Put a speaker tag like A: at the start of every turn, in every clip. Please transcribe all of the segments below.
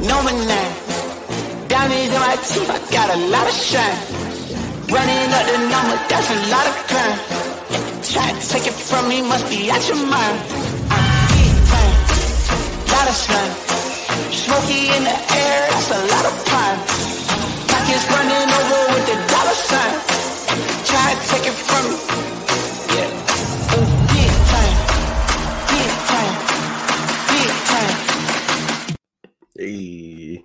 A: No one now. Diamonds in my teeth, I got a lot of shine. Running up the number, that's a lot of crime. Try to take it from me, must be out your mind. I'm big time, lot of. Smoky in the air, that's a lot of pine. Pockets running over with the dollar sign. Try to take it from me.
B: Hey.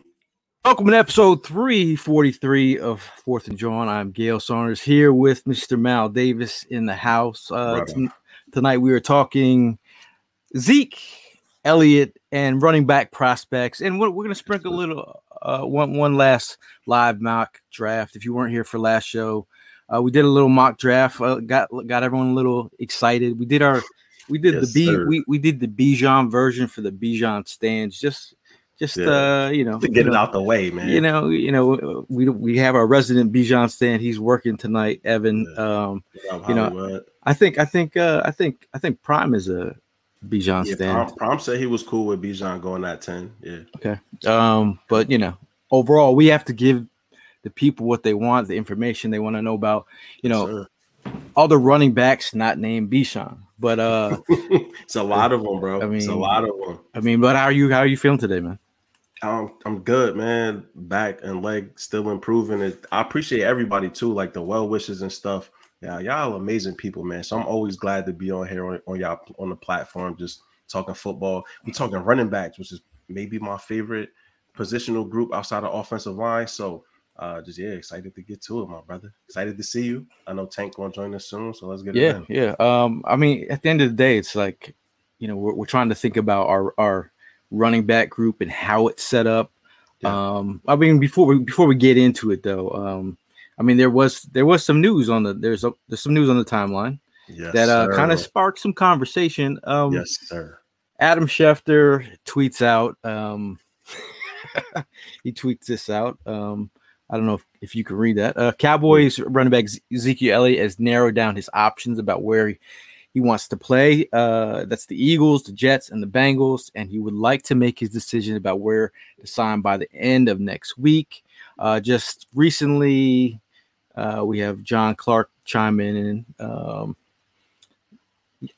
C: Welcome to episode 343 of Fourth and Jawn. I'm Gayle Saunders here with Mr. Mal Davis in the house. Uh,
B: Right
C: ton- tonight we are talking Zeke, Elliott, and running back prospects. And we're, we're going to sprinkle a little uh, one, one last live mock draft. If you weren't here for last show, uh, we did a little mock draft, uh, got got everyone a little excited. We did our we did
B: Yes,
C: the B
B: sir.
C: we, we did the Bijan version for the Bijan stands just just
B: Yeah.
C: uh you know
B: To get
C: you
B: it out the way, man.
C: you know, you know, we we have our resident Bijan stand. He's working tonight, Evan.
B: Yeah.
C: Um, you know, I think, I think, uh, I think, I think Prime is a Bijan
B: yeah,
C: stand.
B: Prom, Prom said he was cool with Bijan going at 10. Yeah.
C: Okay. Um, but you know, overall, we have to give the people what they want, the information they want to know about. You know, all the running backs not named Bijan, but uh,
B: it's a lot of them, bro.
C: I
B: it's a lot of them.
C: I mean, but how are you? How are you feeling today, man?
B: I'm, I'm good, man. Back and leg still improving. It. I appreciate everybody too, like the well wishes and stuff. Yeah, y'all amazing people, man. So I'm always glad to be on here on, on y'all on the platform, just talking football. We talking running backs, which is maybe my favorite positional group outside of offensive line. So uh just yeah, excited to get to it, my brother. Excited to see you. I know Tank gonna join us soon, so let's get
C: Yeah,
B: it in.
C: yeah. Um, I mean, at the end of the day, it's like, you know, we're, we're trying to think about our our running back group and how it's set up.
B: Yeah.
C: Um, I mean, before we before we get into it though, um, I mean, there was there was some news on the there's a there's some news on the timeline
B: Yes,
C: that uh, kind of sparked some conversation. Um,
B: yes, sir.
C: Adam Schefter tweets out. Um, he tweets this out. Um, I don't know if, if you can read that. Uh, Cowboys running back Ezekiel Elliott has narrowed down his options about where he, he wants to play. Uh, that's the Eagles, the Jets, and the Bengals, and he would like to make his decision about where to sign by the end of next week. Uh, just recently, uh, we have John Clark chime in and. Um,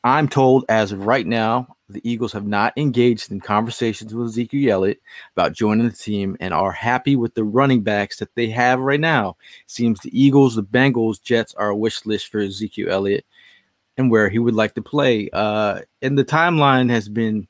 C: I'm told as of right now, the Eagles have not engaged in conversations with Ezekiel Elliott about joining the team and are happy with the running backs that they have right now. Seems the Eagles, the Bengals, Jets are a wish list for Ezekiel Elliott and where he would like to play. Uh, and the timeline has been,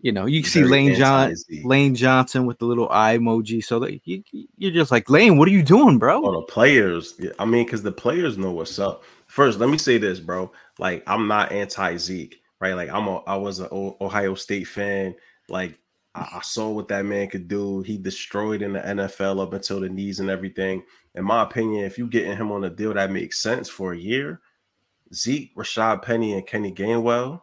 C: you know, you see Lane John. Lane Johnson with the little eye emoji. So that you, you're just like Lane, what are you doing, bro?
B: Oh, the players. I mean, because the players know what's up. First, let me say this, bro. Like, I'm not anti Zeke, right? Like, I'm a, I was an Ohio State fan. Like, I, I saw what that man could do. He destroyed in the NFL up until the knees and everything. In my opinion, if you getting him on a deal that makes sense for a year, Zeke, Rashaad Penny, and Kenny Gainwell,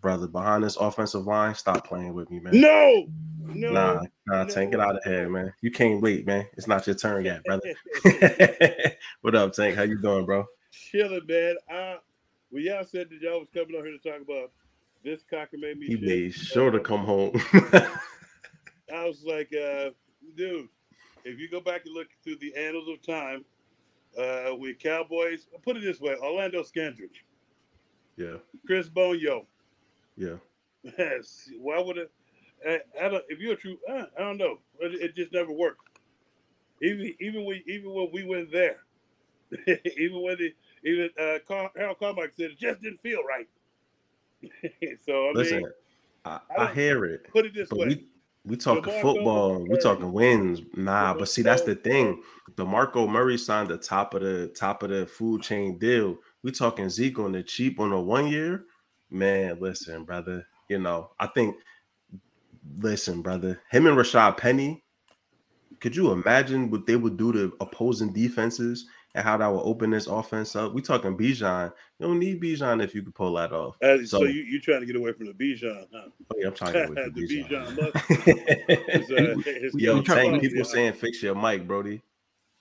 B: brother, behind this offensive line, stop playing with me, man.
D: No, no.
B: Nah, nah, Tank, get out of here, man. You can't wait, man. It's not your turn yet, brother. what up, Tank? How you doing, bro?
D: Chilling, man. I, when y'all said that y'all was coming on here to talk about this cocker made me
B: He
D: shit,
B: made sure to
D: uh,
B: come home.
D: I was like, uh, dude, if you go back and look through the annals of time, uh, with Cowboys, put it this way: Orlando Scandrick,
B: yeah,
D: Chris Boniol.
B: yeah.
D: Yes. Why would it? I, I don't, if you're a true, uh, I don't know. It, it just never worked. Even even when even when we went there, even when the even uh, Carl, Harold Carmack said it just didn't feel right. so I
B: Listen,
D: mean,
B: I,
D: I
B: I hear it.
D: put it this way:
B: we we talking football, we talking wins. Nah, but see, that's the thing. DeMarco Murray signed the top of the top of the food chain deal. We talking Zeke on the cheap on a one year. Man, listen, brother. You know, I think listen, brother, him and Rashaad Penny. Could you imagine what they would do to opposing defenses and how that will open this offense up? We talking Bijan. You don't need Bijan if you can pull that off.
D: Uh, so,
B: So-
D: you you trying to get away from the Bijan, huh?
B: Oh, yeah, I'm trying to get away from
D: the
B: Bijan.
D: Bijan uh,
B: Yo,
C: we
B: Tank, people
D: yeah.
B: saying fix your mic, Brody.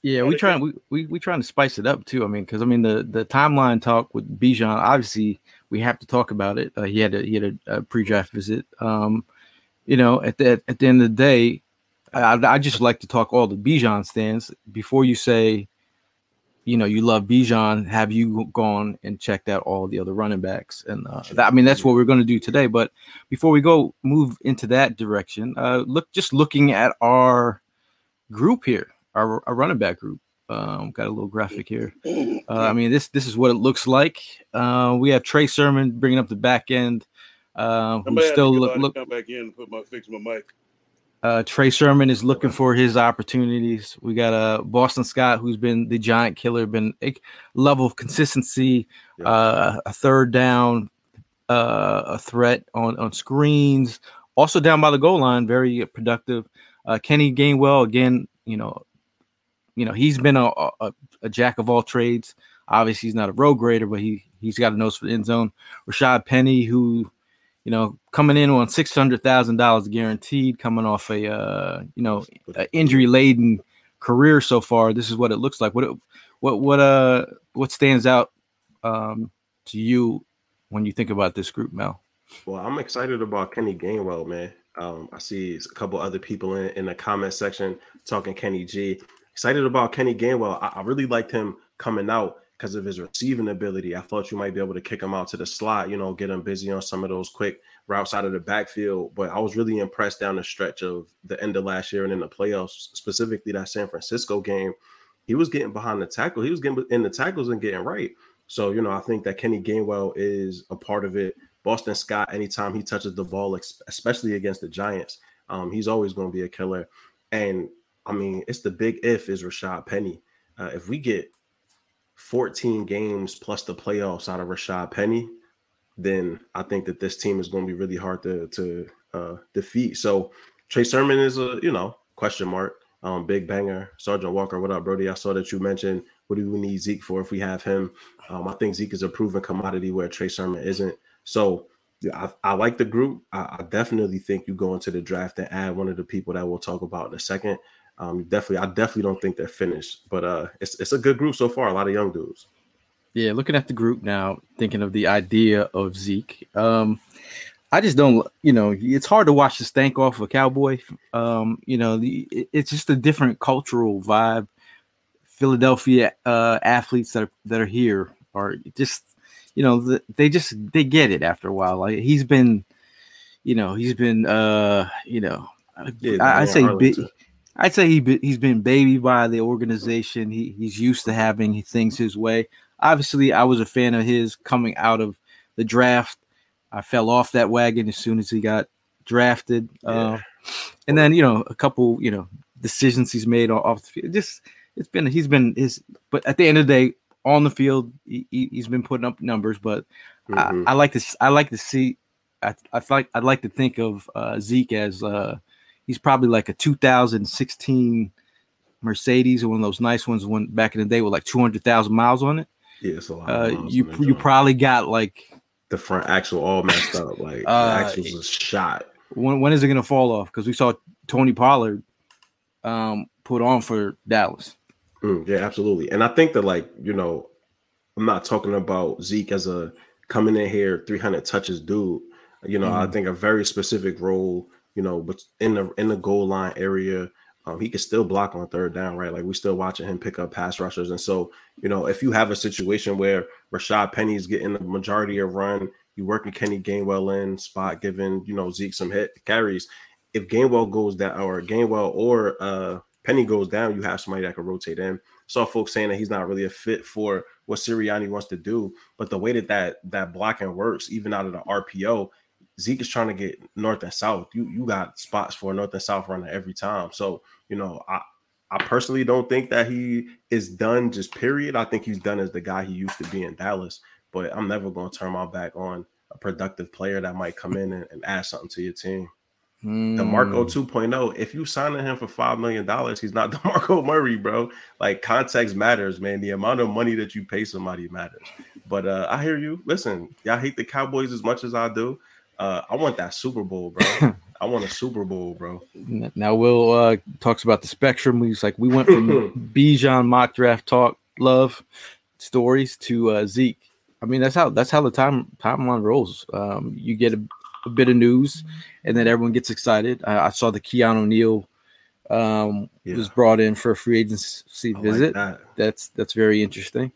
C: Yeah, we trying we, we we trying to spice it up too. I mean, because I mean the the timeline talk with Bijan, obviously we have to talk about it. Uh, he had a he had a, a pre-draft visit. Um, you know, at the at the end of the day, I I just like to talk all the Bijan stands before you say, you know, you love Bijan. Have you gone and checked out all the other running backs? And uh, that, I mean, that's what we're going to do today. But before we go move into that direction, uh, look just looking at our group here, our, our running back group. Um, got a little graphic here. Uh, I mean, this this is what it looks like. Uh, we have Trey Sermon bringing up the back end. Uh, who
D: Somebody had to
C: still look, look
D: come back in and put my fix my mic.
C: Uh, Trey Sermon is looking for his opportunities. We got uh, Boston Scott, who's been the giant killer, been a level of consistency,
B: Yeah.
C: uh, a third down, uh, a threat on on screens, also down by the goal line, very productive. Uh, Kenny Gainwell, again, you know, you know he's been a, a, a jack of all trades. Obviously, he's not a road grader, but he he's got a nose for the end zone. Rashaad Penny, who you know, coming in on six hundred thousand dollars guaranteed, coming off a uh, you know injury laden career so far. This is what it looks like. What what what uh what stands out um, to you when you think about this group, Mal?
B: Well, I'm excited about Kenny Gainwell, man. Um, I see a couple other people in, in the comment section talking Kenny G. Excited about Kenny Gainwell. I, I really liked him coming out because of his receiving ability. I thought you might be able to kick him out to the slot, you know, get him busy on some of those quick routes out of the backfield. But I was really impressed down the stretch of the end of last year and in the playoffs, specifically that San Francisco game. He was getting behind the tackle. He was getting in the tackles and getting right. So, you know, I think that Kenny Gainwell is a part of it. Boston Scott, anytime he touches the ball, especially against the Giants, um, he's always going to be a killer. And I mean, it's the big if is Rashaad Penny. Uh, if we get 14 games plus the playoffs out of Rashaad Penny, then I think that this team is going to be really hard to to uh, defeat. So Trey Sermon is a you know question mark. Um, big banger, Sergeant Walker. What up, Brody? I saw that you mentioned what do we need Zeke for if we have him. Um, I think Zeke is a proven commodity where Trey Sermon isn't. So I, I like the group. I, I definitely think you go into the draft and add one of the people that we'll talk about in a second. Um, definitely, I definitely don't think they're finished, but uh, it's it's a good group so far. A lot of young dudes.
C: Yeah, looking at the group now, thinking of the idea of Zeke. Um, I just don't, you know, it's hard to watch the stank off of a cowboy. Um, you know, the it's just a different cultural vibe. Philadelphia uh, athletes that are that are here are just, you know, the, they just they get it after a while. Like he's been, you know, he's been, uh, you know,
B: Yeah,
C: I, I'd say. I'd say he be, he's been babied by the organization. He he's used to having things his way. Obviously, I was a fan of his coming out of the draft. I fell off that wagon as soon as he got drafted.
B: Yeah.
C: Uh, and then you know a couple you know decisions he's made off the field. Just it's been he's been his. But at the end of the day, on the field, he, he- he's been putting up numbers. But
B: Mhm.
C: I, I like to I like to see. I I like I'd like to think of uh, Zeke as uh, he's probably like a 2016 Mercedes, or one of those nice ones when back in the day with like 200,000 miles on it.
B: yeah, it's a lot.
C: Uh, you you probably got like
B: the front axle all messed up. Like
C: Uh,
B: the axles is shot.
C: when when is it gonna fall off? Because we saw Tony Pollard um, put on for Dallas.
B: Mm, yeah, absolutely. And I think that like you know, I'm not talking about Zeke as a coming in here 300 touches dude. You know, I
C: Mhm.
B: think a very specific role. You know, but in the in the goal line area, um, he can still block on third down, right? Like we're still watching him pick up pass rushers, and so you know, if you have a situation where Rashaad Penny's getting the majority of run, you working Kenny Gainwell in spot, giving you know Zeke some hit carries, if Gainwell goes down or Gainwell or uh Penny goes down, you have somebody that can rotate in. Saw folks saying that he's not really a fit for what Sirianni wants to do, but the way that that that blocking works, even out of the RPO, Zeke is trying to get north and south. You you got spots for north and south runner every time. So you know, I I personally don't think that he is done. Just period. I think he's done as the guy he used to be in Dallas. But I'm never going to turn my back on a productive player that might come in and, and add something to your team.
C: Mm.
B: DeMarco 2.0. If you signing him for five million dollars, he's not DeMarco Murray, bro. Like context matters, man. The amount of money that you pay somebody matters. But uh, I hear you. Listen, y'all hate the Cowboys as much as I do. Uh, I want that Super Bowl, bro. I want a Super Bowl, bro.
C: Now Will uh, talks about the spectrum. He's like, we went from Bijan mock draft talk, love stories to uh, Zeke. I mean, that's how that's how the time timeline rolls. Um, you get a, a bit of news, and then everyone gets excited. I, I saw the Keanu Neal um,
B: Yeah.
C: was brought in for a free agency
B: I like
C: visit.
B: that.
C: That's that's very interesting.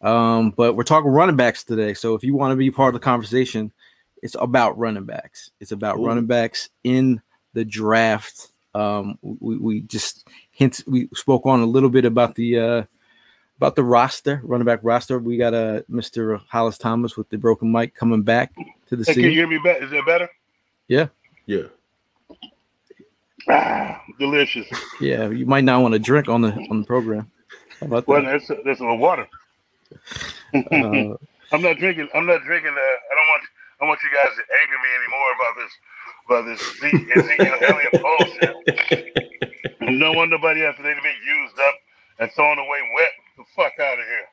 C: Um, but we're talking running backs today. So if you want to be part of the conversation, it's about running backs. It's about
B: Ooh.
C: running backs in the draft. Um, we, we just hints we spoke on a little bit about the uh about the roster, running back roster. We got a uh, Mr. Hollis Thomas with the broken mic coming back to the
D: Hey, can you
C: scene.
D: hear me better? Is that better?
B: Yeah.
D: Ah, delicious.
C: Yeah, you might not want to drink on the on the program. How about
D: Well,
C: that?
D: that's that's a little water.
C: Uh,
D: I'm not drinking. I'm not drinking. Uh, I don't want. I don't want you guys to anger me anymore about this. About this Ezekiel Elliott bullshit. No want nobody after they've been used up and thrown away wet. The fuck out of here.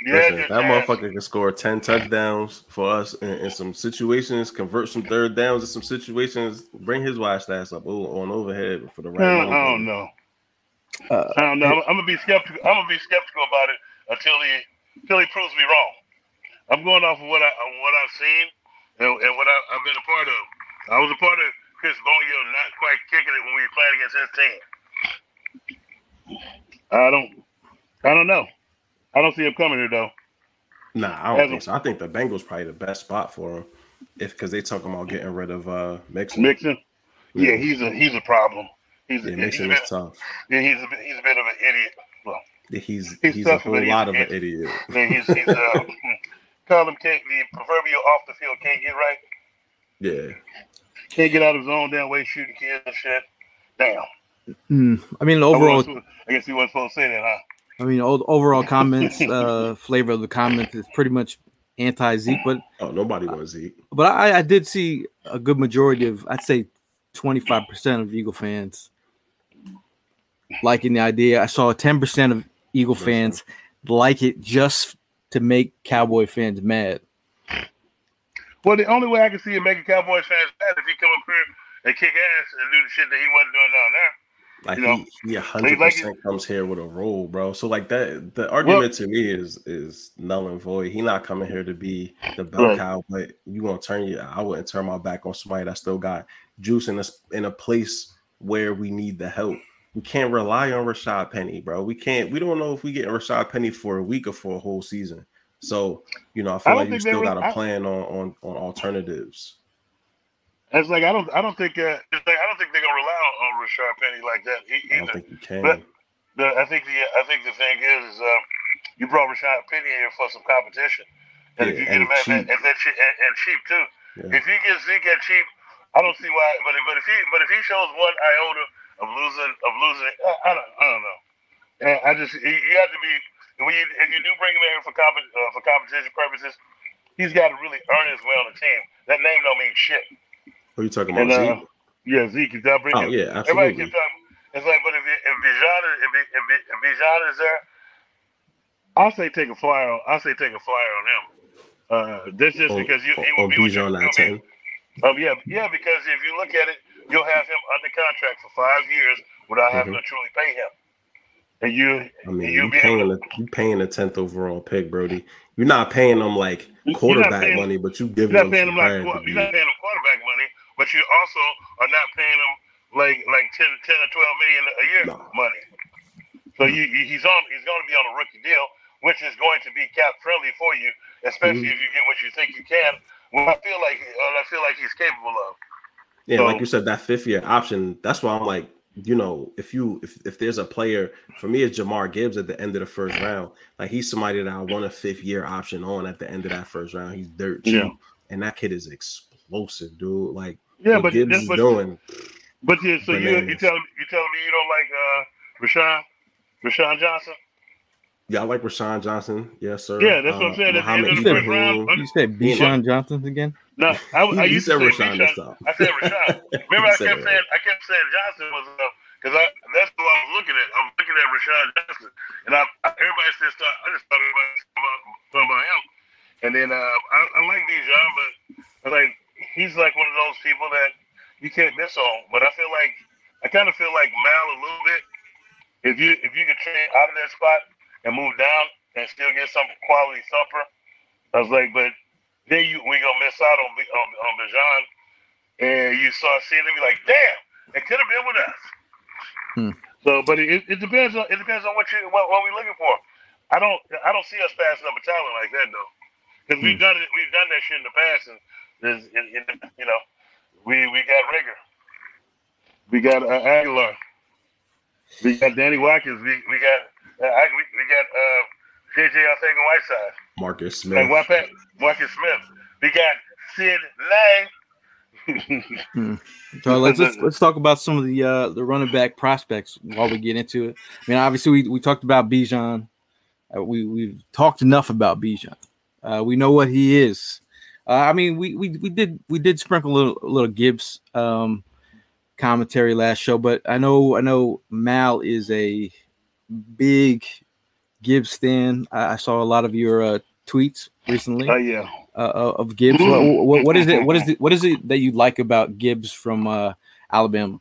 D: You
B: Listen, that
D: chance.
B: motherfucker can score 10 touchdowns for us in, in some situations, convert some third downs in some situations, bring his wide stats up oh, on overhead for the
D: I
B: right
D: don't. I don't know.
C: uh,
D: I don't know. I'm, I'm gonna be skeptical. I'm gonna be skeptical about it until he until he proves me wrong. I'm going off of what I of what I've seen and, and what I, I've been a part of. I was a part of Chris Boniol not quite kicking it when we were playing against his team. I don't. I don't know. I don't see him coming here though.
B: Nah, I don't
D: As a-
B: think so. I think the Bengals probably the best spot for him. If because they talking about getting rid of uh Mixon.
D: Mixon. Yeah, he's a he's a problem. He's a,
B: Yeah,
D: he's, a
B: Mixon
D: bit,
B: is tough.
D: yeah, he's a bit, he's a bit of an idiot. Well,
B: He's
D: He's
B: he's, a
D: tough, but
B: whole
D: he's-
B: lot of an
D: he's-
B: idiot.
D: yeah, he's he's uh, call him can't the proverbial off the field can't get right.
B: Yeah.
D: Can't get out of his own damn way shooting kids and shit. Damn.
C: mm, I mean,
D: I
C: overall,
D: wasn't- I guess he wasn't supposed to say that, huh?
C: I mean, overall comments, uh, flavor of the comments is pretty much anti Zeke, but
B: Oh, nobody wants Zeke.
C: but I, I did see a good majority of, I'd say, twenty five percent of Eagle fans liking the idea. I saw ten percent of Eagle fans like it just to make Cowboy fans mad.
D: Well, the only way I can see him making Cowboy fans mad if he come up here and kick ass and do the shit that he wasn't doing down there.
B: Like
D: You know,
B: he, he a hundred
D: like
B: percent comes here with a role, bro. So like that, the argument to me is is null and void. He not coming here to be the bell
D: Right.
B: cow, but you gonna turn you. I wouldn't turn my back on somebody that still got juice in a s- in a place where we need the help. We can't rely on Rashaad Penny, bro. We can't. We don't know if we get Rashaad Penny for a week or for a whole season. So you know, I feel
D: I
B: like you still got
D: I-
B: plan on on on alternatives.
D: It's like I don't, I don't think, uh, it's like I don't think they're gonna rely on, on Rashard Penny like that. He,
B: I don't think you can.
D: but- the, I think the, I think the thing is, is uh, you brought Rashaad Penny here for some competition, and if
B: Yeah,
D: you get him at,
B: cheap.
D: at, at that shit, and, and cheap too.
B: Yeah.
D: If you get Zeke at cheap, I don't see why. But if, but if he, but if he shows one iota of losing, of losing, I, I don't, I don't know. And I just, you, have to be when you, if you do bring him in for comp, uh, for competition purposes, he's got to really earn his way on the team. That name don't mean shit.
B: Who you talking
D: And
B: about?
D: uh, yeah, Zeke is that bring
B: Oh
D: him.
B: yeah,
D: Everybody
B: absolutely.
D: keeps talking. It's like, but if if Bijan is if, if, if Bijan is there, I'll say take a flyer. On, I'll say take a flyer on him. Uh, this just
B: Or,
D: because you he
B: or
D: will be.
B: Bijan at ten.
D: Um, yeah, yeah, because if you look at it, you'll have him under contract for five years without having
B: Mhm.
D: to truly pay him. And you,
B: I mean, you paying the you paying the tenth overall pick, Brody. You're not paying them like quarterback
D: paying-
B: money, but you
D: You're
B: giving them
D: paying him like
B: bread
D: you're not paying him quarterback money, but you also are not paying him like like 10, 10 or twelve million a year
B: No.
D: money. So you, you he's on he's going to be on a rookie deal, which is going to be cap friendly for you, especially
B: Mhm.
D: if you get what you think you can. Well, I feel like I feel like he's capable of.
B: Yeah,
D: So-
B: like you said, that fifth year option. That's why I'm like, you know, if you if if there's a player for me, it's Jahmyr Gibbs at the end of the first round. Like he's somebody that I want a fifth year option on at the end of that first round. He's dirt cheap,
D: Yeah.
B: and that kid is explosive, dude. Like
D: Yeah,
B: what
D: but
B: Gibbs
D: that's
B: is
D: what.
B: doing.
D: But yeah, so you you tell you telling me you don't like uh Rashawn Rashawn Johnson?
B: Yeah, I like Rashawn Johnson. Yes, sir.
D: Yeah, that's what I'm saying. At the end
B: Muhammad
D: of the first round,
C: You said
B: He
C: Bijan Johnson again?
D: No, I, I used to
B: said
D: say
B: Rashawn
D: Rashawn. I said Rashawn. Remember, I kept saying I kept saying Johnson was up because I that's who I was looking at. I'm looking at Rashawn Johnson, and I, I everybody said start. I just thought everybody was talking about, about him, and then uh, I, I like but but like he's like one of those people that you can't miss on. But I feel like I kind of feel like Mal a little bit. If you if you could trade out of that spot and move down and still get some quality supper, I was like, but then you we gonna miss out on on, on Bijan, and you start seeing him, be like, damn, it could have been with us.
C: Hmm.
D: So, but it, it depends on it depends on what you what, what we're looking for. I don't I don't see us passing up a talent like that though, because we've done it we've done that shit in the past, and there's in, in, you know we we got Reagor, we got uh, Aguilar, we got Danny Watkins, we we got uh, I, we, we got uh, JJ Arcega Whiteside.
B: Marcus
D: Like
B: Smith.
D: what Pat Marcus Smith. We got Sid Lang.
C: So let's, let's let's talk about some of the uh the running back prospects while we get into it. I mean, obviously we, we talked about Bijan. Uh, we we've talked enough about Bijan. Uh, we know what he is. Uh, I mean, we, we we did we did sprinkle a little, a little Gibbs um, commentary last show, but I know I know Mal is a big Gibbs stan. I, I saw a lot of your uh, tweets recently
D: Oh yeah.
C: uh, of Gibbs. What, what, what is it? What is it? What is it that you like about Gibbs from uh, Alabama?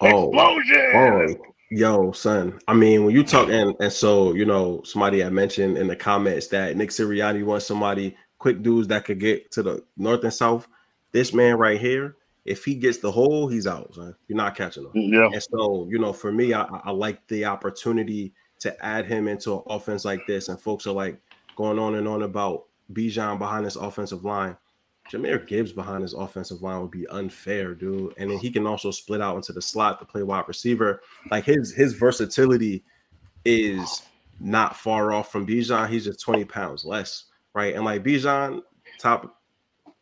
B: Oh,
D: Explosion.
B: Oh, yo, son. I mean, when you talk and and so you know, somebody had mentioned in the comments that Nick Sirianni wants somebody quick dudes that could get to the north and south. This man right here, if he gets the hole, he's out. Son. You're not catching him.
D: Yeah.
B: And so, you know, for me, I, I like the opportunity to add him into an offense like this. And folks are like going on and on about Bijan behind this offensive line. Jahmyr Gibbs behind his offensive line would be unfair, dude. And then he can also split out into the slot to play wide receiver. Like his his versatility is not far off from Bijan. He's just 20 pounds less, right? And like Bijan, top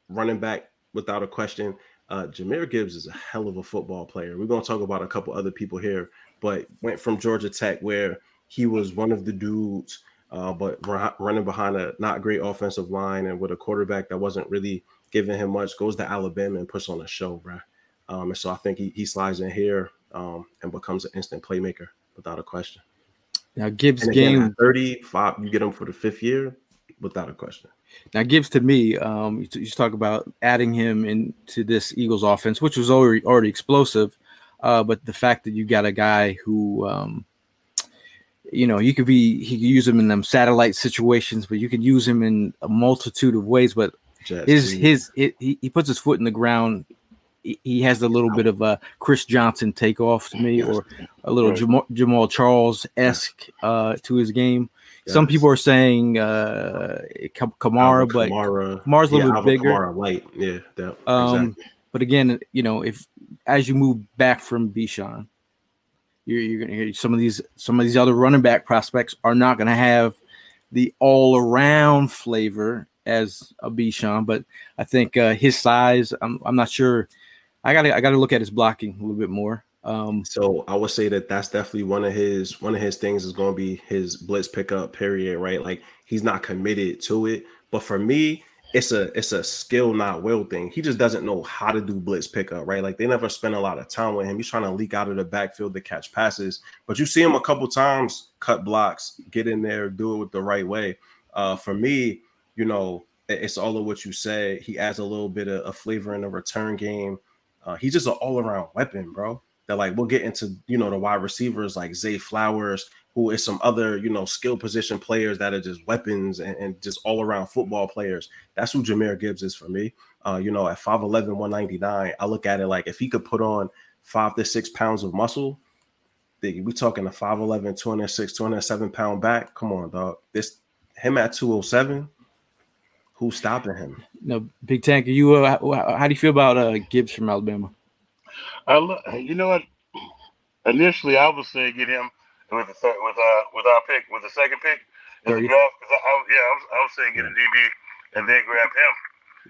B: running back without a question. Uh, Jahmyr Gibbs is a hell of a football player. We're gonna talk about a couple other people here, but went from Georgia Tech where he was one of the dudes, uh, but run- running behind a not great offensive line and with a quarterback that wasn't really giving him much. Goes to Alabama and puts on a show, bro. Um, and so I think he, he slides in here um, and becomes an instant playmaker without a question.
C: Now Gibbs
B: again,
C: game.
B: 35, you get him for the fifth year without a question.
C: Now Gibbs to me, um, you, you talk about adding him into this Eagles offense, which was already already explosive, uh, but the fact that you got a guy who, um, you know, you could be he could use him in them satellite situations, but you could use him in a multitude of ways. But his his it, he, he puts his foot in the ground. He, he has a little bit of a Chris Johnson takeoff to me, or a little. Jamaal, Jamaal Charles esque uh, to his game. Some people are saying uh, Kam- Kamara,
B: Alvin
C: but
B: Kamara,
C: Kamara's a little bit
B: Alvin
C: bigger.
B: Kamara light, yeah, that,
C: Um,
B: exactly.
C: But again, you know, if as you move back from Bijan, you're, you're gonna hear some of these some of these other running back prospects are not going to have the all around flavor as a Bijan. But I think uh, his size, I'm I'm not sure. I got to I got to look at his blocking a little bit more. Um,
B: So I would say that that's definitely one of his one of his things is going to be his blitz pickup period, right? Like he's not committed to it, but for me, it's a it's a skill not will thing. He just doesn't know how to do blitz pickup, right? Like they never spend a lot of time with him. He's trying to leak out of the backfield to catch passes, but you see him a couple times cut blocks, get in there, do it with the right way. Uh, for me, you know, it's all of what you said. He adds a little bit of a flavor in the return game. Uh, he's just an all around weapon, bro that like we'll get into you know the wide receivers like Zay Flowers, who is some other you know skill position players that are just weapons and, and just all around football players. That's who Jahmyr Gibbs is for me. Uh, you know, at 5'11, 199, I look at it like if he could put on five to six pounds of muscle, we talking a 5'11, 206, 207 pound back. Come on, dog. This him at 207. Who's stopping him?
C: No, Big Tank, you uh, how, how do you feel about uh, Gibbs from Alabama?
D: I lo- you know what? Initially, I was saying get him with the third, with uh with our pick with the second pick in the draft. 'cause I, I, yeah, I was, I was saying get a DB and then grab him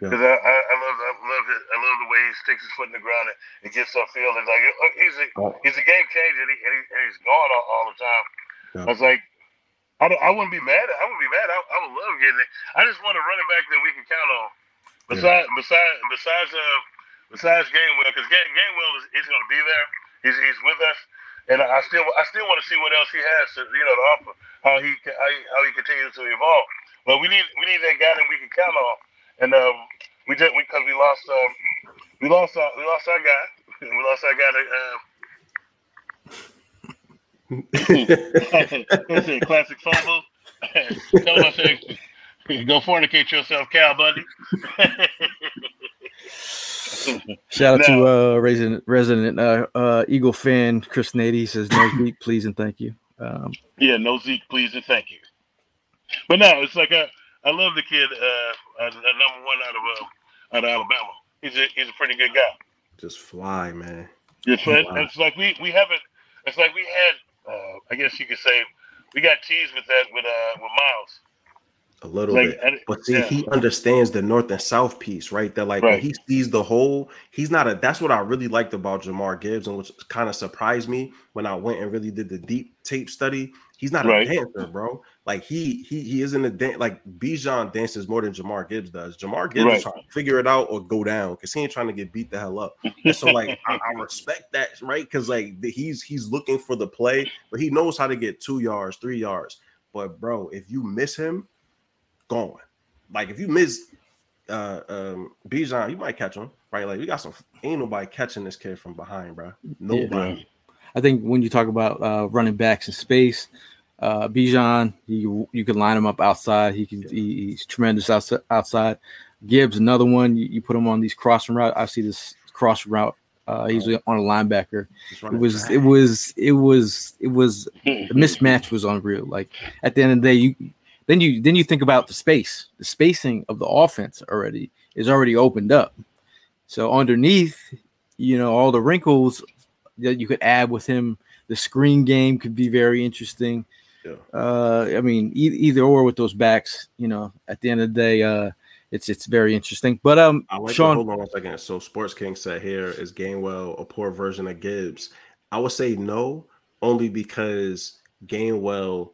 B: Yeah.
D: because I, I, I love I love it. I love the way he sticks his foot in the ground and, and gets upfield. And like uh, he's a
B: Oh.
D: he's a game changer and, he, and, he, and he's gone all, all the time.
B: Yeah.
D: I was like. I, don't, I wouldn't be mad. I wouldn't be mad. I, I would love getting it. I just want a running back that we can count on. Besides, besides, besides, uh, besides Gainwell, because Gainwell is he's going to be there. He's he's with us, and I still I still want to see what else he has to you know to offer. How he how he, how he continues to evolve. But we need we need that guy that we can count on. And um, we just because we, lost um, we lost our, we lost our guy. We lost our guy to. Uh, classic FOMO. Tell said, go fornicate yourself, Cal Bundy.
C: Shout out to uh, resident resident uh, uh, Eagle fan Chris Nady says no beat, please and thank you. Um,
D: Yeah, no Zeke, please and thank you. But no, it's like I, I love the kid, uh, uh, number one out of uh, out of Alabama. He's a he's a pretty good guy.
B: Just fly, man.
D: It's, like-
B: Wow.
D: it's like we we haven't. It's like we had. Uh, I guess you could say we got teased with that with uh with Miles.
B: A little
D: Like,
B: bit. But see,
D: yeah.
B: he understands the north and south piece, right? That like
D: Right.
B: when he sees the whole, he's not a that's what I really liked about Jahmyr Gibbs, and which kind of surprised me when I went and really did the deep tape study. He's not
D: Right.
B: a dancer, bro. Like he he he isn't a dance like Bijan dances more than Jahmyr Gibbs does. Jahmyr Gibbs
D: Right.
B: is trying to figure it out or go down because he ain't trying to get beat the hell up. And so like I, I respect that, right? Because like the- he's he's looking for the play, but he knows how to get two yards, three yards. But bro, if you miss him, gone. Like if you miss uh um Bijan, you might catch him, right? Like we got some ain't nobody catching this kid from behind, bro. Nobody.
C: I think when you talk about uh, running backs in space, uh, Bijan, you you can line him up outside. He can he, he's tremendous outside. outside. Gibbs, another one. You, you put him on these crossing route. I see this crossing route. Uh, he's on a linebacker.
B: Just
C: It was it was it was it was the mismatch was unreal. Like at the end of the day, you then you then you think about the space, the spacing of the offense already is already opened up. So underneath, you know, all the wrinkles that you could add with him, the screen game could be very interesting.
B: Yeah.
C: Uh, I mean, e- either or with those backs, you know, at the end of the day, uh, it's it's very interesting. But um,
B: I like
C: Sean,
B: hold on one second. So Sports King said here is Gainwell a poor version of Gibbs? I would say no, only because Gainwell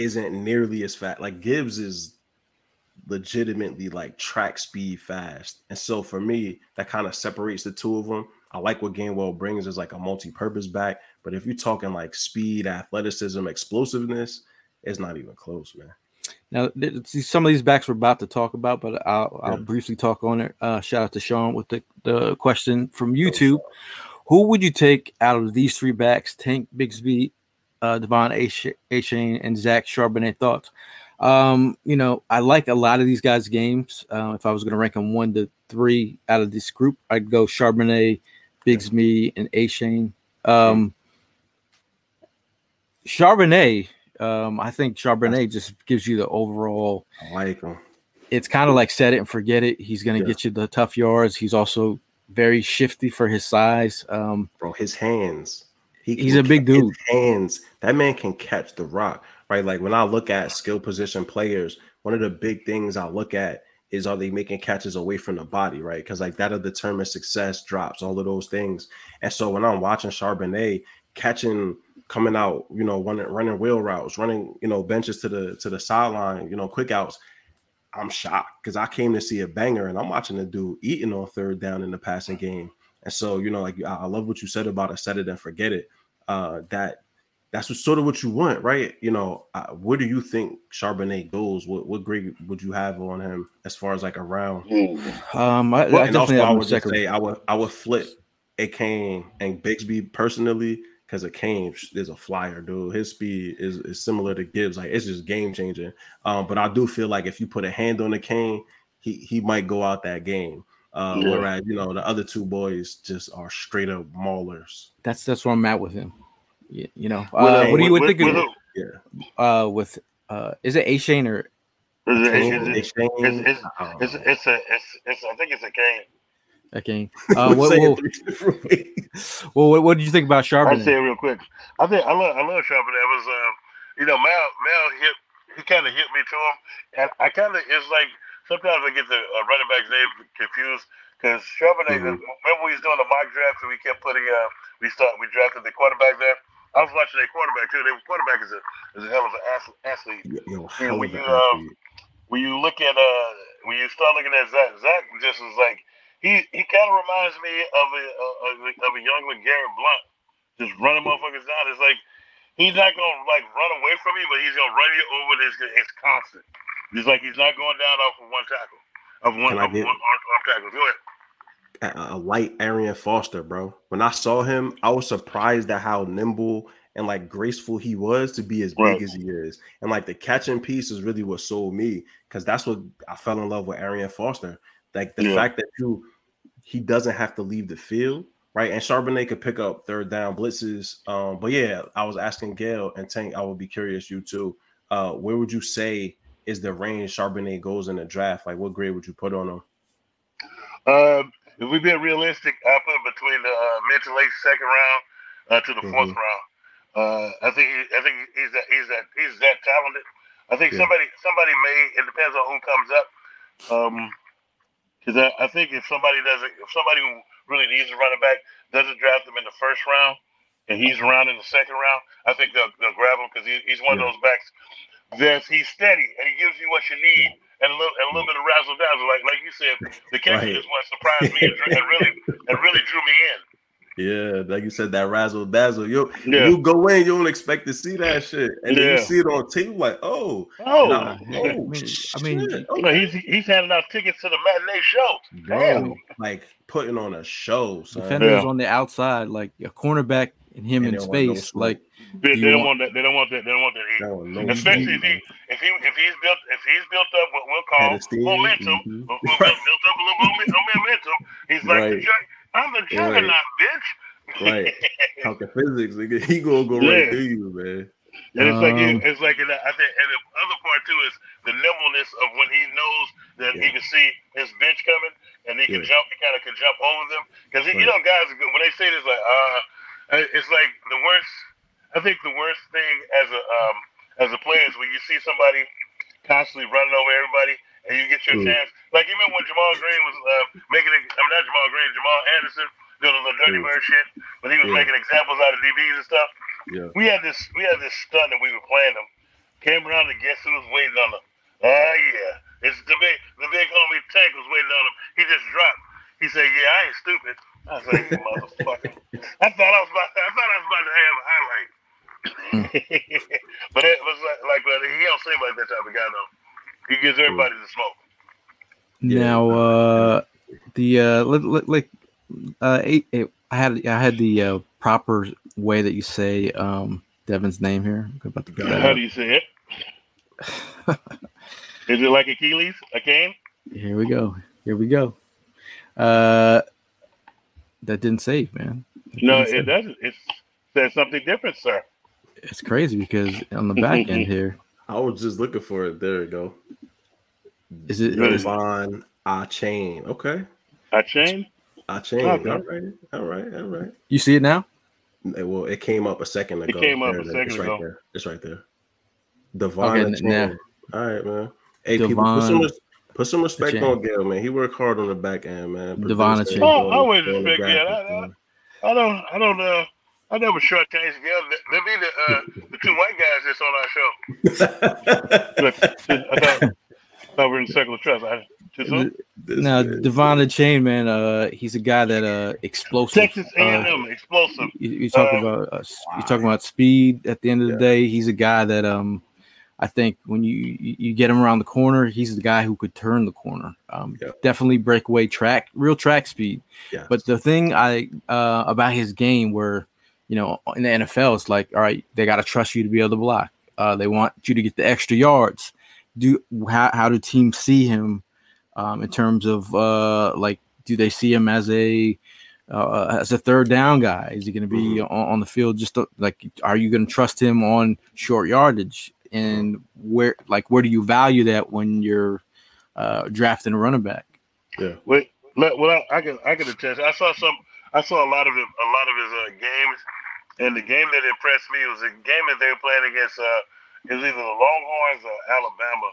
B: isn't nearly as fast. Like Gibbs is legitimately like track speed fast. And so for me, that kind of separates the two of them. I like what Gainwell brings as like a multi-purpose back, but if you're talking like speed, athleticism, explosiveness, it's not even close, man.
C: Now, see, some of these backs we're about to talk about, but I'll, I'll briefly talk on it. Uh, shout out to Sean with the, the question from YouTube. Who would you take out of these three backs? Tank Bigsby, uh, Devon A. Shane, and Zach Charbonnet. Thoughts? Um, you know, I like a lot of these guys' games. Uh, if I was going to rank them one to three out of this group, I'd go Charbonnet, Bigsby, and Achane. Um, Charbonnet, um, I think Charbonnet just gives you the overall.
B: I like him.
C: It's kind of like set it and forget it. He's going to
B: Yeah.
C: get you the tough yards. He's also very shifty for his size. Um,
B: bro. His hands. He
C: He's a big dude.
B: hands. That man can catch the rock, right? Like when I look at skill position players, one of the big things I look at is are they making catches away from the body, right? Because like that'll determine success, drops, all of those things. And so when I'm watching Charbonnet catching, coming out, you know, running running wheel routes, running, you know, benches to the to the sideline, you know, quick outs. I'm shocked because I came to see a banger and I'm watching the dude eating on third down in the passing game. And so, you know, like I I love what you said about a set it and forget it. Uh, that that's what, sort of what you want, right? You know, uh, where do you think Charbonnet goes? What what grade would you have on him as far as like a round?
C: um, I,
B: Well,
C: I
B: and also,
C: definitely
B: I would just say I would I would flip a Kane and Bigsby personally because a Kane is a flyer, dude. His speed is, is similar to Gibbs. Like it's just game changing. Um, but I do feel like if you put a hand on the Kane, he he might go out that game. Uh,
D: Yeah.
B: Whereas you know the other two boys just are straight up maulers.
C: That's that's where I'm at with him. You, you know, uh,
D: uh,
C: what do you
D: with-
C: would think
D: with
C: of,
D: who?
C: uh, with uh, is it A Shane or
D: Is it-
B: Kane,
D: is it-
B: they Shane,
D: it's- it's- It's it's a it's it's I think it's a game.
C: Okay. Uh, what,
B: Say it
C: what,
B: three different ways.
C: well, what, what did you think about
D: I'll say it real quick. I think I love I love Charbonnet. It was um, you know, Mal Mal hit he kind of hit me to him, and I kind of it's like sometimes I get the uh, running back's name confused because Charbonnet.
B: Mhm.
D: Remember we was doing the mock draft and we kept putting uh we start we drafted the quarterback there. I was watching their quarterback too. Their quarterback is a is a hell of an athlete.
B: Yo, yo,
D: Yeah,
B: hell
D: when you, um, when you look at uh when you start looking at Zach, Zach just is like he he kind of reminds me of a of a, of a young Garrett Blount, just running motherfuckers down. It's like he's not gonna like run away from you, but he's gonna run you over. It's it's constant. Just like he's not going down off of one tackle, of one of
B: get-
D: one arm tackle. Go ahead.
B: a, a light Arian Foster, bro. When I saw him, I was surprised at how nimble and like graceful he was to be as big
D: Right.
B: as he is. And like the catching piece is really what sold me because that's what I fell in love with Arian Foster. Like the
D: Yeah.
B: fact that you he doesn't have to leave the field, right? And Charbonnet could pick up third down blitzes. Um, but yeah, I was asking Gayle and Tank, I would be curious, you too. Uh, where would you say is the range Charbonnet goes in the draft? Like what grade would you put on him?
D: Um, if we be realistic, I put between the uh, mid to late second round uh, to the 4th
B: Mhm.
D: round. Uh, I think he, I think he's that he's that he's that talented. I think
B: Yeah.
D: somebody somebody may. It depends on who comes up. Um, because I, I think if somebody doesn't, if somebody who really needs a running back doesn't draft him in the first round, and he's around in the second round, I think they'll, they'll grab him because he, he's one
B: Yeah.
D: of those backs that he's steady and he gives you what you need and a little, and a little bit of razzle dazzle. Like like you said, the catching
B: Right.
D: is what surprised me and, and really and really drew me in.
B: Yeah, like you said, that razzle dazzle. You
D: Yeah.
B: you go in, you don't expect to see that shit, and then you see it on tape, like, oh,
D: Oh,
B: nah,
C: yeah.
B: oh,
C: I mean- I mean,
B: shit, okay.
D: he's he's handing out tickets to the matinee show.
B: bro,
D: Damn.
B: like putting on a show, son.
C: Defenders
D: Yeah.
C: on the outside, like a cornerback and him
B: And
C: in
B: they don't want no
C: space. like
D: They, they don't
C: want-
D: want that. They don't want that. They don't want that.
B: That no
D: Especially if he if he if he's built if he's built up what we'll call momentum,
B: mhm.
D: built, built up a little momentum. He's like
B: Right.
D: I'm the juggernaut, bitch.
B: Right. Talking physics, nigga, he gonna go
D: Yeah.
B: right through you, man.
D: And it's like
C: Um,
D: it's like I think and the other part too is the nimbleness of when he knows that he can see his bench coming and he can
B: Yeah.
D: jump, he kind of can jump over them because you know guys when they say this like uh, it's like the worst. I think the worst thing as a um as a player is when you see somebody constantly running over everybody and you get your
B: Mm.
D: chance. Like you remember when Jamal Green was uh, making it. I mean not Jamal Green, Jamal Anderson doing the dirty
B: Mm.
D: bird shit when he was
B: Yeah.
D: making examples out of DBs and stuff
B: Yeah.
D: we had this we had this stunt that we were playing them. Came around and guess who was waiting on them? Oh yeah. It's the big the big homie Tank was waiting on him. He just dropped. He said, Yeah, I ain't stupid. I was like, motherfucker. I thought I was about I thought I was about to have a highlight. but it was like, like but he don't seem like that type of guy though. He gives everybody the smoke.
B: Yeah.
C: now, uh, the uh, let, let, like uh, eight, it, I had I had the uh, proper way that you say um Devin's name here. I'm about to get
D: How
C: up.
D: do you say it? Is it like Achilles? A cane?
C: Here we go. Here we go. Uh, that didn't save, man. That
D: No, it
C: save.
D: doesn't. It says something different, sir.
C: It's crazy because on the back end here,
B: I was just looking for it. There we go.
C: is it?
D: Good.
C: is-
B: Devon I chain. Okay.
D: I changed?
B: I chain.
D: Okay.
B: All right. All right. All right.
C: you see it now?
B: It- well, it came up a second ago.
D: It came up
B: There
D: a
B: it is.
D: second
B: it's right
D: ago.
B: there. It's right there. Devon
C: Okay, now-
B: All right, man. Hey, people, put some, put some respect
C: Achane.
B: on Gayle, man. He worked hard on the back end, man.
C: Devon
B: Producer,
D: Oh, I always
B: doing the
D: respect
B: Gayle.
D: I- I- I don't, I don't, uh, I never shortchange Gayle. They be the, uh, the two white guys that's on our show. I thought, I thought we were in circle of trust. I, too
C: Now,
B: man.
C: Devon Chain, man, uh, he's a guy that uh explosive.
D: Texas
C: uh,
D: A&M, explosive.
C: you, you talk
D: Uh,
C: about uh, s- you talking about speed. At the end of the
B: Yeah.
C: day, he's a guy that um, I think when you you you get him around the corner, he's the guy who could turn the corner. Um,
B: Yeah.
C: definitely breakaway track, real track speed.
B: Yes.
C: But the thing I uh about his game, where you know in the NFL, it's like, all right, they got to trust you to be able to block. Uh, they want you to get the extra yards. Do how how do teams see him um, in terms of uh like do they see him as a uh, as a third down guy? Is he going to be
B: Mhm.
C: on, on the field? Just to, like, are you going to trust him on short yardage? And where, like, where do you value that when you're uh, drafting a running back?
B: yeah.
D: Wait, Well, I, I can I can attest. I saw some. I saw a lot of it, a lot of his uh, games, and the game that impressed me was a game that they were playing against. Uh, it was either the Longhorns or Alabama,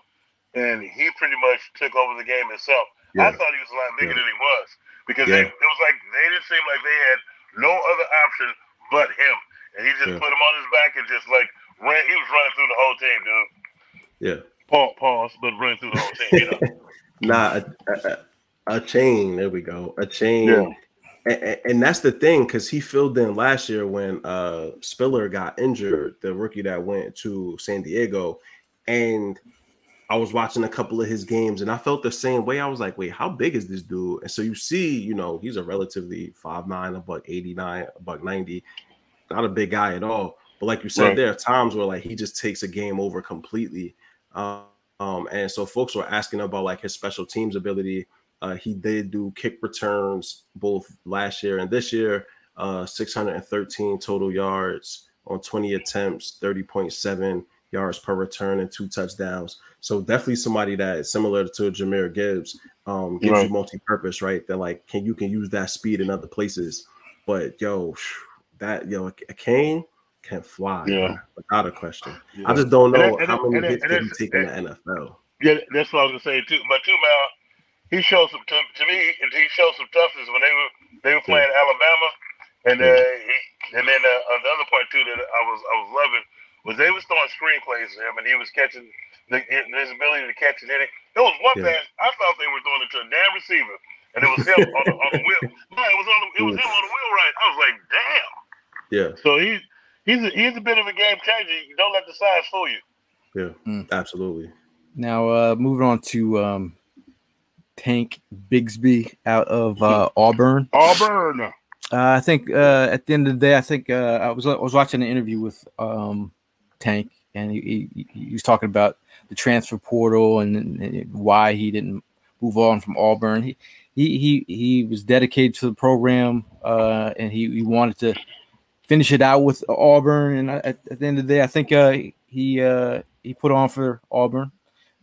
D: and he pretty much took over the game himself. I thought he was a lot bigger
B: Yeah.
D: than he was because
B: Yeah.
D: they, it was like they didn't seem like they had no other option but him, and he just
B: Yeah.
D: put him on his back and just like ran. He was running through the whole team, dude.
B: Yeah.
D: Pause, pause, but running through the whole team. You know.
B: Nah, a, a, a chain. There we go. A chain. And, and that's the thing because he filled in last year when uh Spiller got injured, the rookie that went to San Diego, and I was watching a couple of his games and I felt the same way. I was like, wait, how big is this dude? And so you see, you know, he's a relatively five nine, a buck 89, a buck 90, not a big guy at all. But like you said,
D: Right.
B: there are times where like he just takes a game over completely. Um, um, and so folks were asking about like his special teams ability. Uh, he did do kick returns both last year and this year. Uh, 613 total yards on 20 attempts, 30.7 yards per return, and two touchdowns. So definitely somebody that is similar to Jahmyr Gibbs, um, gives
D: Right.
B: you multi-purpose, right? That like can you can use that speed in other places. But yo, that yo, Achane can fly,
D: Yeah.
B: without a question.
D: Yeah.
B: I just don't know
D: and
B: how
D: that-
B: many
D: and
B: hits
D: and
B: can he take in the NFL.
D: Yeah, that's what I was gonna say too. But too, Mal, he showed some to, to me. He showed some toughness when they were they were playing Alabama, and uh, he, and then uh, uh, the other part too that I was I was loving was they was throwing screenplays to him, and he was catching the, his ability to catch it in it. There was one
B: Yeah.
D: pass I thought they were throwing it to a damn receiver, and it was him on the on the wheel. No, it was on the, it was him on the wheel right. I was like, damn.
B: Yeah,
D: So he he's a, he's a bit of a game changer. Don't let the size fool you.
B: yeah,
C: Mm.
B: absolutely.
C: Now, uh, moving on to um, Tank Bigsby out of uh, Auburn.
D: Auburn.
C: Uh, I think uh, at the end of the day, I think uh, I was I was watching an interview with um, Tank, and he, he, he was talking about the transfer portal and, and why he didn't move on from Auburn. He he he, he was dedicated to the program, uh, and he, he wanted to finish it out with Auburn. And at, at the end of the day, I think uh, he uh, he put on for Auburn.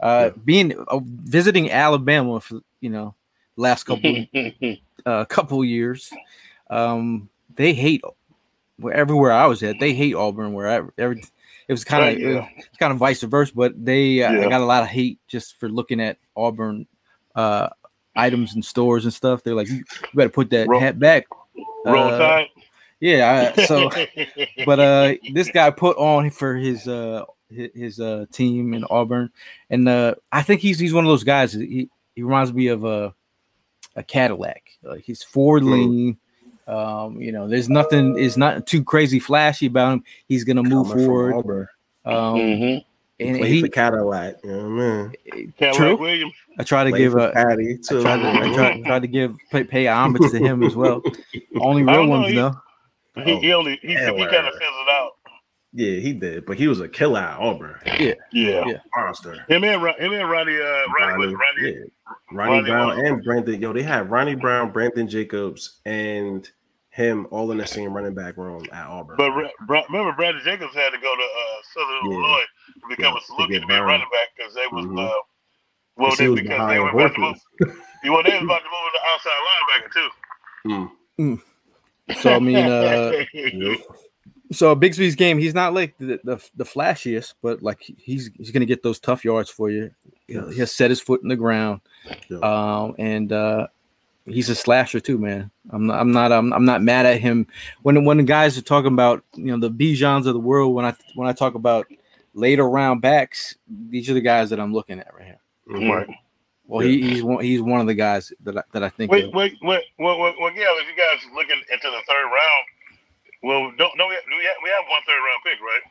C: Uh, Being uh, visiting Alabama for you know last couple uh, couple years. Um, they hate everywhere I was at. They hate Auburn. Wherever every, it was kind of
D: Oh, yeah.
C: it's kind of vice versa. But they uh,
D: Yeah.
C: got a lot of hate just for looking at Auburn uh, items in stores and stuff. They're like, you better put that
D: Roll-
C: hat back.
D: Roll
C: Uh,
D: Tide.
C: Yeah. I- So, but uh, this guy put on for his uh his, his uh team in Auburn, and uh, I think he's he's one of those guys. He he reminds me of a a Cadillac. Like he's forward
B: Hmm.
C: leaning. Um, you know, there's nothing is not too crazy flashy about him. He's gonna move
B: Coming
C: forward.
B: Auburn.
C: Um,
D: Mhm.
C: and he,
B: for Cadillac, you know what I mean?
D: Cadillac
C: true.
D: Williams.
C: I try to
B: Play
C: give a.
B: Patty
C: I tried to, I tried, tried to give pay, pay homage to him as well. Only real
D: don't know,
C: ones
D: he-
C: know.
D: He, he only he, he kind of fizzled out.
B: Yeah, he did, but he was a killer at Auburn.
D: Yeah.
C: Yeah.
B: Monster.
D: Him and Ron- him and Ronnie uh Ronnie was Ronnie.
B: yeah. Ronnie,
D: Ronnie
B: Brown
D: was-
B: and Brandon. Yo, they had Ronnie Brown, Brandon Jacobs, and him all in the same running back room at Auburn.
D: But Ra- Bra- remember, Brandon Jacobs had to go to uh, Southern
B: Yeah.
D: Illinois to become
B: Yeah,
D: a
B: to
D: Saluki to be a running back because they was
B: Mhm.
D: uh, well
B: Because he
D: they
B: was
D: because they
B: behind
D: were about to move. You well, they was about to move to outside linebacker too.
B: Mm.
C: So I mean, uh,
B: Yep.
C: So Bigsby's game, he's not like the, the the flashiest, but like he's he's gonna get those tough yards for you. He'll,
B: Yes.
C: he'll set his foot in the ground,
B: Yeah.
C: um, and uh, he's a slasher too, man. I'm not I'm not I'm, I'm not mad at him when when the guys are talking about you know the Bijans of the world. When I when I talk about later round backs, these are the guys that I'm looking at right here.
B: Mhm.
D: Right.
C: Well, he, he's one he's one of the guys that I, that I think.
D: Wait,
C: of.
D: wait, wait, well, well, well, yeah. If you guys looking into the third round, well, don't no, we have, we have, one third round pick, right?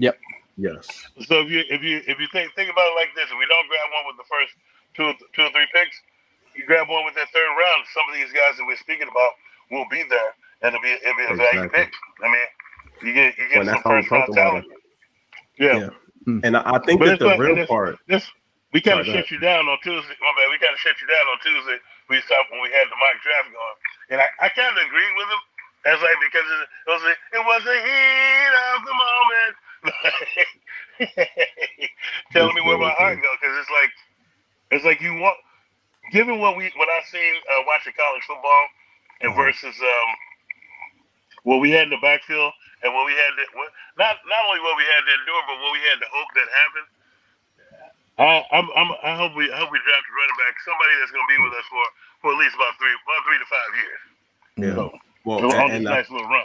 D: Yep.
B: Yes.
D: So if you if you if you think think about it like this, if we don't grab one with the first two or two or three picks, you grab one with that third round. Some of these guys that we're speaking about will be there, and it'll be it'll be a value pick. I mean, you get you get
B: Well,
D: some
B: that's how we
D: first round
B: talk about
D: talent. Yeah.
B: Yeah. And I I think
D: But
B: that the
D: like-
B: real
D: and it's-
B: part.
D: This we kind of
B: Sorry, go
D: shut you down on Tuesday. My bad. We kind of shut you down on Tuesday. We stopped when we had the mock draft going, and I, I kind of agreed with him. That's like because it, it was a, it was the heat of the moment. Telling me where my heart goes because it's like it's like you want given what we what I've seen uh, watching college football and
B: Mhm.
D: versus um, what we had in the backfield and what we had to, what, not not only what we had to endure, but what we had to hope that happened. I I'm, I'm I hope we I hope we draft a running back, somebody that's going to be with us for for at least about three about three to five years.
B: Yeah.
D: So,
B: Well,
D: on
B: and, and I-
D: nice little run.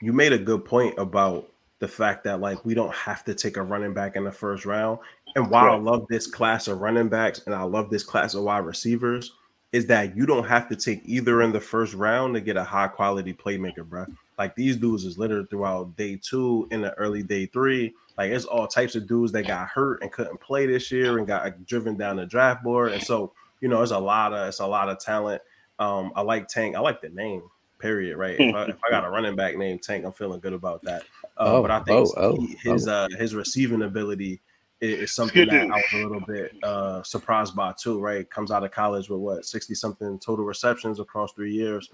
B: you made a good point about the fact that like we don't have to take a running back in the first round. And while I love this class of running backs and I love this class of wide receivers, is that you don't have to take either in the first round to get a high quality playmaker, bro. Like these dudes is littered throughout day two in the early day three. Like it's all types of dudes that got hurt and couldn't play this year and got like, driven down the draft board. And so, you know, it's a lot of it's a lot of talent. Um, I like Tank. I like the name. Period. Right. If I, if I got a running back named Tank, I'm feeling good about that. Uh,
C: Oh,
B: but I think
C: oh, oh,
B: he- his uh, his receiving ability is, is something
D: Good
B: that
D: dude.
B: I was a little bit uh, surprised by too. Right, comes out of college with what sixty something total receptions across three years.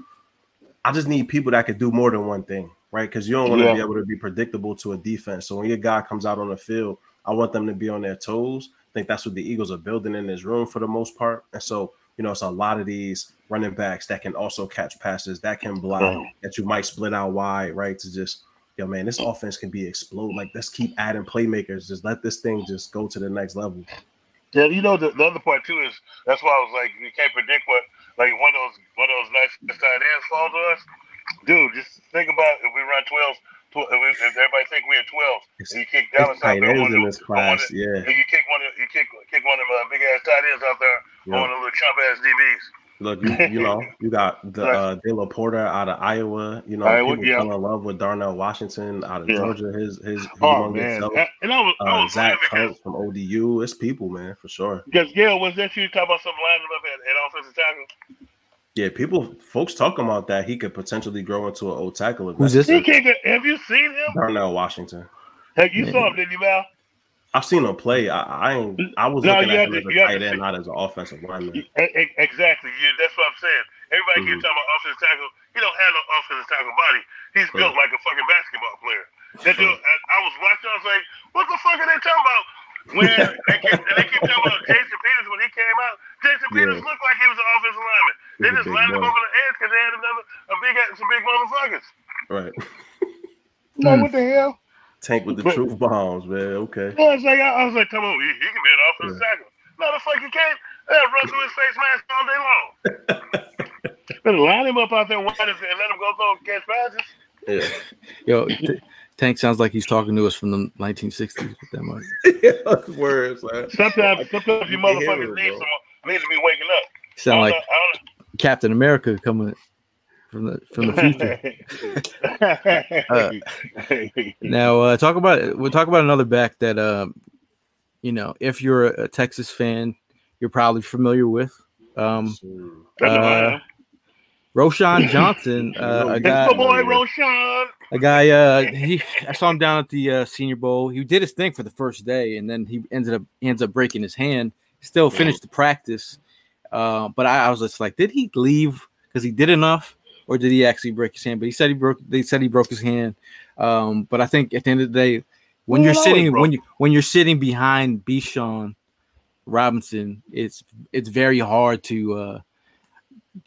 B: I just need people that could do more than one thing, right? Because you don't want to
D: Yeah.
B: be able to be predictable to a defense. So when your guy comes out on the field, I want them to be on their toes. I think that's what the Eagles are building in this room for the most part. And so, you know, it's a lot of these running backs that can also catch passes, that can block,
D: Mhm.
B: that you might split out wide, right? To just, yo, man, this offense can be explode. Like, let's keep adding playmakers. Just let this thing just go to the next level.
D: Yeah, you know the, the other part too is that's why I was like you can't predict what like one of those one of those nice tight ends fall to us. Dude, just think about if we run 12, 12 if, if everybody think we're 12, and you kick Dallas out there,
B: in
D: of
B: this class. Yeah.
D: and you kick one of you kick kick one of them uh, big ass tight ends out there
B: yeah.
D: on the little chump ass DBs.
B: Look, you, you know, you got the uh, De La Porta out of Iowa. You know,
D: Iowa,
B: people
D: yeah.
B: fell in love with Darnell Washington out of
D: Yeah.
B: Georgia. His his
D: Oh man,
B: self.
D: and I was I
B: Uh,
D: was
B: Zach from ODU. It's people, man, for sure.
D: because Gayle was that you talking about some lining up at, at offensive tackle?
B: Yeah, people, folks talking about that he could potentially grow into an old tackle. if
C: Who's this?
D: He can't, get, have you seen him?
B: Darnell Washington.
D: Have you saw him? Didn't you, Val?
B: I've seen him play. I, I ain't. I was
D: No,
B: looking at him
D: to-
B: as a tight end, not as an offensive lineman.
D: Exactly. You, that's what I'm saying. Everybody
B: Mhm.
D: keeps talking about offensive tackle. He don't have no offensive tackle body. He's built like a fucking basketball player. That dude, I, I was watching. I was like, "What the fuck are they talking about?" When they keep, and they keep talking about Jason Peters when he came out. Jason Peters
B: Yeah.
D: looked like he was an offensive lineman. They just
B: big
D: lined him
B: boy.
D: up on the edge because they had another a big some big motherfuckers.
B: Right.
D: Like
C: Hmm.
D: what the hell?
B: Tank with the
D: But-
B: truth bombs, man. Okay.
D: Yeah, I was like, I, I was like, come on, he, he can be an offensive
B: Yeah.
D: tackle. No, the fuck he can't. They'll run through his face mask all day long. Better line him up out there wide and let him go throw and catch passes.
B: Yeah.
C: Yo, T- Tank sounds like he's talking to us from the 1960s with that much.
B: Words, man.
D: Sometimes, sometimes you
B: You can hear
D: motherfuckers
B: it,
D: need
B: bro.
D: some, need to be waking up.
C: Sound
D: I
C: like
D: know- I
C: Captain America coming from the from the future. Uh, Now, uh, talk about we'll talk about another back that um, you know, if you're a, a Texas fan, you're probably familiar with. Um, uh. Roschon Johnson, uh, a guy,
D: boy Roschon.
C: a guy. Uh, he I saw him down at the uh, Senior Bowl. He did his thing for the first day, and then he ended up he ends up breaking his hand. Still finished the practice, uh, but I, I was just like, did he leave because he did enough, or did he actually break his hand? But he said he broke. They said he broke his hand. Um, but I think at the end of the day, when you're
D: it
C: sitting when you when you're sitting behind Bijan Robinson, it's it's very hard to uh,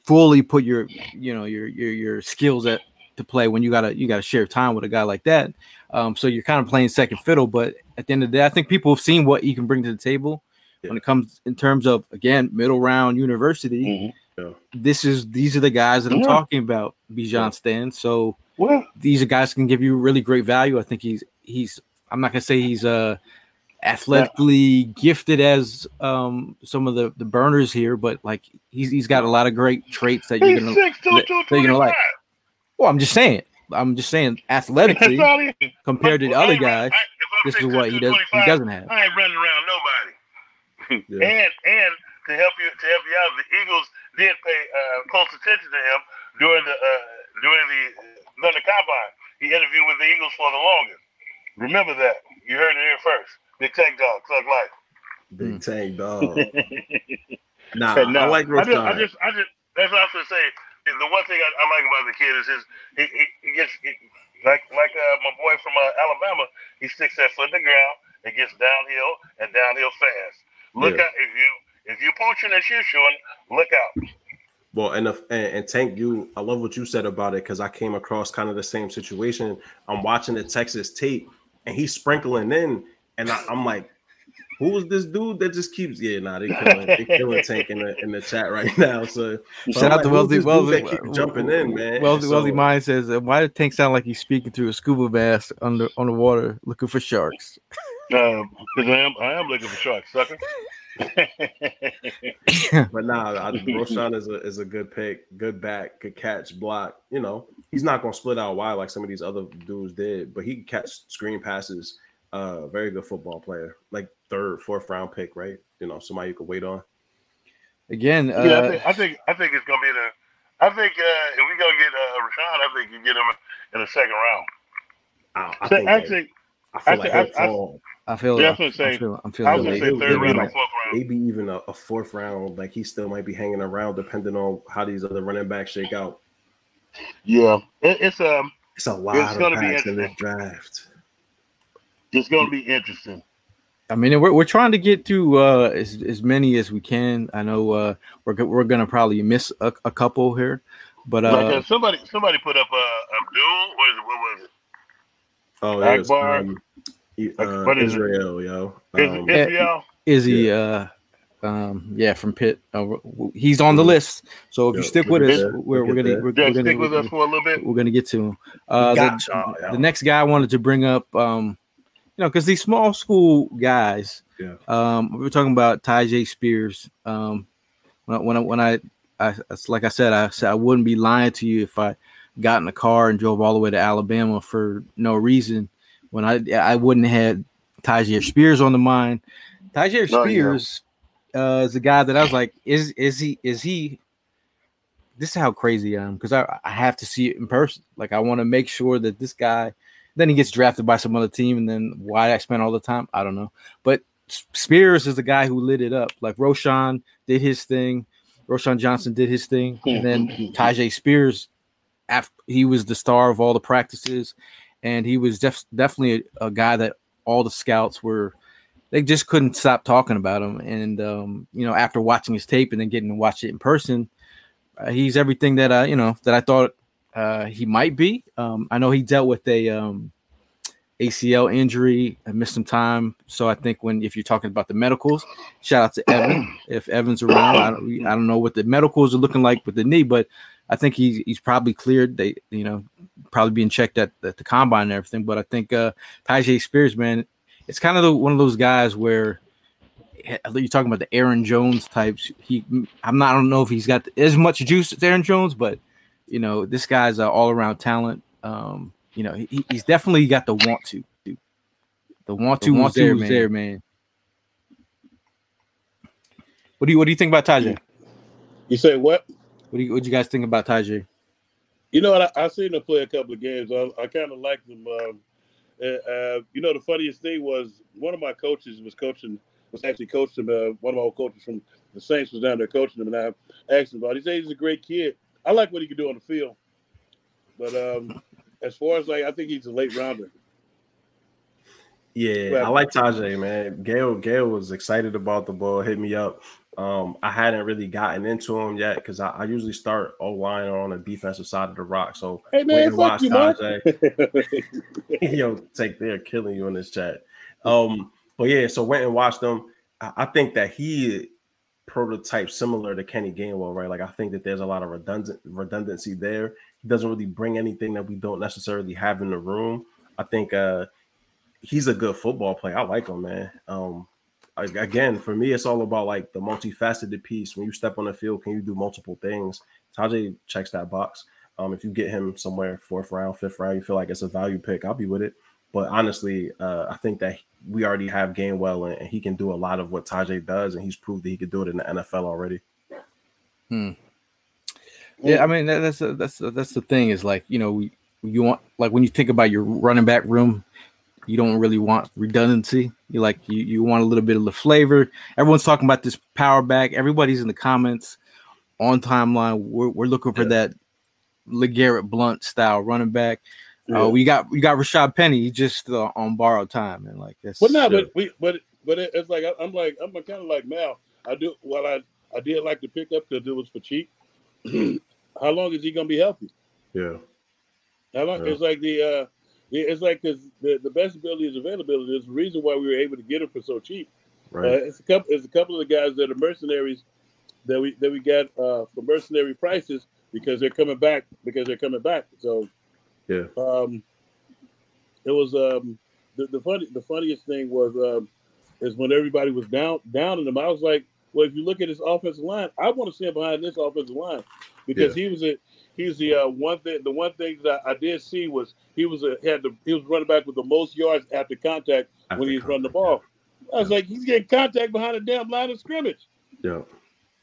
C: fully put your you know your your your skills at to play when you gotta you gotta share time with a guy like that. Um, so you're kind of playing second fiddle. But at the end of the day, I think people have seen what he can bring to the table when it comes in terms of again middle round university.
D: Mhm.
B: Yeah.
C: This is these are the guys that I'm
D: Yeah.
C: talking about, Bijan Stan. So
D: Well,
C: these are guys can give you really great value. I think he's he's I'm not gonna say he's uh athletically gifted as um some of the the burners here, but like he's he's got a lot of great traits that you're gonna
D: six
C: that- that you're gonna like. well I'm just saying I'm just saying athletically
D: That's all he is.
C: compared to the other guys,
D: I- if I'm
C: this is what he does he doesn't have.
D: I ain't running around nobody.
B: Yeah.
D: And and to help you to help you out, the Eagles did pay uh, close attention to him during the uh, during the during the combine. He interviewed with the Eagles for the longest. Remember that. You heard it here first. Big Tank Dog, Thug Life.
B: Big
C: Hmm.
B: tank dog. Nah,
D: no,
B: I like
D: I just, I just, I just, that's what I was gonna say. The one thing I, I like about the kid is his, he, he, he gets he, like, like uh, my boy from uh, Alabama. He sticks that foot in the ground and gets downhill and downhill fast. Look
B: Yeah.
D: out if you,
E: If you're poaching and shoe shoeing, look out.
B: Well, and, the, and and Tank, you, I love what you said about it because I came across kind of the same situation. I'm watching the Texas tape, and he's sprinkling in, and I, I'm like, "Who is this dude that just keeps? Yeah, nah, they killing, they killing Tank in the in the chat right now. So
C: Shout
B: I'm
C: out
B: like,
C: to
B: who's
C: Wealthy Wealthy
B: keep jumping in, man.
C: Wealthy,
B: And
C: Wealthy
B: so-
C: Mind says, uh, "Why did Tank sound like he's speaking through a scuba mask under on the water looking for sharks?"
E: Because I am I am looking for sharks, sucker.
B: But nah, I, Roschon is a is a good pick, good back, good catch, block. You know, he's not gonna split out wide like some of these other dudes did, but he can catch screen passes. Uh, very good football player, like third, fourth round pick, right? You know, somebody you could wait on.
C: Again, uh,
E: yeah, I think, I think I think it's gonna be the. I think uh, if we gonna get uh, Roschon, I think you get him in the second round.
B: I, I
E: So
B: think
E: actually,
B: I feel
E: I
B: like
E: think-
B: he'll
E: I- I-
C: feel.
E: Yeah, I
C: I
E: was gonna say-
C: am feeling. I'm feeling.
E: was gonna say third
B: maybe
E: round
B: like- maybe even a, a fourth round. Like he still might be hanging around, depending on how these other running backs shake out.
E: Yeah, it, it's um,
B: It's a lot
E: It's
B: of
E: gonna be
B: backs in this draft.
E: it's gonna be interesting.
C: I mean, we're, we're trying to get through uh, as as many as we can. I know uh, we're we're gonna probably miss a, a couple here, but
E: like
C: uh,
E: uh, somebody somebody put up uh, Abdul. What, is it, what was it?
B: Oh, it was, um, uh,
E: What is it?
B: Israel, yo.
E: Is,
B: Um,
E: is y'all?
C: Izzy, uh, um, yeah, from Pitt, uh, w- w- he's on the list. So if you stick with us,
B: there.
C: we're,
B: We'll
C: we're gonna we're,
E: Yeah,
C: we're gonna
E: stick with us for a little bit.
C: we're gonna get to him. Uh,
B: got
C: the, the next guy I wanted to bring up, um, you know, because these small school guys,
B: Yeah.
C: um, we were talking about Tyjae Spears. Um, when I, when I, when I, I, like I said, I said I wouldn't be lying to you if I got in a car and drove all the way to Alabama for no reason. When I, I wouldn't have had Tyjae Spears on the mind. Tyjae
E: Oh, yeah.
C: Spears uh, is a guy that I was like, is is he is he? This is how crazy I am because I, I have to see it in person. Like I want to make sure that this guy. Then he gets drafted by some other team, and then why I spent all the time, I don't know. But Spears is the guy who lit it up. Like Roschon did his thing, Roschon Johnson did his thing, and then Tyjae Spears, after he was the star of all the practices, and he was def- definitely a, a guy that all the scouts were. They just couldn't stop talking about him, and um, you know, after watching his tape and then getting to watch it in person, uh, he's everything that I, you know, that I thought uh, he might be. Um, I know he dealt with a um, ACL injury and missed some time. So I think when if you're talking about the medicals, shout out to Evan. If Evan's around, I don't, I don't know what the medicals are looking like with the knee, but I think he's he's probably cleared. They you know probably being checked at, at the combine and everything. But I think uh, Tyjae Spears, man, it's kind of the, one of those guys where you're talking about the Aaron Jones types. He, I'm not. I don't know if he's got as much juice as Aaron Jones, but you know, this guy's an all around talent. Um, you know, he, he's definitely got the want to. The want to,
F: The
C: want
F: want
C: to,
F: to is
C: there, man. What do you What do you think about Tyjae?
D: You say what?
C: What do you What do you guys think about Tyjae?
D: You know what? I, I seen him play a couple of games. I, I kind of liked him. Um, uh, uh, you know, the funniest thing was one of my coaches was coaching, was actually coaching him. Uh, one of my old coaches from the Saints was down there coaching him, and I asked him about. It. He said he's a great kid. I like what he can do on the field, but um, as far as like, I think he's a late rounder.
B: Yeah,
D: Well-
B: I like Tyjae, man. Gayle Gayle was excited about the ball, hit me up. Um, I hadn't really gotten into him yet because I, I usually start O line or on the defensive side of the rock. So
D: Hey
B: wait
D: man, fuck
B: watch
D: you, man.
B: Tyjae. Yo, take they're killing you in this chat. Um, but yeah, so went and watched them. I, I think that he prototype similar to Kenny Gainwell, right? Like I think that there's a lot of redundant redundancy there. He doesn't really bring anything that we don't necessarily have in the room. I think uh he's a good football player. I like him, man. Um again, for me, it's all about like the multifaceted piece. When you step on the field, can you do multiple things? Tyjae checks that box. Um, if you get him somewhere fourth round, fifth round, you feel like it's a value pick, I'll be with it. But honestly, uh, I think that we already have Gainwell and, and he can do a lot of what Tyjae does, and he's proved that he could do it in the NFL already. Hmm.
C: Yeah, I mean that, that's that's that's the thing is like you know we you want like when you think about your running back room, you don't really want redundancy. You like you you want a little bit of the flavor. Everyone's talking about this power back. Everybody's in the comments on timeline. We're, we're looking for
B: Yeah.
C: that LeGarrette Blount style running back.
D: Yeah.
C: Uh, we got we got Rashaad Penny. He's just uh, on borrowed time and like that's
D: But no, but we, but but it, it's like I, I'm like I'm kind of like Mal. I do. Well, I I did like the pickup because it was for cheap. How long is he gonna be healthy?
B: Yeah.
D: How long?
B: Yeah.
D: It's like the uh, the- it's like because the, the best ability is availability. There's a reason why we were able to get him for so cheap.
B: Right.
D: Uh, it's a couple. It's a couple of the guys that are mercenaries that we that we got uh, for mercenary prices because they're coming back because they're coming back. So
B: yeah.
D: um, it was um, the, the funny the funniest thing was um, is when everybody was down down in him. I was like, well, if you look at his offensive line, I want to him behind this offensive line because he was a he was the uh, one thing. The one thing that I, did see was he was a had the he was running back with the most yards after contact
B: After
D: when he was running the ball. I was like, he's getting contact behind the damn line of scrimmage.
B: Yeah.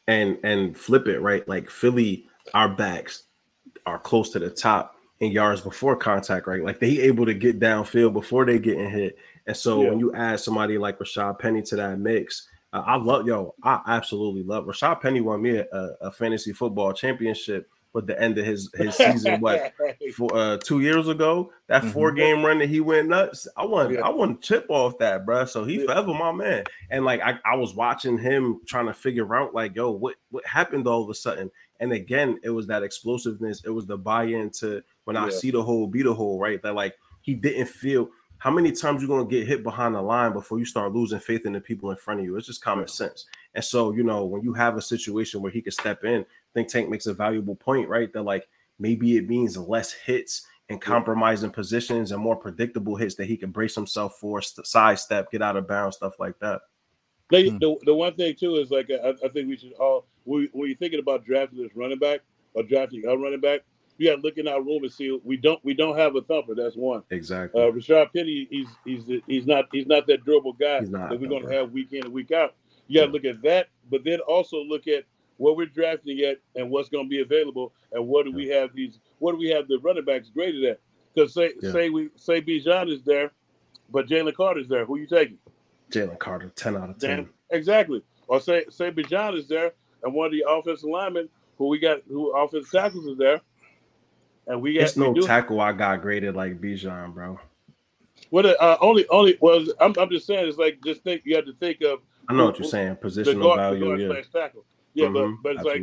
B: And and flip it, right? Like Philly, our backs are close to the top in yards before contact, right? Like they able to get downfield before they getting hit. And so
D: Yeah.
B: when you add somebody like Rashaad Penny to that mix, uh, I love yo, I absolutely love Rashaad Penny won me a, a fantasy football championship with the end of his his season. What for uh two years ago, that
C: Mhm.
B: four game run that he went nuts. I want
D: Yeah.
B: I want to chip off that, bruh. So he
D: Yeah.
B: forever my man. And like I, I was watching him trying to figure out like, yo, what what happened all of a sudden? And again, it was that explosiveness, it was the buy-in to when I see the hole, be the hole, right? That like he didn't feel how many times you're gonna get hit behind the line before you start losing faith in the people in front of you. It's just common sense. And so, you know, when you have a situation where he could step in, I think Tank makes a valuable point, right? That like maybe it means less hits and compromising positions and more predictable hits that he can brace himself for, st- sidestep, get out of bounds, stuff like that.
D: They,
C: Hmm.
D: the, the one thing too is like I, I think we should all when, when you're thinking about drafting this running back or drafting a running back, you got to look in our room and see we don't we don't have a thumper. That's one.
B: Exactly.
D: Uh, Rashaad Penny, he's he's he's not he's not that durable guy
B: He's not,
D: that we're
B: no,
D: going to have week in and week out. You got to look at that, but then also look at what we're drafting at and what's going to be available and what do we have these what do we have the running backs graded at? Because say
B: Yeah.
D: say we say Bijan is there, but Jalen Carter's there. Who you taking?
B: Jalen Carter, 10 out of 10.
D: Damn, exactly. Or say say Bijan is there, and one of the offensive linemen who we got who offensive tackles is there, and we got
B: It's no tackle I got graded like Bijan, bro.
D: What uh, only only was I'm, I'm just saying it's like just think you have to think of
B: I know what you're saying. Positional
D: guard,
B: value, yeah.
D: tackle. Yeah,
B: Mhm,
D: but but it's like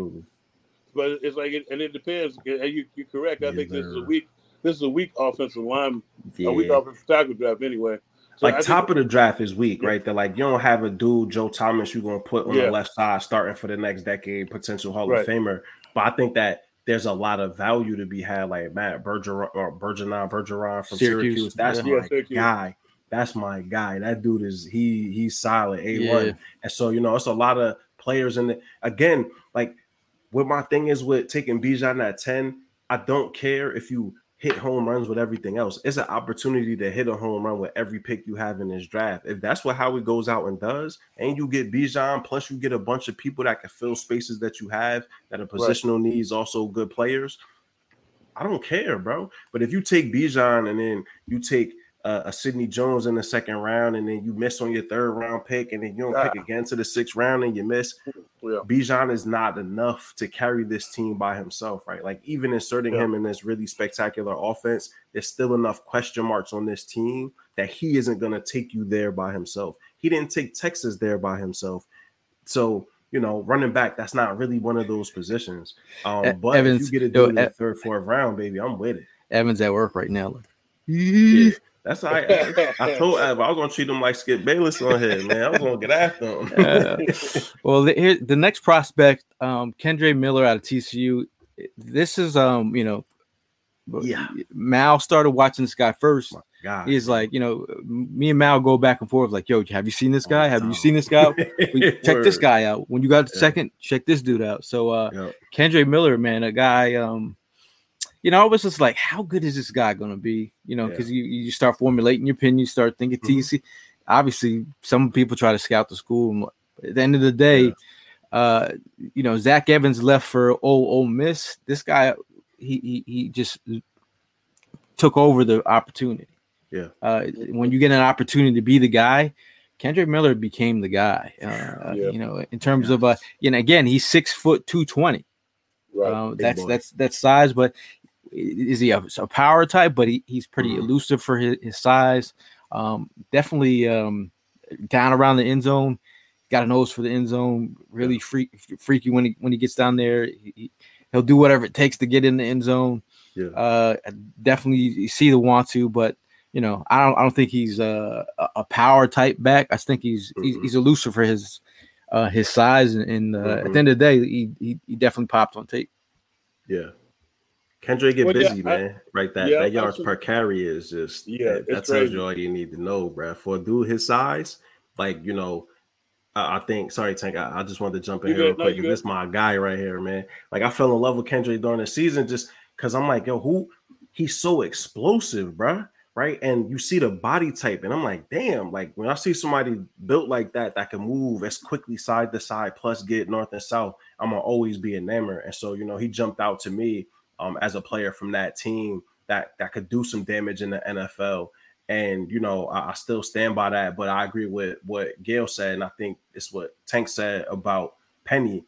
D: but it's like and it depends. And you you're correct. I
B: Yeah,
D: think this is a weak this is a weak offensive line, a weak
B: Yeah.
D: offensive tackle draft anyway. So I
B: like
D: think-
B: top of the draft is weak,
D: Yeah.
B: right? They're like you don't have a dude, Joe Thomas, you're gonna put on
D: Yeah.
B: the left side starting for the next decade, potential Hall
D: Right.
B: of Famer. But I think that there's a lot of value to be had, like Matt Bergeron or Bergeron, Bergeron from
C: Syracuse,
B: Syracuse. That's
C: yeah.
D: Yeah,
B: my
D: Syracuse.
B: guy. That's my guy. That dude is he he's solid, A1.
C: Yeah.
B: And so, you know, it's a lot of players in it. Again, like what my thing is with taking Bijan at 10, I don't care if you hit home runs with everything else. It's an opportunity to hit a home run with every pick you have in this draft. If that's what Howie goes out and does, and you get Bijan, plus you get a bunch of people that can fill spaces that you have that are positional needs, also good players. I don't care, bro. But if you take Bijan and then you take uh, a Sidney Jones in the second round, and then you miss on your third round pick, and then you don't
D: Ah.
B: pick again to the sixth round and you miss,
D: Yeah.
B: Bijan is not enough to carry this team by himself, right? Like even inserting
D: Yeah.
B: him in this really spectacular offense, there's still enough question marks on this team that he isn't going to take you there by himself. He didn't take Texas there by himself, so you know, running back that's not really one of those positions. Um,
C: E-
B: but
C: Evans-
B: if you get a
C: yo,
B: in the
C: E-
B: third, fourth round, baby, I'm with it.
C: Evans at work right now. Like,
B: Yeah, that's how I I told Ev I was gonna treat him like Skip Bayless on here, man. I was gonna get after him.
C: Uh, well, the, here the next prospect, um, Kendre Miller out of TCU. This is um, you know,
B: Yeah.
C: Mal started watching this guy first.
B: God,
C: He's like, you know, me and Mal go back and forth, like, yo, have you seen this guy? Have you seen this guy? Check this guy out. When you got a
B: Yeah.
C: second, check this dude out. So uh
B: Yep.
C: Kendre Miller, man, a guy, um, you know, I was just like, how good is this guy gonna be? You know,
B: Yeah.
C: because you, you start formulating your opinion, you start thinking
B: Mhm.
C: TC. Obviously, some people try to scout the school. and At the end of the day, uh, you know, Zach Evans left for Ole, Ole Miss. This guy, he, he he just took over the opportunity.
B: Yeah.
C: Uh, when you get an opportunity to be the guy, Kendrick Miller became the guy. Uh,
D: Yeah.
C: You know, in terms of uh, you know, again, he's six foot two twenty.
D: Right.
B: Big
C: that's that's that's size, but is he a, a power type? But he, he's pretty
B: Mhm.
C: elusive for his, his size. Um, definitely um, down around the end zone. got a nose for the end zone. Really freak, freaky when he when he gets down there. He, he'll do whatever it takes to get in the end zone.
B: Yeah.
C: Uh, definitely see the want to, but you know, I don't I don't think he's a, a power type back. I think he's he's,
B: Mhm.
C: he's elusive for his uh, his size, and, and uh, at
B: Mhm.
C: the end of the day, he, he he definitely popped on tape.
B: Yeah. Kendrick get
D: Well, yeah,
B: busy,
D: I-
B: man. right, that
D: yeah,
B: that yards per carry is just
D: Yeah,
B: that, that tells you all you need to know, bro. For a dude his size, like you know, I, I think. Sorry, Tank. I, I just wanted to jump in
D: You
B: here real?
D: No,
B: quick.
D: you
B: 'cause This my guy right here, man. Like I fell in love with Kendrick during the season just because I'm like, yo, who? He's so explosive, bruh. Right, and you see the body type, and I'm like, damn. Like when I see somebody built like that that can move as quickly side to side, plus get north and south, I'm gonna always be enamored. And so, you know, he jumped out to me um, as a player from that team that that could do some damage in the NFL. And you know, I, I still stand by that. But I agree with what Gayle said, and I think it's what Tank said about Penny.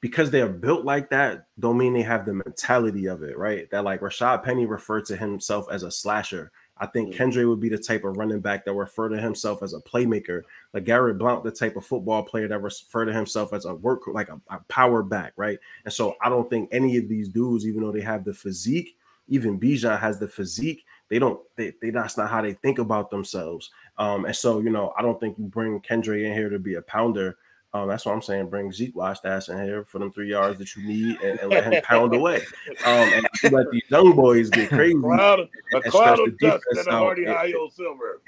B: Because they're built like that, don't mean they have the mentality of it, right? That like Rashaad Penny referred to himself as a slasher. I think Kendre would be the type of running back that refer to himself as a playmaker. Like Garrett Blount, the type of football player that refer to himself as a work, like a, a power back, right? And so I don't think any of these dudes, even though they have the physique, even Bijan has the physique, they don't, they, they that's not how they think about themselves. Um, and so, you know, I don't think you bring Kendre in here to be a pounder. Um, that's what I'm saying. Bring Zeke Wastash in here for them three yards that you need and, and let him pound away. Um, and let these young boys get crazy.
D: Cloud, a
B: and
D: cloud
B: stretch
D: of
B: the
D: dust
B: defense
D: and a
B: out.
D: high old silver.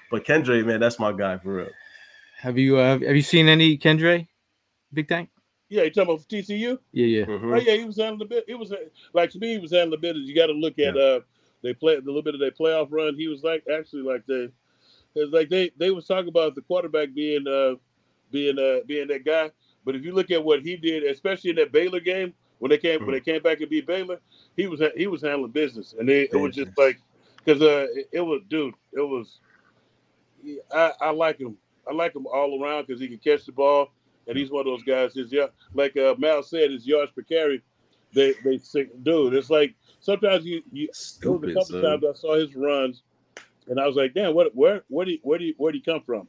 B: but Kendrick, man, that's my guy for real.
C: Have you uh, have you seen any Kendre? Big Tank?
D: Yeah, you talking about TCU?
C: Yeah, yeah.
B: Mhm.
D: Oh yeah, he was handling a bit. It was like to me, he was handling a bit. You got to look at uh, they play the little bit of their playoff run. He was like actually like they, it's like they they was talking about the quarterback being uh being uh being that guy. But if you look at what he did, especially in that Baylor game when they came when they came back and beat Baylor, he was he was handling business, and they, it was just like because uh it, it was dude, it was. I, I like him. I like him all around because he can catch the ball, and he's one of those guys. His yeah, like uh, Mal said, his yards per carry, they they sick, dude. It's like sometimes you you. It was a couple
B: son.
D: times I saw his runs, and I was like, damn, what where where do where do where do you come from?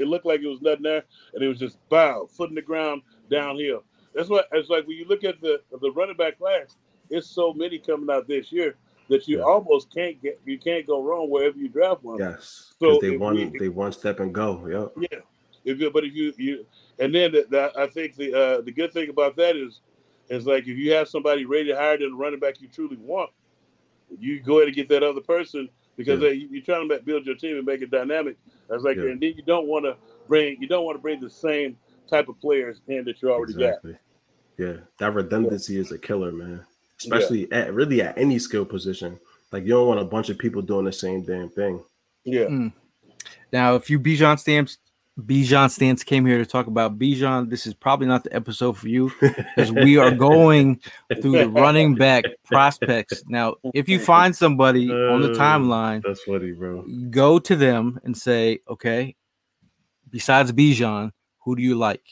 D: It looked like it was nothing there, and it was just bow, foot in the ground, downhill. That's what it's like when you look at the the running back class. It's so many coming out this year that you
B: Yeah.
D: almost can't get you can't go wrong wherever you draft one.
B: Yes.
D: So
B: they one
D: we-
B: they one step and go. Yep.
D: Yeah, if you, but if you you and then the, the, I think the uh, the good thing about that is is like if you have somebody rated higher than the running back you truly want, you go ahead and get that other person because
B: Yeah.
D: you're trying to build your team and make it dynamic. That's like,
B: Yeah.
D: and then you don't want to bring you don't want to bring the same type of players in that you already got.
B: Yeah. That redundancy is a killer, man. Especially at really at any skill position. Like you don't want a bunch of people doing the same damn thing.
D: Yeah, hmm.
C: Now, if you Bijan stamps, Bijan stance came here to talk about Bijan, this is probably not the episode for you because we are going through the running back prospects. Now, if you find somebody on the
B: Uh,
C: timeline,
B: That's funny, bro.
C: go to them and say, okay, besides Bijan, who do you like?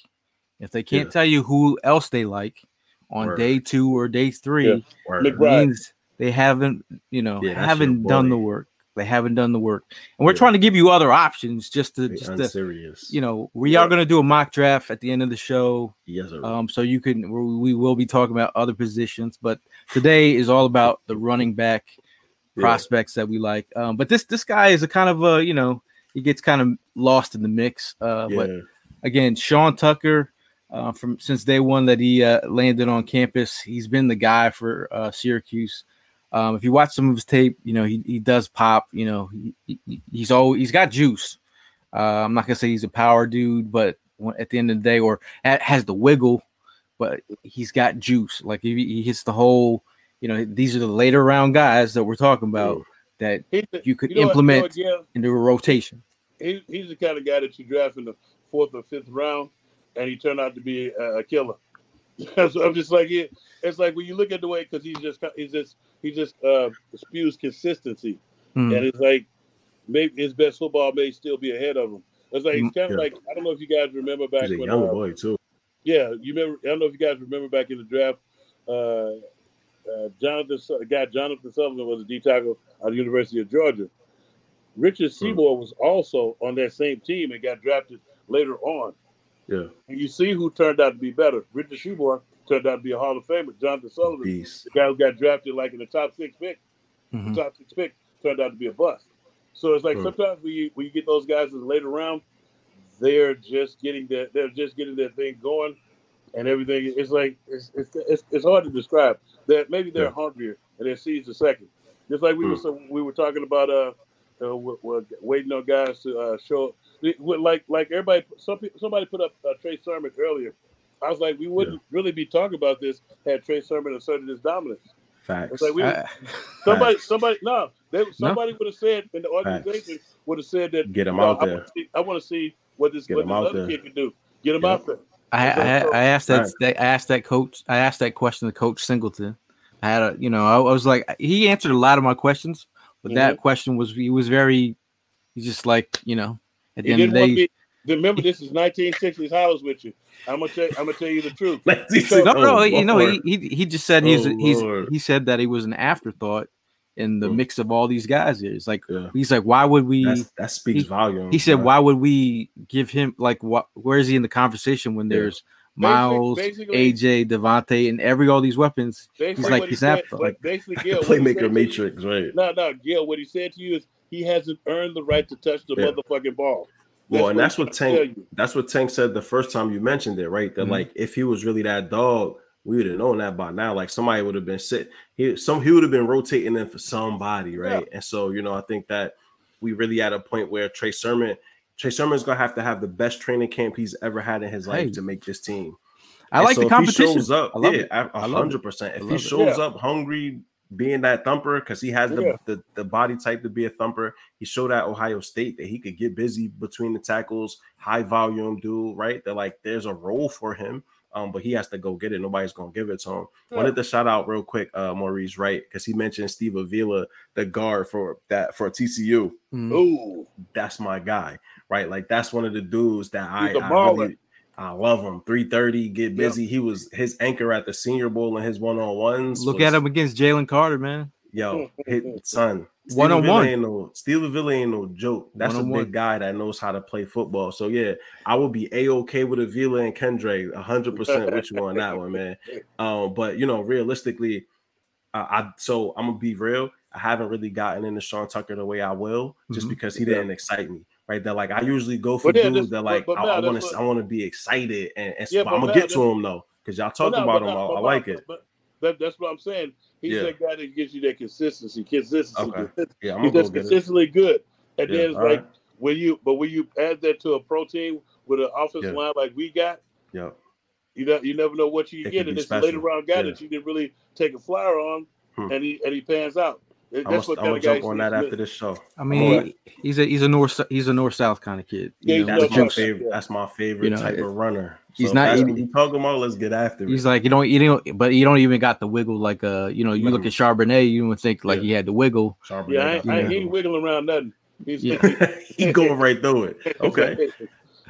C: If they can't
B: Yeah.
C: tell you who else they like on
B: Word.
C: day two or day three,
D: Yeah.
C: Means they haven't, you know,
B: Yeah,
C: haven't done the work. They haven't done the work, and we're
B: Yeah.
C: trying to give you other options just to just to,
B: unserious.
C: you know, we are going to do a mock draft at the end of the show.
B: yes, sir.
C: Um, so you can, we we will be talking about other positions, but today is all about the running back
B: Yeah.
C: prospects that we like. Um, but this, this guy is a kind of a, you know, he gets kind of lost in the mix. Uh, But again, Sean Tucker, uh, from since day one that he uh, landed on campus, he's been the guy for uh, Syracuse. Um, if you watch some of his tape, you know he, he does pop. You know he, he- he's always he's got juice. Uh, I'm not gonna say he's a power dude, but at the end of the day, or ha- has the wiggle, but he's got juice. Like he, he hits the whole. You know these are the later round guys that we're talking about that
D: the-
C: you could
D: you know what- you know
C: implement into a rotation.
D: he, he's the kind of guy that you draft in the fourth or fifth round, and he turned out to be a, a killer. so I'm just like, it, it's like when you look at the way because he's just he's just he just uh, spews consistency,
C: Hmm.
D: and it's like maybe his best football may still be ahead of him. It's like he's
C: Mm,
D: kind of
B: yeah.
D: like I don't know if you guys remember back
B: He's a
D: when
B: young
D: uh,
B: boy too.
D: yeah, you remember? I don't know if you guys remember back in the draft. Uh, uh, Jonathan, guy Jonathan Sullivan was a D tackle at the University of Georgia. Richard Seymour was also on that same team and got drafted later on.
B: Yeah.
D: And you see who turned out to be better. Richard Seymour turned out to be a Hall of Famer. Jonathan Sullivan,
B: Beast.
D: the guy who got drafted like in the top six pick,
C: Mhm.
D: the top six pick, turned out to be a bust. So it's like
B: Hmm.
D: sometimes when you get those guys in the later round, they're just getting that they're just getting that thing going, and everything. It's like it's it's it's, it's hard to describe. That maybe they're
B: Yeah.
D: hungrier and their seeds the second. Just like we were
B: Hmm.
D: so we were talking about uh, uh we're, we're waiting on guys to uh, show. We- we- Like like everybody, some people, somebody put up uh, Trey Sermon earlier. I was like, we wouldn't really be talking about this had Trey Sermon asserted his dominance.
B: Facts.
D: It's like we,
C: I-
D: somebody,
B: Facts.
D: somebody, no, they, somebody would have said in the organization would have said that.
B: Get him
D: "No,
B: out
D: I
B: there.
D: wanna see- I want to see what this,
B: Get
D: what
B: him
D: this
B: out
D: other
B: there.
D: kid can do. Get him
B: Yeah.
D: out there.
C: I, I, I asked that,
B: Right.
C: that I asked that coach I asked that question to Coach Singleton. I had a you know I, I was like he answered a lot of my questions, but that
D: Mhm.
C: question was he was very he's just like you know at the
D: He
C: end of the day.
D: me. Remember, this is 1960s. How was with you. I'm gonna tell. I'm gonna tell you the truth.
B: Like,
C: No, no,
B: oh,
C: you know he, he he just said he's
B: Oh,
C: he's
B: Lord.
C: he said that he was an afterthought in the
B: Mm.
C: mix of all these guys here. It's like
B: Yeah.
C: he's like why would we?
B: That's, that speaks
C: he-
B: volumes.
C: he said
B: bro.
C: why would we give him like what? Where is he in the conversation when
B: Yeah.
C: there's Miles,
D: basically-
C: AJ, DeVonta, and every all these weapons?
D: Basically,
C: He's like
D: what he
C: he's
D: said,
C: after.
D: like, basically, Gil, what
B: Playmaker
D: to you-
B: matrix, right?
D: No, no, Gil. What he said to you is he hasn't earned the right to touch the
B: Yeah.
D: motherfucking ball.
B: Well, and that's what
D: trying
B: Tank. That's what Tank said the first time you mentioned it, right? That
C: Mhm.
B: like if he was really that dog, we would have known that by now. Like somebody would have been sit. He some he would have been rotating in for somebody, right? And so you know, I think that we really at a point where Trey Sermon, Trey Sermon's gonna have to have the best training camp he's ever had in his life
C: Hey.
B: to make this team.
C: I
B: And
C: like
B: so
C: the
B: if he
C: competition.
B: shows up,
C: I love
B: yeah,
C: it.
B: a
C: I love it.
B: hundred percent. If he
C: love it.
B: shows
D: Yeah.
B: up hungry, being that thumper, because he has the,
D: Yeah.
B: the the body type to be a thumper. He showed at Ohio State that he could get busy between the tackles, high volume dude, right? That like there's a role for him. Um, but he has to go get it. Nobody's gonna give it to him. Wanted to shout out real quick, uh, Maurice, Wright, Because he mentioned Steve Avila, the guard for that for TCU.
C: Mhm.
D: Ooh,
B: That's my guy, right? Like that's one of the dudes that I,
D: He's a
B: I
D: baller.
B: really I love him. 330, get
D: Yep.
B: busy. He was his anchor at the senior bowl and his one-on-ones.
C: Look
B: was-
C: at him against Jalen Carter, man.
B: Yo, hit son.
C: One on one.
B: ain't no Steve Avila ain't no joke. That's a
C: One-on-one.
B: big guy that knows how to play football. So yeah, I would be a-okay with Avila and Kendre, hundred percent with you on that one, man. Um, but you know, realistically, uh, I so I'm gonna be real. I haven't really gotten into Sean Tucker the way I will, just
C: Mhm.
B: because he
D: Yeah.
B: didn't excite me. Right, that like I usually go for
D: yeah,
B: dudes that like
D: but
B: I, I want to I want to be excited and, and
D: Yeah,
B: but
D: but
B: I'm gonna
D: now
B: get to him though because y'all
D: But
B: talked about
D: but
B: him. I, I like it.
D: But that, that's what I'm saying. He's
B: Yeah.
D: that guy that gives you that consistency. Consistency.
B: Okay.
D: consistency.
B: Yeah, I'm
D: He's just
B: go get it.
D: consistently good. And
B: Yeah,
D: then it's like
B: right.
D: when you, but when you add that to a protein with an offensive
B: Yeah.
D: line like we got,
B: Yeah,
D: you know, you never know what you
B: It
D: get. And it's a
B: special.
D: later round guy
B: Yeah.
D: that you didn't really take a flyer on,
B: Hmm.
D: and he and he pans out.
B: I'm
D: That's
B: gonna, I'm gonna jump on that after this show.
C: I mean,
B: gonna-
C: he's a he's a north he's a north south kind of kid.
D: Yeah,
C: know,
B: That's my favorite.
D: Yeah.
B: That's my favorite
C: You know,
B: type
C: it-
B: of runner.
C: he's
B: So
C: not-
B: if That's
C: he-
B: what talking about. Let's get after it.
C: He's like you don't you don't but you don't even got the wiggle like uh you know you look at Charbonnet you would think like
B: Yeah.
C: he had the wiggle.
B: Charbonnet
D: Yeah, I, ain't- I,
B: the
D: he ain't wiggling around nothing. He's
C: Yeah.
B: he going right through it. Okay.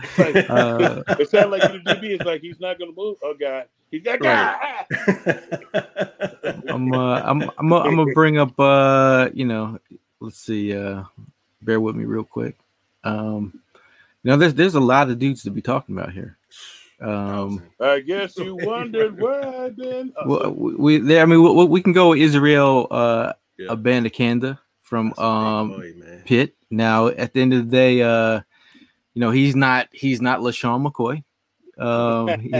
D: It's like-
C: Uh,
D: it sounds like the DB is like he's not gonna move. Oh God, he's got
B: Right.
C: I'm uh I'm I'm I'm gonna bring up uh you know let's see uh bear with me real quick. Um you know there's there's a lot of dudes to be talking about here. Um
D: I guess you wondered where I've been. Uh,
C: well, we, we there I mean we, we can go with Israel uh
B: Yeah.
C: Abanikanda from
B: That's a big
C: um
B: boy.
C: Pitt. Now, at the end of the day, uh, you know, he's not he's not LeSean McCoy. Um, he-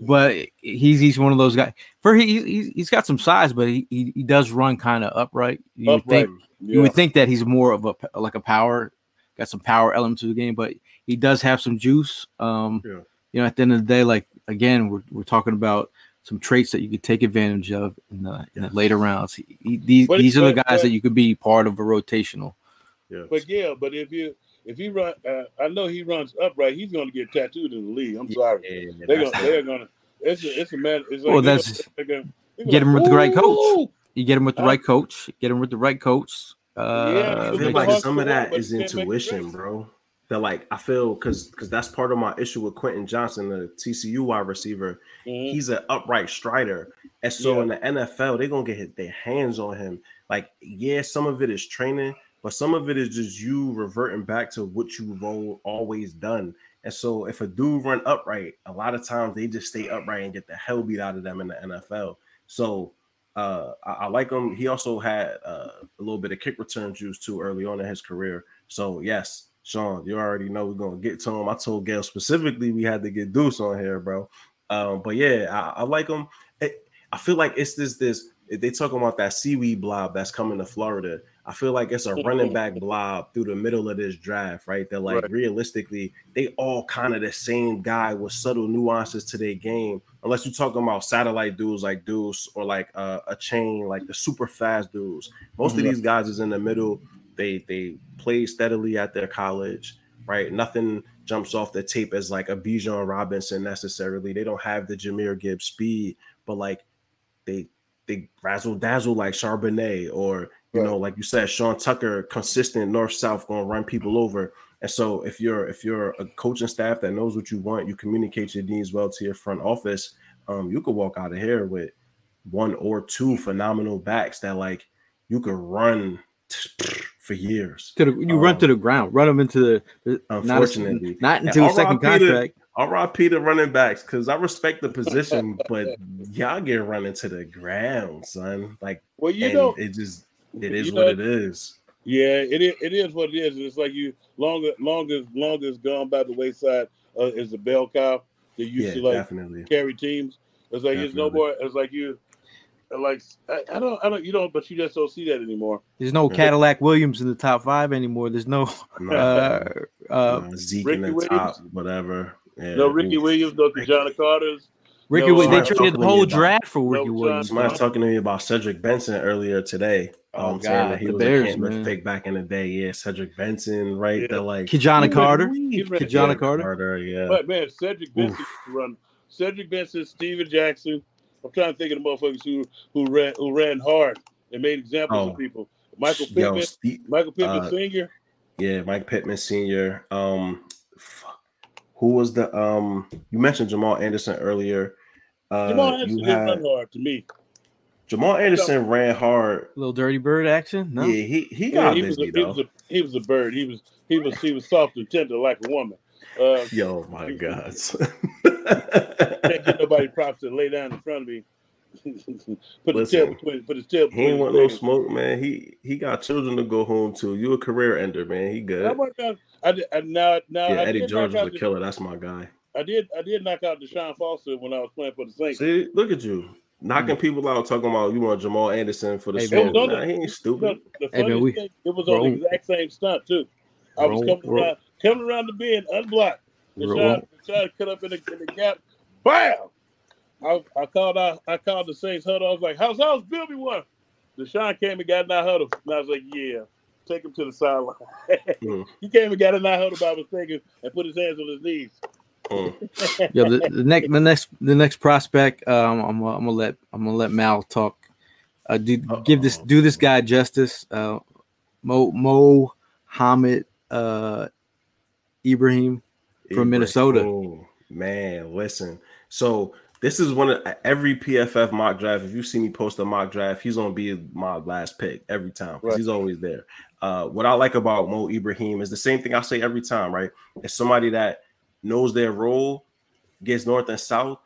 C: but he's he's one of those guys. For he he's, he's got some size, but he he, he does run kind of upright. You would
D: Upright.
C: think
D: Yeah.
C: you would think that he's more of a like a power, got some power element to the game, but he does have some juice. Um,
B: Yeah.
C: you know, at the end of the day, like again, we're we're talking about some traits that you could take advantage of in the, in the later rounds. He, he- these
D: But-
C: these are the guys
D: but-
C: that you could be part of a rotational.
B: Yeah.
D: But yeah, but if you if he run, uh, I know he runs upright. He's going to get tattooed in the league. I'm sorry.
B: Yeah,
D: They're going.
B: it.
D: They're going to. It's a, it's a matter. It's like
C: Well, that's-
D: gonna- gonna-
C: Get him
D: gonna-
C: with the right coach. You get him with the right coach. Get him with the right coach. Uh,
D: Yeah,
B: I feel like some of
D: win,
B: that
D: but
B: is
D: you can't make
B: intuition,
D: mistakes.
B: bro. That like I feel because because that's part of my issue with Quentin Johnston, the TCU wide receiver.
D: Mhm.
B: He's an upright strider, and so
D: Yeah.
B: in the NFL they're gonna get hit their hands on him. Like yeah, some of it is training, but some of it is just you reverting back to what you've always done. And so if a dude run upright, a lot of times they just stay upright and get the hell beat out of them in the NFL. So uh, I, I like him. He also had uh, a little bit of kick return juice too early on in his career. So yes, Sean, you already know we're gonna get to him. I told Gayle specifically we had to get Deuce on here, bro. Um, but yeah, I, I like him. It, I feel like it's this this they talking about that seaweed blob that's coming to Florida. I feel like it's a running back blob through the middle of this draft, right? They're like
D: Right.
B: realistically, they all kind of the same guy with subtle nuances to their game. Unless you're talking about satellite dudes like Deuce or like uh, Achane, like the super fast dudes. Most of
D: Mhm.
B: these guys is in the middle. They they play steadily at their college, right? Nothing jumps off the tape as like a Bijan Robinson necessarily. They don't have the Jahmyr Gibbs speed, but like they they razzle dazzle like Charbonnet or you
D: Right.
B: know, like you said, Sean Tucker, consistent north south, gonna run people over. And so if you're if you're a coaching staff that knows what you want, you communicate your needs well to your front office, um, you could walk out of here with one or two phenomenal backs that like you could run for years.
C: to the, you run
B: Um,
C: to the ground, run them into the, the not, a-
B: Unfortunately.
C: not
B: And
C: into a second
B: RIP to-
C: contract.
B: RIP to running backs because I respect the position, but y'all get run into the ground, son. Like
D: Well, you
B: and
D: know,
B: it just it is
D: you
B: what
D: know-
B: it is.
D: Yeah, it is. It is what it is. It's like you longer, longer, longer gone by the wayside uh, is the bell cow that used
B: Yeah,
D: to like
B: definitely.
D: carry teams. It's like it's no more. It's like you, like I, I don't, I don't, you don't, but you just don't see that anymore.
C: There's no
B: Yeah.
C: Cadillac Williams in the top five anymore. There's no
B: No,
C: uh, uh,
B: no, Zeke
D: Ricky
B: in the
D: Williams.
B: top, whatever. Yeah,
D: No Ricky. Williams, no John Carter's.
C: Ricky.
D: No,
C: they traded the whole
B: me about-
C: draft for Ricky
D: John-
C: Williams.
B: Somebody's talking to me about Cedric Benson earlier today.
C: Oh,
B: Um, saying
C: God,
B: that he
C: the
B: was
C: Bears,
B: a can't
C: man.
B: pick back in the day. Yeah, Cedric Benson, right?
D: Yeah.
B: They're like
C: Ki-Jana Carter.
D: ran-
C: Ki-Jana
D: yeah.
C: Carter.
B: Carter, yeah.
D: But man, Cedric Benson
B: Oof.
D: used run. Cedric Benson, Steven Jackson. I'm trying to think of the motherfuckers who who ran who ran hard and made examples
B: Oh.
D: of people. Michael
B: Yo,
D: Pittman,
B: Steve-
D: Michael Pittman
B: uh,
D: Senior.
B: Yeah, Mike Pittman Sr. Um, fuck. who was the um? You mentioned Jamal Anderson earlier. Uh,
D: Jamal Anderson
B: you
D: didn't
B: had
D: run hard to me.
B: Jamal Anderson ran hard.
C: little dirty bird action. No,
B: Yeah, he he
D: Yeah,
B: got
D: he was, a,
B: busy
D: he
B: though.
D: was a he was a bird. He was he was he was soft and tender like a woman. Uh,
B: Yo, my God.
D: can't get nobody props to lay down in front of me. put his tail between put his tail
B: he
D: between
B: ain't want no
D: legs.
B: smoke, man. He he got children to go home to. You a career ender, man. He
D: I
B: good.
D: worked out. I did. I, now now
B: Yeah,
D: I
B: Eddie George
D: knock
B: was a
D: the-
B: killer. That's my guy.
D: I did I did knock out Deshaun Foster when I was playing for the Saints.
B: See, look at you knocking people out, talking about you want Jamal Anderson for the
C: Hey,
B: smoke.
D: man.
B: Nah, he ain't stupid.
D: the
C: Hey, man, we-
D: thing, it was on the exact same stunt too. I was
C: roll-
D: coming
C: roll-
D: around coming around the bend unblocked.
C: Roll-
D: Deshaun, Deshaun cut up in the, in the gap. Bam! I, I called out I called the Saints huddle. I was like, How's how's Bilby one? Deshaun came and got in that huddle. And I was like, Yeah, take him to the sideline.
B: Mm.
D: he came and got in that huddle by mistake and put his hands on his knees.
B: Mm.
C: yeah. The, the next, the next, the next prospect. Um, I'm, I'm gonna let I'm gonna let Mal talk. Uh, do give this do this guy justice. Uh, Mo Mo Hamid uh, Ibrahim from Minnesota.
B: Ibrahim, Man, listen. So this is one of every PFF mock draft. If you see me post a mock draft, he's gonna be my last pick every time because
D: Right.
B: he's always there. Uh, what I like about Mo Ibrahim is the same thing I say every time, right? It's somebody that knows their role, gets north and south,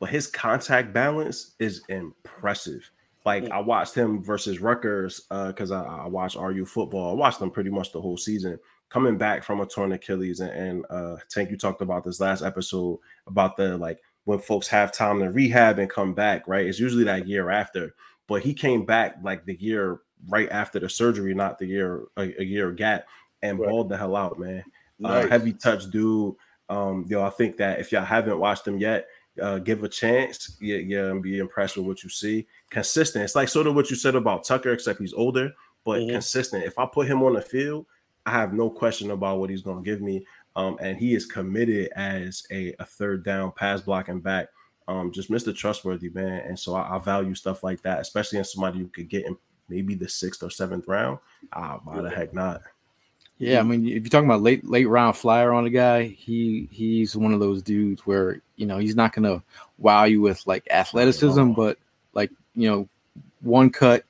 B: but his contact balance is impressive. Like I watched him versus Rutgers because uh, I, I watched RU football. I watched them pretty much the whole season. Coming back from a torn Achilles, and, and uh, Tank, you talked about this last episode about the like when folks have time to rehab and come back. Right, it's usually that year after. But he came back like the year right after the surgery, not the year a, a year gap, and
D: Right.
B: balled the hell out, man.
D: Nice.
B: Uh, heavy touch dude. Um, yo, I think that if y'all haven't watched them yet, uh, give a chance. Yeah, yeah, and be impressed with what you see. Consistent. It's like sort of what you said about Tucker, except he's older, but
D: Mhm.
B: consistent. If I put him on the field, I have no question about what he's going to give me. Um, and he is committed as a, a third down pass blocking back. Um, just Mr. Trustworthy, man. And so I, I value stuff like that, especially in somebody you could get in maybe the sixth or seventh round. Ah, why the heck not?
C: Yeah, I mean, if you're talking about late late round flyer on a guy, he he's one of those dudes where you know he's not gonna wow you with like athleticism, but like you know, one cut,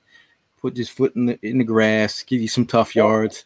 C: put his foot in the in the grass, give you some tough yards.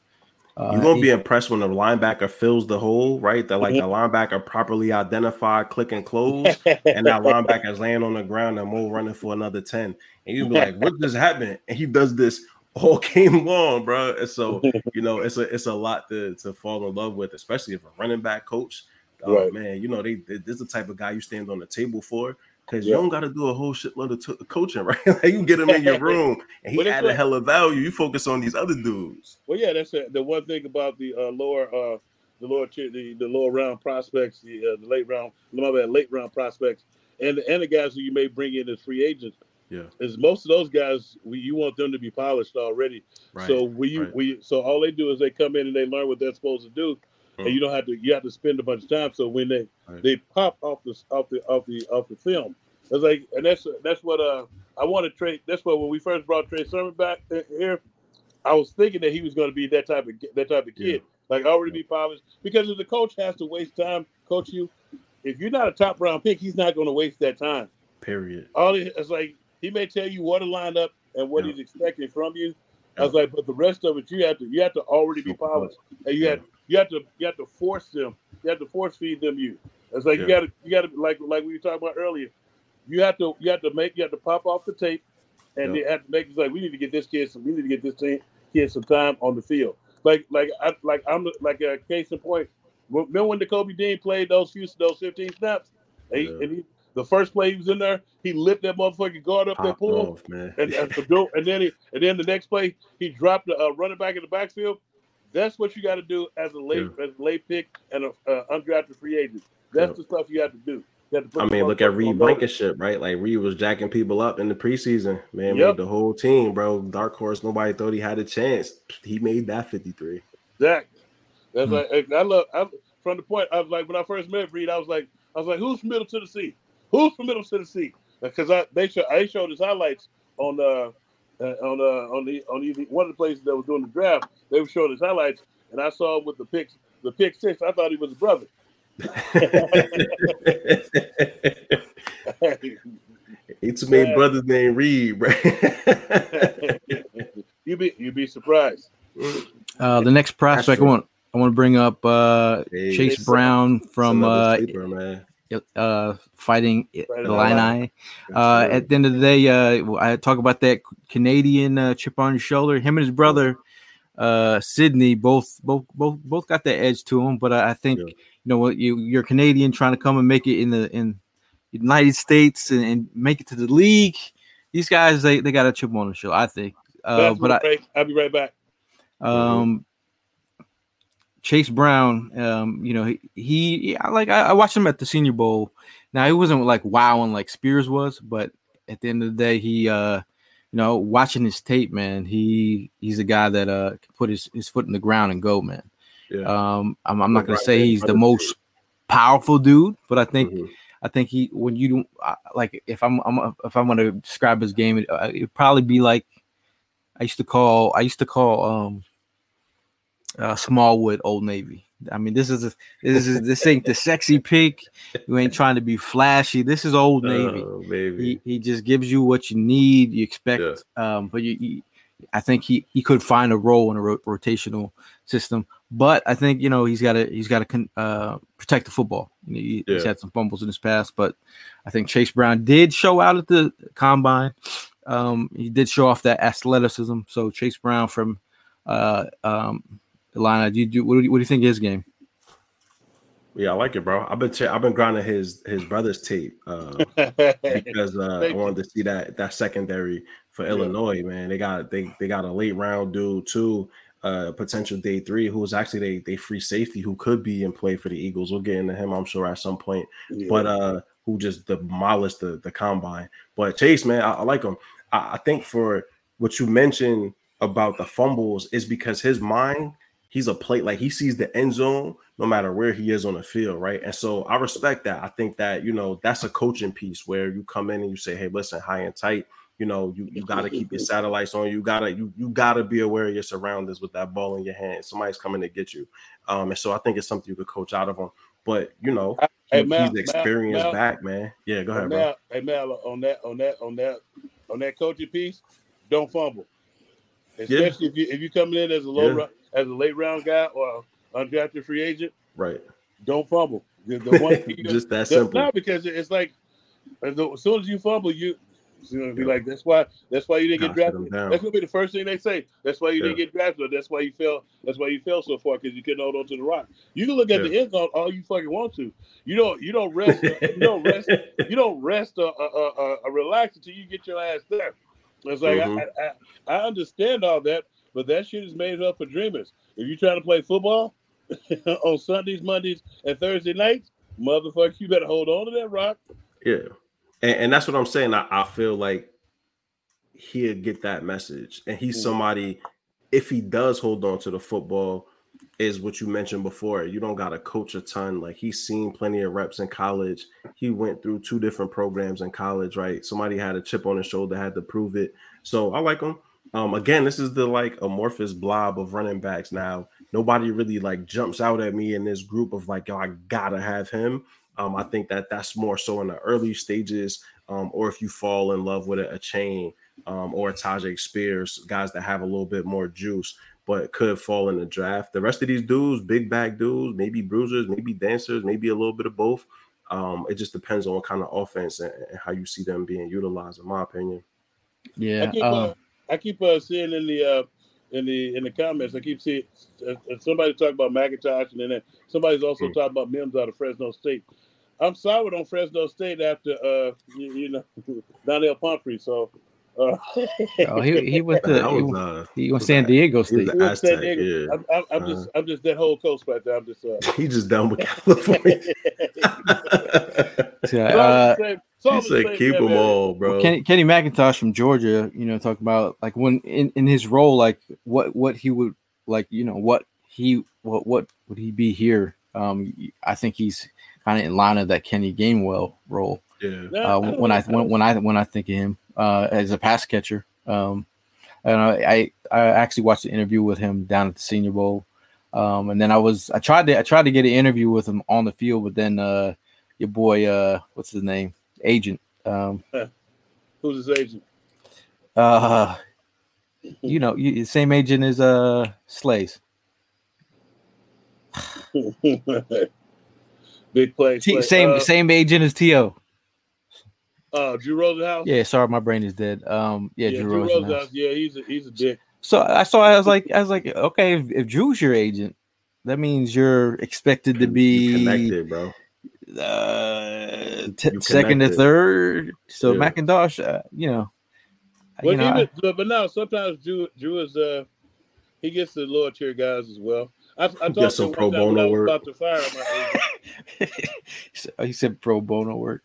C: Uh,
B: you won't be impressed when the linebacker fills the hole, right? That like the linebacker properly identified, click and close, and that linebacker is laying on the ground and Mo running for another 10. And you'll be like, what just happened? And he does this all game long, bro. And so, you know, it's a it's a lot to, to fall in love with, especially if a running back coach. Oh
D: Right.
B: man, you know, they, they this is the type of guy you stand on the table for because you don't got to do a whole shitload of t- coaching, right? like you can get him in your room and he add a hell of value. You focus on these other dudes.
D: Well, yeah, that's a, the one thing about the uh, lower, uh, the lower tier, the, the lower round prospects, the, uh, the late round, my bad, late round prospects, and and the guys who you may bring in as free agents.
B: Yeah.
D: Is most of those guys we, you want them to be polished already.
B: Right.
D: So we you
B: right.
D: we so all they do is they come in and they learn what they're supposed to do,
B: Mm.
D: and you don't have to you have to spend a bunch of time. So when they
B: Right.
D: they pop off the off the off the off the film, it's like and that's that's what uh I want to trade. That's what when we first brought Trey Sermon back uh, here, I was thinking that he was going to be that type of that type of kid, like already be polished. Because if the coach has to waste time, coach you, if you're not a top round pick, he's not going to waste that time.
B: Period.
D: All he, it's like he may tell you what to line up and what
B: Yeah.
D: he's expecting from you. I was like, but the rest of it, you have to you have to already be polished, and you have you have to you have to force them, you have to force feed them you. It's like you got to you got to like like we were talking about earlier. You have to you have to make you have to pop off the tape, and
B: Yeah.
D: they have to make it's like we need to get this kid some we need to get this team, kid some time on the field. Like like I like I'm like a case in point. Remember when Nakobe Dean played those few those 15 snaps, and, he, and he the first play he was in there, he lit that motherfucking guard up that pool
B: off, man.
D: and and, and then he, and then the next play he dropped the uh, running back in the backfield. That's what you got to do as a late as a late pick and a uh, undrafted free agent. That's
B: Yeah.
D: the stuff you have to do. Have to
B: I mean, look at Reed. Blankenship, right? Like Reed was jacking people up in the preseason. Man,
D: Yep.
B: made the whole team, bro. Dark horse, nobody thought he had a chance. He made that 53.
D: Exactly. That's
C: Hmm.
D: like I love. I, from the point I was like when I first met Reed, I was like I was like, who's from Middle Tennessee? Who's from Middle Tennessee? Because I they show I showed his highlights on uh uh, on uh on the on the, one of the places that was doing the draft. They were showing his highlights, and I saw him with the picks the pick six. I thought he was a brother.
B: it's too many
D: Yeah.
B: brothers named Reed, bro.
D: you be you be surprised.
C: Uh, the next prospect I want I want to bring up uh,
B: Hey,
C: Chase Brown from uh,
B: sleeper, man.
C: Uh, fighting
D: Fighting
C: Illini. Uh, at the end of the day, uh, I talk about that Canadian uh, chip on your shoulder. Him and his brother, uh, Sydney, both both both both got that edge to them. But I, I think
B: Yeah.
C: you know you you're Canadian trying to come and make it in the in United States and, and make it to the league. These guys they, they got a chip on the shoulder. I think. Uh, but I,
D: I'll be right back.
C: um, Chase Brown, um, you know, he, he yeah, like I, I watched him at the Senior Bowl. Now he wasn't like wowing like Spears was, but at the end of the day, he, uh, you know, watching his tape, man, he he's a guy that uh can put his, his foot in the ground and go, man.
B: Yeah.
C: Um, I'm, I'm not gonna
B: Right,
C: say
B: man,
C: he's the most powerful dude, but I think
B: Mhm.
C: I think he when you don't uh, like if I'm, I'm if I'm gonna describe his game, it, uh, it'd probably be like I used to call I used to call um uh Smallwood Old Navy. I mean, this is a, this is this ain't the sexy pick. You ain't trying to be flashy. This is Old Navy.
B: Oh.
C: He he just gives you what you need. You expect, um, but you, you, I think he he could find a role in a ro- rotational system. But I think you know he's got to he's got to con- uh, protect the football. You know, he- He's had some fumbles in his past, but I think Chase Brown did show out at the combine. Um, he did show off that athleticism. So Chase Brown from uh, um, Atlanta, do you do what, do you, what do you think of his game?
B: Yeah, I like it, bro. I've been che- I've been grinding his his brother's tape uh, because uh, I wanted to see that that secondary for
D: Yeah.
B: Illinois. Man, they got they they got a late round dude too, uh, potential day three, who's actually they they free safety who could be in play for the Eagles. We'll get into him, I'm sure, at some point. But uh, who just demolished the the combine. But Chase, man, I, I like him. I, I think for what you mentioned about the fumbles is because his mind, he's a plate like he sees the end zone no matter where he is on the field, right? And so I respect that. I think that you know that's a coaching piece where you come in and you say, "Hey, listen, high and tight." You know, you, you got to keep your satellites on. You gotta you you gotta be aware of your surroundings with that ball in your hand. Somebody's coming to get you, um, and so I think it's something you could coach out of him. But you know,
D: Hey,
B: he-
D: Mal-
B: he's
D: Mal-
B: experienced
D: Mal-
B: back, man. Yeah, go ahead, bro.
D: Hey Mal, on that, on that, on that, on that coaching piece, don't fumble. Especially if you if you coming in as a low
B: Yeah.
D: rou- as a late round guy or undrafted free agent,
B: Right.
D: don't fumble. The, the one you know,
B: Just that simple.
D: No, because it's like as, soon as you fumble, you it's gonna be like that's why that's why you didn't get
B: sit 'em
D: drafted. That's gonna be the first thing they say. That's why you didn't get drafted. Or that's why you fell. That's why you fell so far because you couldn't hold on to the rock. You can look at the end zone all you fucking want to. You don't. You don't rest. Uh, you don't rest. You don't rest or, or, or, or, or relax until you get your ass there. It's like
B: Mhm.
D: I, I, I understand all that, but that shit is made up for dreamers. If you're trying to play football on Sundays, Mondays, and Thursday nights, motherfucker, you better hold on to that rock.
B: Yeah. And, and that's what I'm saying. I, I feel like he'll get that message. And he's
D: Mhm.
B: somebody, if he does hold on to the football, is what you mentioned before. You don't got to coach a ton. Like he's seen plenty of reps in college. He went through two different programs in college, right? Somebody had a chip on his shoulder, had to prove it. So I like him. Um, again, this is the like amorphous blob of running backs. Now, nobody really like jumps out at me in this group of like, yo, I gotta have him. Um, I think that that's more so in the early stages, um, or if you fall in love with a, Achane um, or a Tyjae Spears, guys that have a little bit more juice, but could fall in the draft. The rest of these dudes, big back dudes, maybe bruisers, maybe dancers, maybe a little bit of both. Um, it just depends on what kind of offense and, and how you see them being utilized, in my opinion.
D: I
C: Yeah.
D: keep,
C: Um,
D: uh, I keep uh, seeing in the uh, in the in the comments. I keep seeing uh, uh, somebody talk about McIntosh, and then somebody's also
B: Hmm.
D: talking about Mims out of Fresno State. I'm soured on Fresno State after uh, you, you know Donnell Pumphrey. So uh,
C: oh, he, he went to he,
B: was,
C: went-
B: uh,
C: he went San Diego State.
D: He was San Diego.
B: yeah.
D: I'm, I'm, I'm just I'm just that whole coast right there. I'm just uh,
B: He just done with California.
C: Yeah,
D: it's all the all
B: he said keep
D: damn
B: them
D: area.
B: all, bro.
C: Kenny, Kenny McIntosh from Georgia, you know, talk about like when in, in his role, like what what he would like, you know, what he what what would he be here? Um, I think he's kind of in line of that Kenny Gainwell role.
B: yeah.
C: Uh, when I when, when I when I think of him uh, as a pass catcher, um, and I, I I actually watched the interview with him down at the Senior Bowl, um, and then I was I tried to I tried to get an interview with him on the field, but then uh, your boy uh, what's his name agent um,
D: who's his agent?
C: uh, you know you, same agent as uh Slays
D: Big play.
C: T-
D: play.
C: same
D: uh,
C: same agent as To.
D: uh, Drew Rosenhaus.
C: Yeah, sorry, my brain is dead. Um, yeah,
D: yeah,
C: Drew
D: Drew
C: Rosenhaus.
D: Rosenhaus. Yeah, he's a, he's a dick.
C: So I saw. I was like, I was like, okay, if, if Drew's your agent, that means you're expected to be
B: connected, bro.
C: Uh, t- second to third. So
B: Yeah.
C: McIntosh, uh, you know,
D: But
C: you know,
D: even but, but now sometimes Drew Drew is uh he gets the lower tier guys as well. I, I talked to
B: some pro
D: one time when
B: bono work.
D: about to fire him. I-
C: I- he said pro bono work.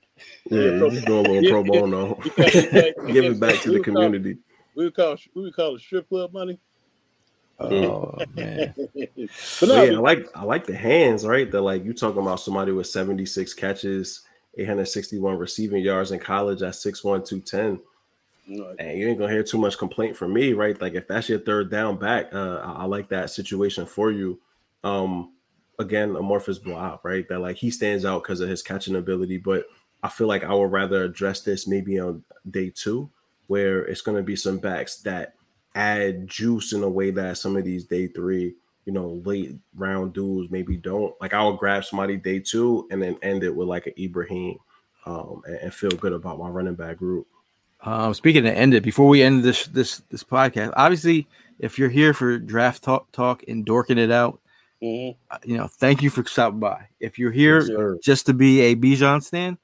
B: Yeah,
D: pro-
B: he's doing a little pro bono.
D: He got- he got- he
B: Give it back to the
D: would call-
B: community.
D: We would call we would call it strip club money.
C: Oh man,
D: but no,
B: yeah, I like I like the hands, right? That like you talking about somebody with 76 catches, 861 receiving yards in college at 6'1, 210.
D: no,
B: And you ain't gonna hear too much complaint from me, right? Like if that's your third down back, uh, I, I like that situation for you. Um, again, amorphous blob, right? That like he stands out because of his catching ability, but I feel like I would rather address this maybe on day two, where it's gonna be some backs that add juice in a way that some of these day three, you know, late round dudes maybe don't. Like I'll grab somebody day two and then end it with like an Ibrahim, um, and, and feel good about my running back group.
C: Um, speaking of end it, before we end this this this podcast, obviously, if you're here for draft talk talk and dorking it out,
D: Mhm.
C: uh, you know, thank you for stopping by. If you're here
B: Yes,
C: just to be a Bijan stand,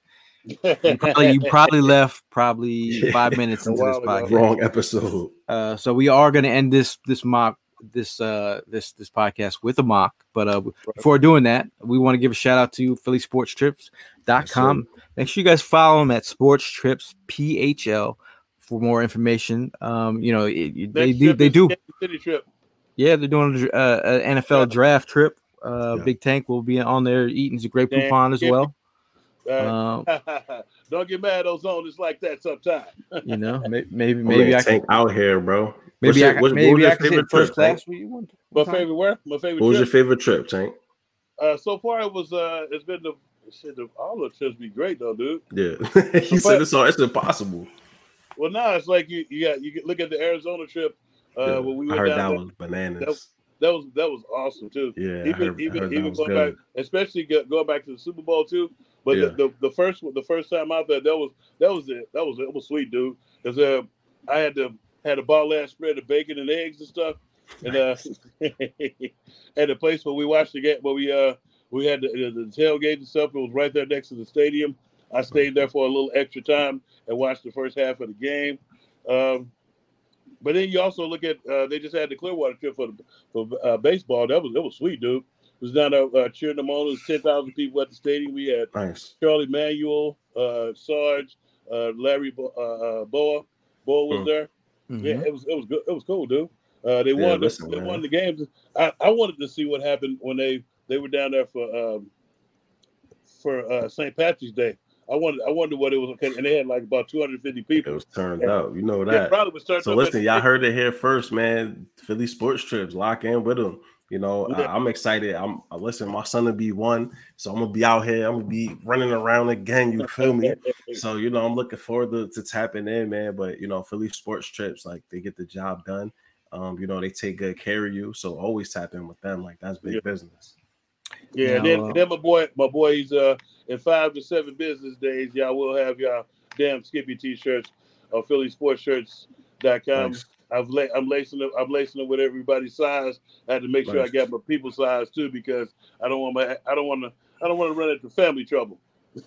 C: you probably, you probably left probably five minutes into this podcast.
B: Wrong episode.
C: Uh, so we are going to end this this mock this uh this this podcast with a mock. But uh, before doing that, we want to give a shout out to philly sports PhillySportsTrips.com. Make sure you guys follow them at Sports Trips PHL for more information. Um, you know, it, they do they do
D: City trip.
C: yeah they're doing uh, an NFL draft trip. Uh,
B: Yeah.
C: Big Tank will be on there eating some
D: great
C: coupon as well.
D: Uh,
C: Um,
D: Don't get mad those owners like that sometimes.
C: you know, maybe
B: Maybe
C: maybe I can,
B: tank out here, bro.
C: maybe
B: What's
C: I,
B: your-
C: can-
B: what- what was your
C: I can
B: favorite
C: first
B: trip, Tank?
C: class. with you one-
D: My
C: one time.
D: favorite where? My favorite
B: What was your favorite trip, Tank?
D: Uh, so far it was uh, it's been the shit. The, all the trips be great though, dude.
B: Yeah, he said it's all it's impossible.
D: Well, now it's like you you got you look at the Arizona trip. Uh,
B: Yeah,
D: when we
B: I heard
D: down
B: that
D: there,
B: was bananas.
D: that was that was awesome too.
B: yeah, I
D: even
B: heard,
D: even
B: heard that
D: even
B: was
D: going
B: good.
D: back, especially going back to the Super Bowl too. But
B: Yeah.
D: the, the the first the first time out there, that was that was it. That was it was sweet, dude. Because uh, I had to had a ball ass spread of bacon and eggs and stuff, and uh, at the place where we watched the game, where we uh we had the, the, the tailgate and stuff. It was right there next to the stadium. I stayed there for a little extra time and watched the first half of the game. Um, but then you also look at uh, they just had the Clearwater trip for the, for uh, baseball. That was that was sweet, dude. It was down there uh, cheering them on. It was ten thousand people at the stadium. We had
B: Nice.
D: Charlie Manuel, uh, Sarge, uh, Larry Bo- uh, uh, Bowa. Bowa was
B: Mm.
D: there.
C: Mhm.
D: Yeah, it was it was good. It was cool, dude. Uh, they
B: Yeah,
D: won.
B: listen,
D: they
B: man.
D: won the games. I, I wanted to see what happened when they they were down there for um, for uh, St. Patrick's Day. I wondered I wondered what it was, okay, and they had like about two hundred fifty people.
B: It
D: people.
B: was turned up. You know
D: It
B: that.
D: probably was turned
B: So
D: up
B: listen,
D: at-
B: y'all heard it here first, man. Philly sports trips, lock in with them. You know,
D: Yeah.
B: I, am excited. I'm uh, listen. My son will be one, so I'm gonna be out here. I'm gonna be running around again. You feel me? so you know, I'm looking forward to, to tapping in, man. But you know, Philly sports trips, like they get the job done. Um, you know, they take good care of you. So always tap in with them. Like that's big
D: Yeah.
B: business.
D: Yeah, and
C: Now,
D: then,
C: uh,
D: then my boy, my boy, he's uh in five to seven business days, y'all will have y'all damn Skippy t-shirts on PhillySportsShirts.com.
B: Nice.
D: I've la- I'm lacing them. I'm lacing them with everybody's size. I had to make sure I got my people size too because I don't want my I don't want to I don't want to run into family trouble.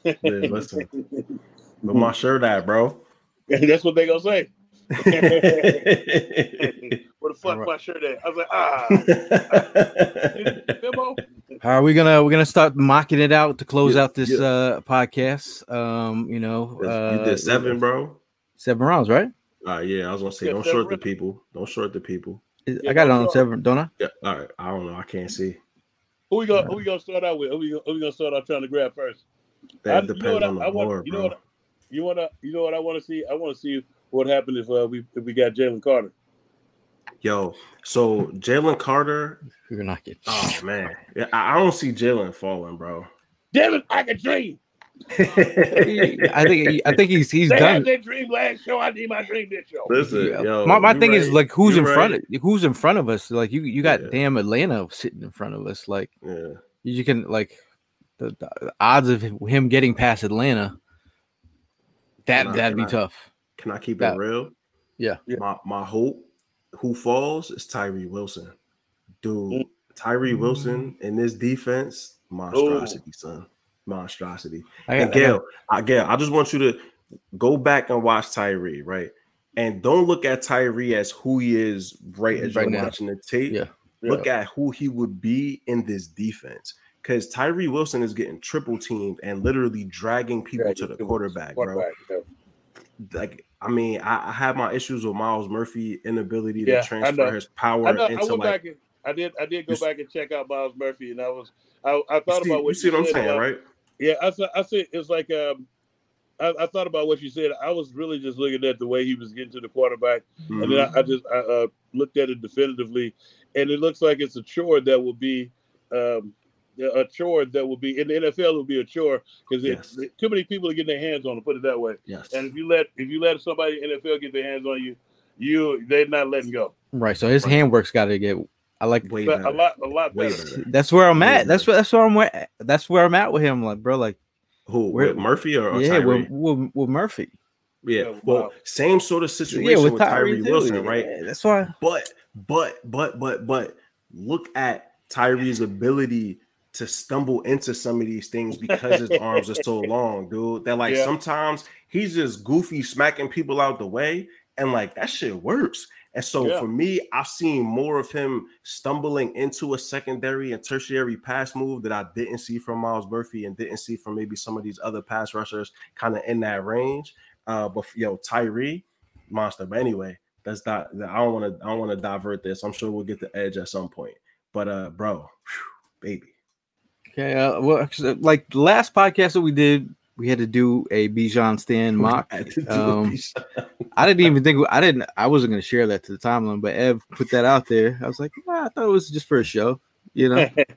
B: Yeah, listen. But my shirt at, bro.
D: That's what they gonna say. Where the fuck
C: All right.
D: my shirt at? I was like, ah, Bimbo.
C: All right, we're gonna we're gonna start mocking it out to close
B: Yeah,
C: out this
B: yeah.
C: uh podcast. Um, you know,
B: you
C: uh,
B: did seven, bro.
C: seven rounds, right?
B: All right, yeah, I was gonna say,
D: Yeah,
B: don't short the people. Don't short the people.
D: Yeah,
C: I got it on seven, don't I?
B: Yeah, all right. I don't know. I can't see.
D: Who we gonna who we gonna start out with? Who we gonna, who we gonna start out trying to grab first?
B: That
D: I-
B: depends
D: you know what I-
B: on the
D: I want-
B: board,
D: you know
B: bro.
D: what You wanna you know what I want to see? I want to see what happened if uh, we if we got Jalen Carter.
B: Yo, so Jalen Carter.
C: You're not getting.
B: Oh man, yeah, I, I don't see Jalen falling, bro.
D: Jalen, I can dream.
C: I think I think he's he's
D: They
C: done.
D: had their dream last show. I need my dream this show.
B: Listen,
C: Yeah.
B: yo,
C: my my
B: you
C: thing is like who's
B: You
C: in front
B: right.
C: of who's in front of us? Like you you got
B: Yeah.
C: damn Atlanta sitting in front of us. Like
B: Yeah,
C: you can like the, the odds of him getting past Atlanta. That
B: I-
C: that'd be
B: I-
C: tough.
B: can I keep
C: That-
B: it real?
C: Yeah.
D: Yeah.
B: My my hope, who falls is Tyree Wilson, dude.
D: Mm.
B: Tyree Wilson in this defense, monstrosity, son, monstrosity.
C: I
B: And
C: got, I got-
B: Gayle, I, Gayle, I just want you to go back and watch Tyree, right? And don't look at Tyree as who he is right as
C: Right
B: you're
C: now.
B: watching the tape.
C: Yeah.
B: Look at who he would be in this defense. Because Tyree Wilson is getting triple teamed and literally dragging people to the quarterback, bro.
D: Yeah.
B: Like, I mean, I, I have my issues with Myles Murphy inability
D: Yeah,
B: to transfer his power
D: I know. I
B: into
D: went
B: like.
D: back and I did. I did go
B: You
D: back and check out Myles Murphy, and I was. I, I thought
B: see,
D: about
B: you
D: what
B: see what I'm saying,
D: about-
B: right?
D: Yeah, I said. I it's like um, I, I thought about what you said. I was really just looking at the way he was getting to the quarterback, and then. I, I just I uh, looked at it definitively, and it looks like it's a chore that will be. Um, a chore that will be in the NFL will be a chore because
B: Yes.
D: too many people are getting their hands on it. Put it that way.
B: yes.
D: And if you let if you let somebody in the NFL get their hands on you, you they're not letting go.
C: right. So his handwork's got to get. I like.
B: Way
D: But a lot a lot better.
B: better.
C: That's where I'm at. That's where that's where I'm at. That's where I'm at with him. Like, bro, like
B: Who?
C: Where-
B: with Murphy or, or
C: yeah,
B: Tyree?
C: with, with, with Murphy.
B: Yeah,
D: Yeah,
B: well,
D: wow.
B: same sort of situation with, Tyree Wilson, right?
C: Yeah, that's why.
B: But but but but but look at Tyree's ability to stumble into some of these things because his arms are so long, dude. That like
D: Yeah.
B: sometimes he's just goofy smacking people out the way, and like that shit works. And so
D: Yeah.
B: for me, I've seen more of him stumbling into a secondary and tertiary pass move that I didn't see from Myles Murphy and didn't see from maybe some of these other pass rushers kind of in that range. Uh, but yo, Tyree, monster. But anyway, that's not. I don't want to. I don't want to divert this. I'm sure we'll get the edge at some point. But uh, bro, whew, baby,
C: Okay. Uh, well, like last podcast that we did, we had to do a Bijan Stan mock.
B: I had to do
C: Um,
B: these-
C: I didn't even think I didn't. I wasn't going to share that to the timeline, but Ev put that out there. I was like, nah, I thought it was just for a show, you know,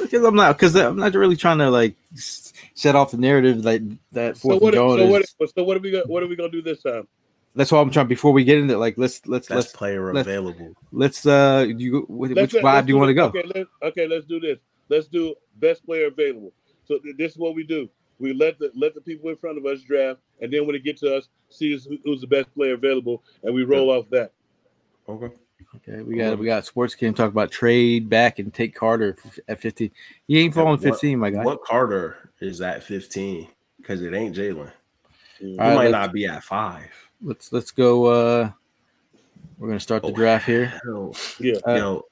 C: because I'm not because I'm not really trying to like set off the narrative like that.
D: so what? So
C: goal
D: what?
C: is-
D: So what are we? Gonna, what are we gonna do this time?
C: That's why I'm trying. Before we get into like, let's let's
B: Best
C: let's
B: player
C: let's-
B: available.
C: let's uh, you which
D: Let's-
C: vibe
D: let's
C: do you want to go?
D: Okay, let, okay, let's do this. Let's do best player available. So th- this is what we do. We let the let the people in front of us draft, and then when it gets to us, see who's, who's the best player available, and we roll off that.
B: Okay.
C: Okay, we got we got sports game talk about trade back and take Carter at fifteen. He ain't falling
B: What-
C: 15, my guy.
B: What Carter is at 15? Because it ain't Jalen. He
C: All right,
B: might not be at five.
C: Let's let's go. uh We're gonna start the
B: Oh,
C: draft here.
B: hell.
D: Yeah.
C: Uh,
B: Yo,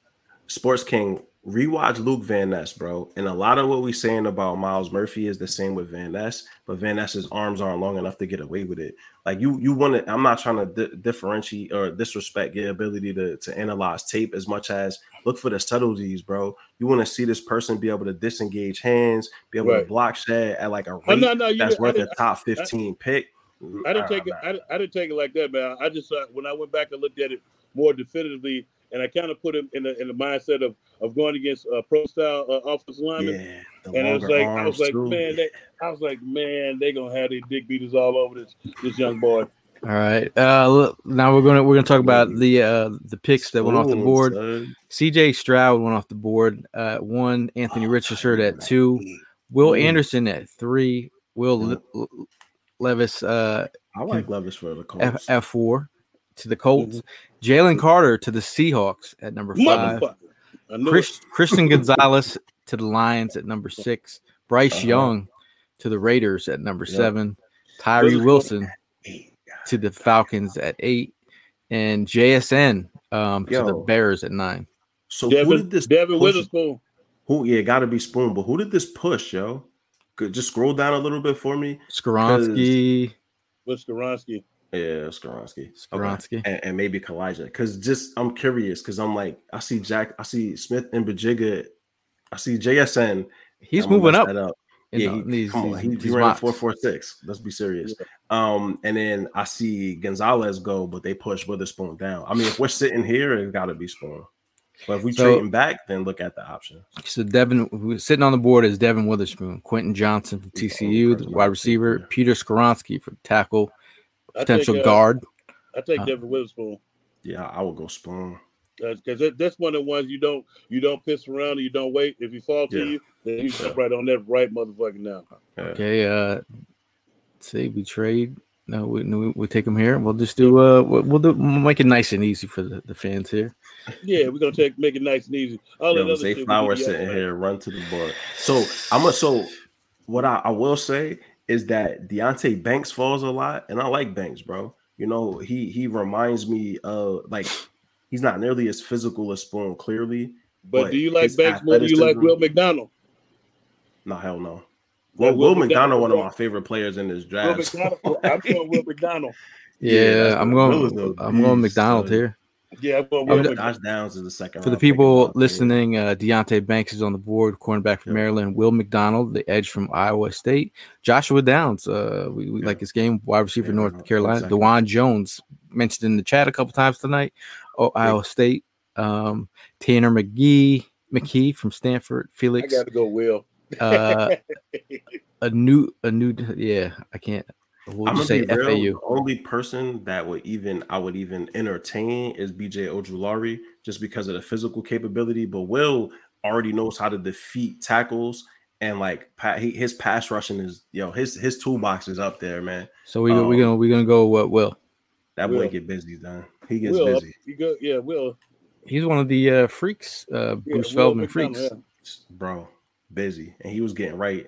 B: Sports King, rewatch Luke Van Ness, bro. And a lot of what we're saying about Myles Murphy is the same with Van Ness, but Van Ness's arms aren't long enough to get away with it. Like you, you want to. I'm not trying to di- differentiate or disrespect your ability to to analyze tape as much as look for the subtleties, bro. You want to see this person be able to disengage hands, be able
D: Right.
B: to block shed at like a
D: Oh,
B: rate
D: no, no, you
B: that's worth a top 15 pick.
D: I didn't take it. I, didn't- I didn't take it like that, man. I just uh, when I went back and looked at it more definitively, and I kind of put him in the in the mindset of of going against uh, pro style uh, offensive linemen.
B: Yeah,
D: And I was like, I was like,
B: too.
D: man, they, I was like, man, they gonna have their dick beaters all over this this young boy.
C: All right. Uh look, now we're gonna we're gonna talk about the uh the picks that went off the board. CJ Stroud went off the board at one, Anthony Richardson at two, Will
B: Mm.
C: Anderson at three, Will
B: Yeah.
C: Le- Le- Levis uh
B: I like Levis for the
C: F
B: Colts.
C: F four to the Colts, Jalen Carter to the Seahawks at number five.
D: Motherfucker. I knew
C: Chris, Christian Gonzalez to the Lions at number six. Bryce
B: Uh-huh.
C: Young to the Raiders at number
B: Yep.
C: seven. Tyree Wilson to the Falcons at eight. And JSN um, to the Bears at nine.
B: So
D: it.
B: who
D: Devon,
B: did this
D: Devon
B: push?
D: Witherspoon.
B: Who? Yeah, got to be Spoon. But who did this push, yo? Could just scroll down a little bit for me.
C: Skoronski.
D: with Skoronski.
B: Yeah, Skoronski. Okay. And, and maybe Kalijah. Because just I'm curious. Because I'm like, I see Jack. I see Smith-Njigba. I see JSN.
C: He's
B: I'm
C: moving up.
B: up. yeah, he,
C: these-
B: come on, he, he ran four four six. Let's be serious. Um, and then I see Gonzalez go, but they push Witherspoon down. I mean, if we're sitting here, it's got to be Spoon. But if we
C: So-
B: trading back, then look at the option.
C: So Devon who's sitting on the board is Devon Witherspoon, Quentin Johnston from TCU, the wide receiver, Peter Skoronski for tackle, potential
D: take, uh,
C: guard.
D: I take
C: Uh,
D: Devon Witherspoon
B: Yeah, I would go Spoon.
D: because that's one of the ones you don't you don't piss around and you don't wait. If you fall to
B: Yeah.
D: you, then you
B: Yeah.
D: jump right on that right motherfucker now.
B: Yeah.
C: Okay, uh let's see, we trade. No, we no, we take them here. We'll just do uh we'll, we'll do we'll make it nice and easy for the, the fans here.
D: Yeah, we're gonna take make it nice and easy. All that
B: Yo,
D: other
B: Zay
D: we
B: Flower sitting here, run to the board. So I'm a so what I, I will say is that Deonte Banks falls a lot, and I like Banks, bro. You know, he he reminds me of like he's not nearly as physical as Spoon, clearly.
D: But,
B: but
D: do you like Banks more Do you like Will McDonald?
B: No, hell no. Well, Will
D: Will
B: McDonald, one of my favorite players in this
D: Will
B: draft.
D: McDonald. I'm going Will McDonald.
C: Yeah,
B: Yeah,
C: I'm going.
B: Will
C: I'm going McDonald here.
D: Yeah, going
C: I'm the-
B: Josh Downs is the second.
C: For the people listening, uh, Deonte Banks is on the board, cornerback from
B: Yeah.
C: Maryland. Will McDonald, the edge from Iowa State. Joshua Downs, uh, we, we
B: Yeah.
C: like his game, wide receiver,
B: Yeah,
C: North Carolina.
B: second.
C: Dawand Jones, mentioned in the chat a couple times tonight. Ohio State. Um, Tanner McGee, McKee from Stanford. Felix.
D: I
C: Felix,
D: got to go Will.
C: uh, a new, a new, yeah, I can't. We'll
B: I'm
C: just
B: gonna
C: say
B: be real. The only person that would even I would even entertain is BJ Ojulari just because of the physical capability. But Will already knows how to defeat tackles and like his pass rushing is yo his his toolbox is up there, man.
C: So we we
B: Um,
C: gonna we gonna go what Will.
B: That boy get busy, done. He gets
D: Will,
B: busy,
D: you go, yeah, Will.
C: He's one of the uh, freaks, uh,
D: Yeah,
C: Bruce
D: Will
C: Feldman freaks.
D: yeah.
B: bro. Busy, and he was getting right.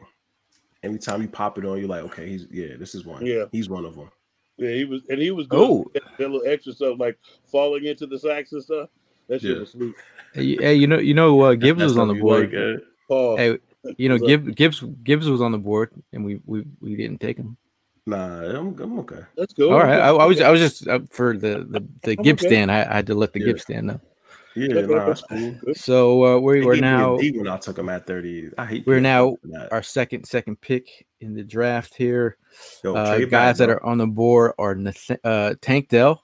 B: Every time you pop it on, you're like, okay, he's yeah, this is one.
D: Yeah.
B: he's one of them.
D: Yeah, he was, and he was good.
C: Oh.
D: that little extra stuff like falling into the sacks and stuff. That shit
B: Yeah.
D: was sweet.
C: Hey, hey, you know you know uh, Gibbs was on the board.
B: like, uh,
D: Paul,
C: Hey, you know Gibbs Gibbs Gibbs was on the board, and we we we didn't take him.
B: nah, I'm, I'm okay.
D: that's cool.
C: All right, I, I was I was just uh, for the the, the Gibbs
D: okay.
C: stand. I, I had to let the
B: Yeah.
C: Gibbs stand know.
B: Yeah, nah, that's cool.
C: So uh, we
B: They
C: we're
B: gave me a
C: now
B: when I took him at 30. I hate
C: We're now our second second pick in the draft here.
B: Yo,
C: Uh, guys
B: back,
C: that are on the board are Nath- uh, Tank Dell,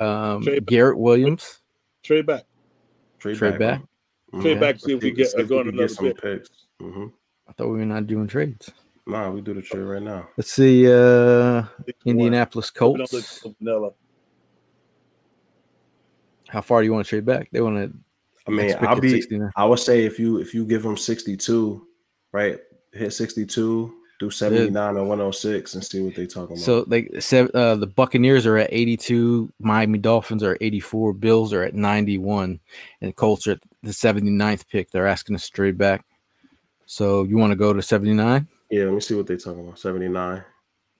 C: um,
D: Trade back.
C: Garrett Williams,
D: Trade back.
B: trade,
C: trade back.
B: bro.
D: Trade back. See if we get
B: See if
D: go
B: we
D: on another
B: some
D: pick.
B: picks. hmm
C: I thought we were not doing trades.
B: Nah, we do the trade right now.
C: Let's see. Uh,
D: Six to one.
C: Indianapolis
D: We don't
C: Colts. How far do you want to trade back? They want to.
B: I mean, I'll be. I would say if you if you give them 62, right, hit 62, do 79 or 106 and see what they talking about.
C: So like seven, uh, the Buccaneers are at 82, Miami Dolphins are at 84, Bills are at 91, and Colts are at the 79th pick. They're asking us to trade back. So you want to go to 79?
B: yeah, let me see what they talking about. 79.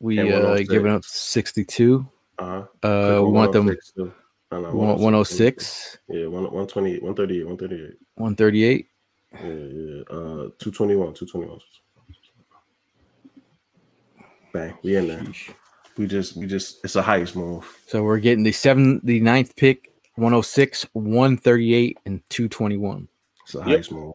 C: We uh giving up 62.
B: Uh-huh.
C: Uh, we want them.
B: No, no,
C: 106,
B: Yeah, one, 128, 138, 138.
C: 138.
B: Yeah, yeah. Uh, 221, 221. Bang, we in there. We just, we just, it's a heist move.
C: So we're getting the seven, the ninth pick, 106, 138, and 221.
B: It's a
D: Yep.
B: move.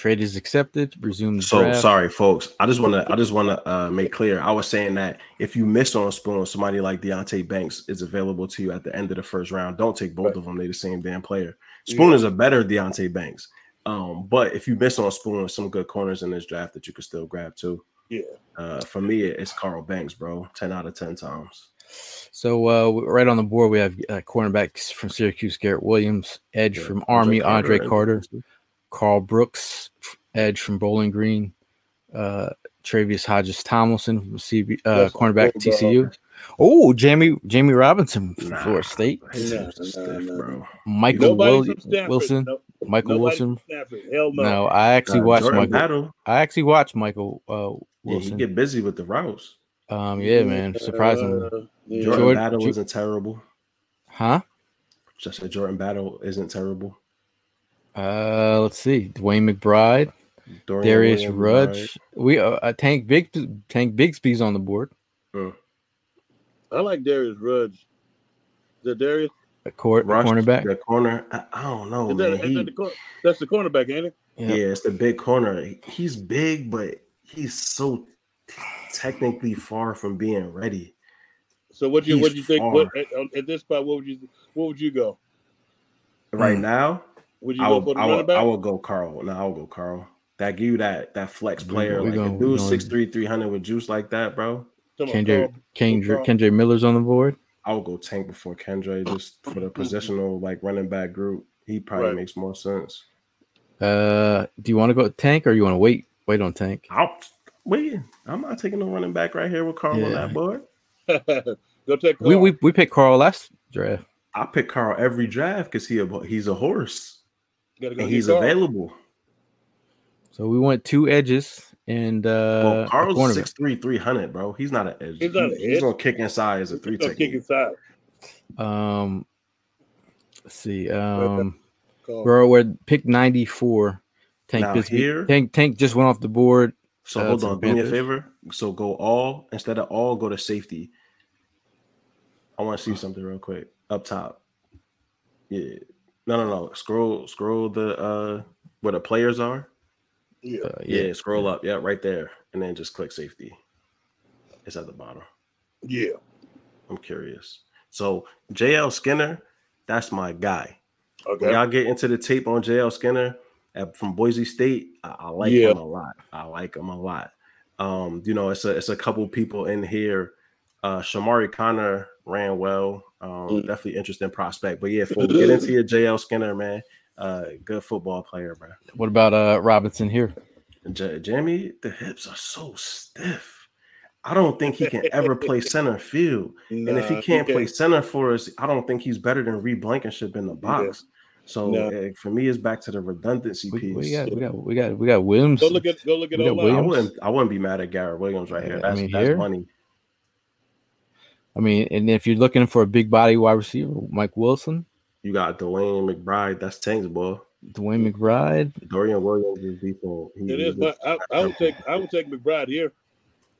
C: Trade is accepted. Resume the
B: So
C: draft.
B: sorry, folks. I just want to, I just want to uh, make clear. I was saying that if you miss on Spoon, somebody like Deonte Banks is available to you at the end of the first round. Don't take both of them. They're the same damn player. Spoon
D: Yeah.
B: is a better Deonte Banks. Um, but if you miss on Spoon, some good corners in this draft that you could still grab too.
D: Yeah.
B: Uh, for me, it's Carl Banks, bro. Ten out of ten times.
C: So uh, right on the board, we have uh, cornerbacks from Syracuse, Garrett Williams, edge
B: Yeah,
C: from
B: Andre
C: Army, Andre
B: and-
C: Carter, Karl Brooks, edge from Bowling Green, uh, Travius Hodges Tomlinson from CB, uh,
D: Yes,
C: cornerback TCU. Oh, Jamie Jamie Robinson from
B: Nah.
C: Florida State,
B: He's
D: Nah, nah,
B: bro.
C: Michael
D: Nobody
C: Wil-
D: from Stanford.
C: Wilson,
D: No,
C: Michael
D: nobody
C: Wilson.
D: Hell no.
C: No, I actually
B: Uh,
C: watched
B: Jordan
C: Michael.
B: Battle.
C: I actually watched Michael uh,
B: Yeah, he get busy with the routes.
C: um, yeah, man, surprisingly,
D: Uh, yeah.
B: Jordan
C: Jordan-
B: Battle
C: Ju-
B: isn't terrible.
C: huh?
B: Just said Jordan Battle isn't terrible.
C: Uh, let's see, Dwayne McBride.
B: Dorian
C: Darius
B: Williams,
C: Rudge. We uh, uh, Tank Big Tank Bigsby's on the board.
D: I like Darius Rudge. The Darius?
C: A court
B: Rush,
C: cornerback.
B: The corner. I, I don't know,
D: Is
B: man.
D: that, is
B: He-
D: that the cor- that's the cornerback, ain't it?
C: Yeah.
B: Yeah, it's the big corner. He's big, but he's so technically far from being ready.
D: So what you
B: He's
D: what do you think? What, at, at this spot, what would you what would you go?
B: Right
C: Hmm.
B: now,
D: Would you
B: I
D: go
B: will,
D: for the
B: I
D: running back?
B: I will go Carl. No, I will go Carl. That give you that that flex player.
C: go- we
B: like
C: go-
B: a dude
C: going-
B: six three three hundred with juice like that, bro.
D: Come on,
C: Kendrick
D: Carl.
C: Kendrick
D: Carl.
C: Kendre Miller's on the board.
B: I would go Tank before Kendre just for the positional like running back group. He probably
D: Right.
B: makes more sense.
C: Uh, do you want to go Tank or you want to wait? Wait on Tank.
B: I'll wait. I'm not taking no running back right here with Carl on that board.
D: go take Carl.
C: We we we picked Carl last draft.
B: I pick Carl every draft because he a, he's a horse
D: Gotta go
B: and he's
D: Carl.
B: available.
C: So we went two edges and uh
B: Well,
C: a
B: Carl's
C: cornerback.
B: six three three hundred, bro. He's not an edge.
D: He's not
B: He-
D: an
B: he's
D: edge.
B: gonna kick inside as a three
D: He's kick inside.
C: Um, let's see. Um,
D: Carl.
C: bro, we're pick ninety four. Tank
B: Now
C: Bigsby-
B: here-
C: Tank Tank just went off the board.
B: So
C: Uh,
B: hold on, do me a favor. So go all instead of all, go to safety. I want to see something real quick up top. Yeah, no, no, no. Scroll, scroll the uh where the players are.
D: Yeah.
C: Uh,
B: Yeah, scroll up. Yeah, right there, and then just click safety. It's at the bottom.
D: Yeah.
B: I'm curious. So JL Skinner, that's my guy. When
D: Okay.
B: y'all get into the tape on JL Skinner at, from Boise State, I, I like
D: Yeah.
B: him a lot. I like him a lot. Um, you know, it's a it's a couple people in here. Uh Chamarri Conner ran well. Um,
D: Mm.
B: definitely interesting prospect. But yeah, before we get into your JL Skinner, man, uh, good football player, bro.
C: What about uh Robinson here?
B: J- Jamie, the hips are so stiff. I don't think he can ever play center field. and if he can't play center for us, I don't think he's better than Reed Blankenship in the box. So
D: No.
B: eh, for me, it's back to the redundancy
C: We,
B: piece.
C: we got we got we got we got Williams.
D: Go look at go look at
C: We got
D: O
B: I
D: line.
C: Williams.
B: wouldn't I wouldn't be mad at Garrett Williams right here.
C: Yeah, I
B: That's
C: mean,
B: that's
C: here-
B: money.
C: I mean, and if you're looking for a big body wide receiver, Mike Wilson,
B: You got Dwayne McBride. That's Tank's boy.
C: Dwayne McBride,
B: Dorian Williams is decent. He,
D: It
B: he's
D: is, but I, I would take I would take McBride here.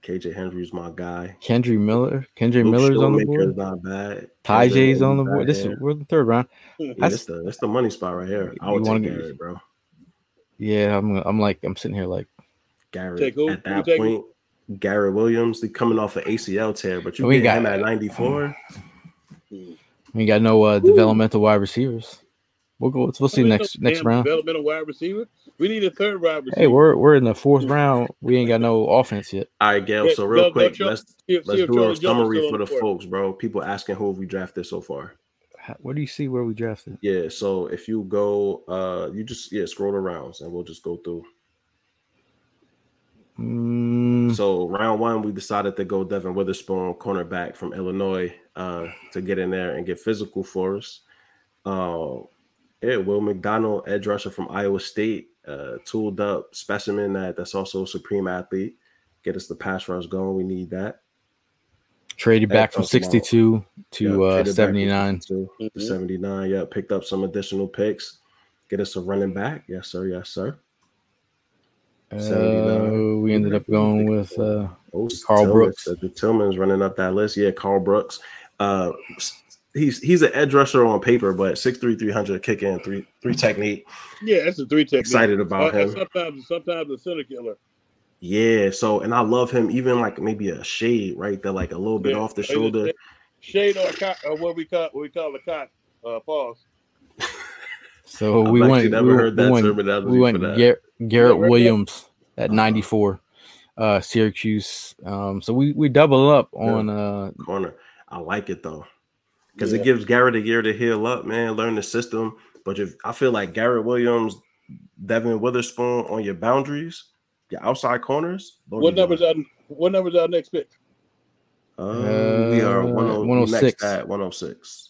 B: KJ Henry's my guy.
C: Kendre Miller, Kendre
B: Luke
C: Miller's on the
B: Shoemaker's
C: board.
B: not bad.
C: Ty
B: Kendrick
C: J's on the board. This is we're the third round.
B: Yeah,
C: That's-
B: that's the that's the money spot right here. I would
C: wanna
B: take
C: get-
B: Garrett, bro.
C: Yeah, I'm I'm like I'm sitting here like
B: Garrett
D: Take who?
B: at that
D: take
B: point. Garrett Williams, they coming off an ACL tear, but you
C: We
B: get him
C: got-
B: at 94.
C: we got no uh, developmental wide receivers. We'll go. We'll see next
D: no
C: next round.
D: Developmental wide receiver. We need a third wide receiver.
C: Hey, we're we're in the fourth round. We ain't got no offense yet.
B: All right,
D: Gayle.
B: So real
D: go- go
B: quick,
D: Char-
B: let's
D: see
B: let's
D: if
B: do
D: Charlie
B: a summary for the
D: the
B: folks, bro. People asking who we drafted so far.
C: What do you see where we drafted?
B: Yeah, so if you go, uh, you just yeah scroll the rounds and we'll just go through.
C: Mm,
B: So round one, we decided to go Devon Witherspoon, cornerback from Illinois, uh, to get in there and get physical for us. Uh, yeah, Will McDonald, edge rusher from Iowa State, uh, tooled up specimen that that's also a supreme athlete. Get us the pass rush going. We need that.
C: traded
B: That
C: back from 62 to
B: Yep,
C: uh,
B: traded back from
C: 79.
B: 62 to
D: Mhm.
B: 79. Yeah, picked up some additional picks. Get us a running back. Yes, sir. Yes, sir.
C: Uh, we ended up going with uh, Karl
B: Tillman
C: Brooks.
B: said The Tillman's running up that list. Yeah, Karl Brooks. Uh, he's he's an edge rusher on paper, but 6'3", 300 kick in, three three technique.
D: Yeah, that's a three technique.
B: Excited about
D: Uh,
B: him.
D: Sometimes, sometimes a center killer.
B: Yeah, so and I love him even like maybe a shade right there, like a little bit
D: Yeah,
B: off the shoulder.
D: shade- Shade or cock, or what we call what we call a cock. Uh, pause.
C: So
B: I've
C: we went.
B: never
C: we,
B: heard
C: we went,
B: terminology
C: we
B: for
C: went
B: that.
C: Gar- Garrett
D: Yeah, right
C: Williams at
B: Uh-huh.
C: 94, uh, Syracuse. Um, so we we double up
B: Yeah.
C: on uh,
B: corner. I like it though, because
D: Yeah.
B: it gives Garrett a year to heal up, man, learn the system. But if I feel like Garrett Williams, Devon Witherspoon on your boundaries, your outside corners. Lord,
D: What
B: you
D: numbers
B: got-
D: our what numbers our next pick?
B: Uh, we are
C: Uh,
B: 10,
C: 106.
B: next at 106.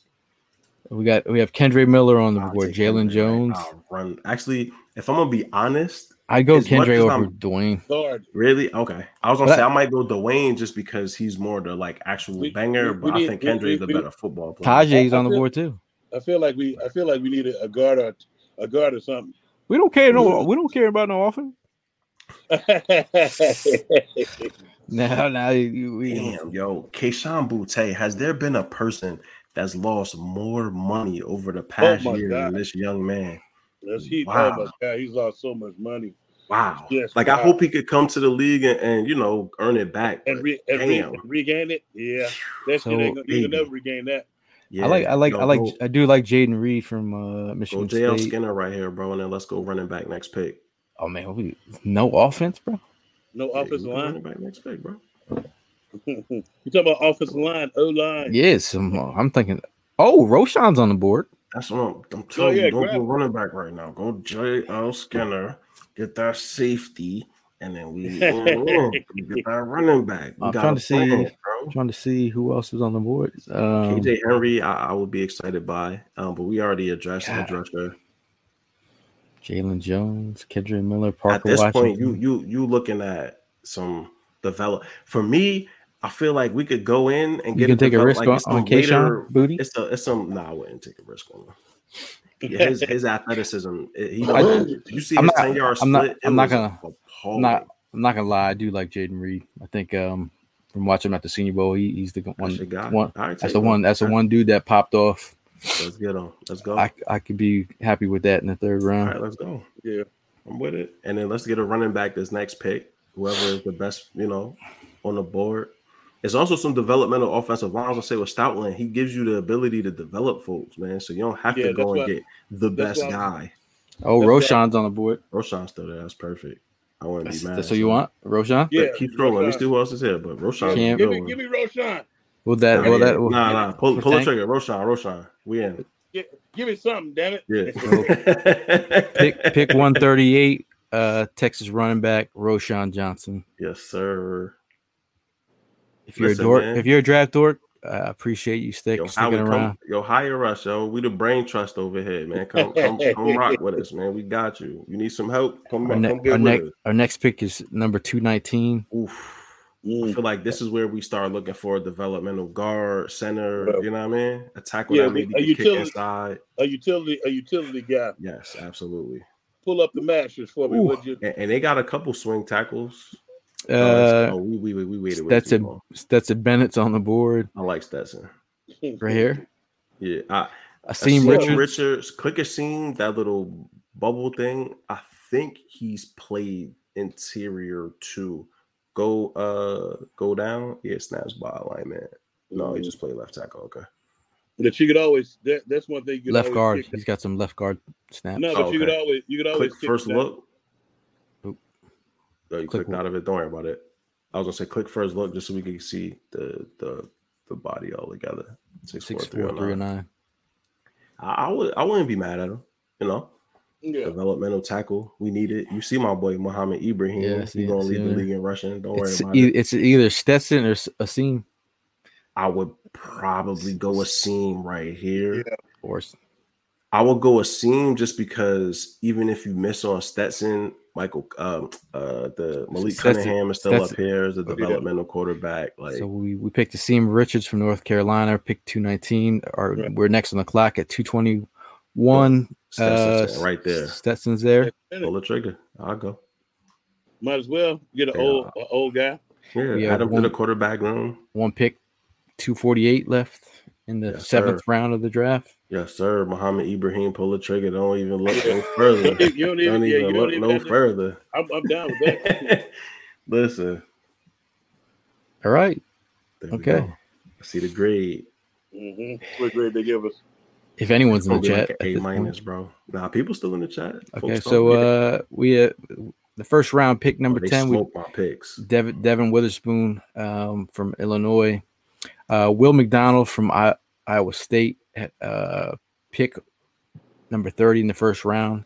C: We got we have Kendre Miller on the
B: I'll
C: board, Jalen
B: Kendrick,
C: Jones.
B: right? Run. Actually, if I'm gonna be honest,
C: I'd go Kendre
B: as
C: over
B: I'm-
C: Dawand.
D: Guard.
B: really, okay. I was gonna
C: But
B: say
C: I-
B: I might go Dawand just because he's more the like actual
D: We-
B: banger,
D: we-
B: but
D: we
B: I think
D: Kendre is
B: Kendrick's the better football player.
C: Tyjae's
D: I- I
C: on the board too.
D: I feel like we I feel like we need a, a guard or a guard or something.
C: We don't care no. We don't care about no offense. No, no, you, we,
B: Damn, yo, Kayshawn Boutte, has there been a person that's lost more money over the past
D: my
B: year than this young man?
D: That's he.
B: Wow.
D: Oh my god, he's lost so much money.
B: Wow.
D: Yes,
B: like I hope he could come to the league and, and you know earn it back.
D: And, re, and re,
B: damn.
D: regain it. Yeah, that's
C: So,
D: gonna, you can never regain that.
B: yeah,
C: I like, I like, I like,
B: go,
C: I do like Jayden Reed from uh,
B: go
C: Michigan
B: JL
C: State.
B: Skinner right here, bro, and then let's go running back next pick.
C: Oh man, we, no offense, bro.
D: No
B: Yeah,
D: offensive
B: we
D: line.
B: running back next pick, bro.
D: you talk about offensive line, O line.
C: Yes, I'm, I'm thinking. Oh, Roschon's on the board.
B: That's what I'm, I'm telling
D: yeah,
B: you. Don't
D: grab
B: go
D: him.
B: running back right now. Go JL Skinner, get that safety, and then we, mm, we get that running back. We
C: I'm
B: got
C: trying to see-
B: plan, bro.
C: Trying to see who else is on the board. Um,
B: KJ Henry, I, I would be excited by, um, but we already addressed
C: God.
B: edge rusher.
C: Jalen Jones, Kendre Miller, Parker.
B: At
C: Parker
B: this
C: Washington.
B: point, you you you looking at some develop. For me, I feel like we could go in and
C: you
B: get
C: can take a risk
B: like
C: on,
B: it's some
C: on Kayshawn Boutte.
B: It's a it's some. Nah, I wouldn't take a risk on him. Yeah, his his athleticism. it- He don't, you see
C: I'm
B: his
C: not-
B: ten yard
C: I'm not-
B: split. it
C: I'm not gonna- I'm not. I'm not gonna lie. I do like Jayden Reed. I think um, from watching him at the Senior Bowl, he, he's the one.
B: your guy.
C: one
B: All right,
C: that's the one. That's the one dude that popped off.
B: Let's get on. Let's go.
C: I I could be happy with that in the third round.
B: right, let's go.
D: Yeah.
B: I'm with it. And then let's get a running back this next pick. Whoever is the best, you know, on the board. There's also some developmental offensive lines. I'll say with Stoutland, he gives you the ability to develop folks, man. So you don't have
D: Yeah,
B: to go and
D: why-
B: get the best
D: why-
B: guy.
C: Oh,
D: That's
C: Roschon's on the board.
B: Roschon's still there. That's perfect. I wouldn't
C: That's,
B: be mad.
C: that's
B: at
C: what you want, Roschon.
D: Yeah.
B: keep scrolling. Let me
D: Roschon.
B: see who else is here. But Roschon,
C: Cam-
D: Give me, give me Roschon.
C: Well, that.
B: Nah,
C: Well,
B: yeah.
C: that.
B: nah, nah. Pull, pull the trigger. Roschon, Roschon. We in.
D: Give, give me something, damn it.
B: Yeah.
C: Pick pick 138. Uh, Texas running back Roschon Johnson.
B: yes, sir.
C: If you're
B: Listen,
C: a dork,
B: man.
C: if you're a draft dork, I appreciate you stick,
B: Yo,
C: sticking
B: Howard,
C: around.
B: come, yo, hire us, yo. We the brain trust over here, man. Come, come, come rock with us, man. We got you. You need some help? Come,
C: Our, ne-
B: come
C: our,
B: get
C: ne-
B: with us.
C: our next pick is number 219.
B: Oof. I
D: Mm.
B: feel like this is where we start looking for a developmental guard, center.
D: Well,
B: You know what I mean? A tackle
D: yeah,
B: that maybe
D: a
B: can kick
D: utility-
B: inside.
D: A utility, a utility guy.
B: Yes, absolutely.
D: Pull up the mattress for me,
C: Ooh.
D: would you?
B: And, and they got a couple swing tackles. Oh, that's-
C: Uh,
B: oh, we, we, we, we waited way too
C: Stetson, Bennett's on the board
B: I like Stetson.
C: right here.
B: Yeah, I,
C: Asim
B: Asim
C: Richards.
B: Richards, click a scene, that little bubble thing. I think he's played interior too. Go uh go down. Yeah, snaps by alignment. No, he just played left tackle. Okay.
D: That you could always. That, that's one thing. You could
C: left guard.
D: kick-
C: He's got some left guard snaps.
D: No, but
B: Oh,
D: you could always. You could always
B: Click
D: kick
B: first
D: down.
B: look.
C: Oop.
B: Oh, you
C: Click
B: clicked out of it. Don't worry about it. I was gonna say click first look just so we can see the the the body all together. Six, oh
C: Six
B: four,
C: four
B: three,
C: three
B: oh,
C: oh
B: nine.
C: nine.
B: I, I would I wouldn't be mad at him. You know,
D: Yeah.
B: developmental tackle. We need it. You see my boy Mohamed Ibrahim.
C: Yeah,
B: He's gonna
C: I see
B: lead the league in rushing. Don't worry
C: It's,
B: about
C: e-
B: it.
C: it's either Stetson or S- Asim
B: I would probably go Asim right here.
D: Yeah.
C: or s-
B: I will go Asim just because even if you miss on Stetson, Michael, um, uh, the Malik
C: Stetson-
B: Cunningham is still up here as a
D: yeah.
B: developmental quarterback. Like,
C: so we, we picked Asim Richards from North Carolina, picked 219. Or
D: Right.
C: we're next on the clock at 221.
B: Stetson's
C: Uh,
B: right there.
C: Stetson's there.
B: Pull the trigger. I'll go.
D: Might as well get an
B: Yeah.
D: old an old guy.
B: Yeah,
C: We have
B: add him to
C: one-
B: the quarterback room.
C: One pick, 248 left in the
B: Yes,
C: seventh
B: sir.
C: round of the draft.
B: Yes, sir. Mohamed Ibrahim, pull the trigger. Don't even look no further.
D: You don't even,
B: Don't
D: yeah,
B: even
D: you
B: look
D: don't even
B: no further.
D: I'm, I'm down with that.
B: Listen.
C: All right.
B: There
C: Okay.
B: I see the grade.
D: hmm What grade they give us?
C: If anyone's in the chat,
B: like
C: at
B: an
C: this
B: A minus, bro. Nah, people still in the chat.
C: Okay,
B: Folks
C: so uh, we uh, the first round pick number
B: Oh, they
C: ten, we
B: smoked my picks.
C: Devon, Devon Witherspoon um, from Illinois, uh, Will McDonald from I- Iowa State, uh, pick number thirty in the first round.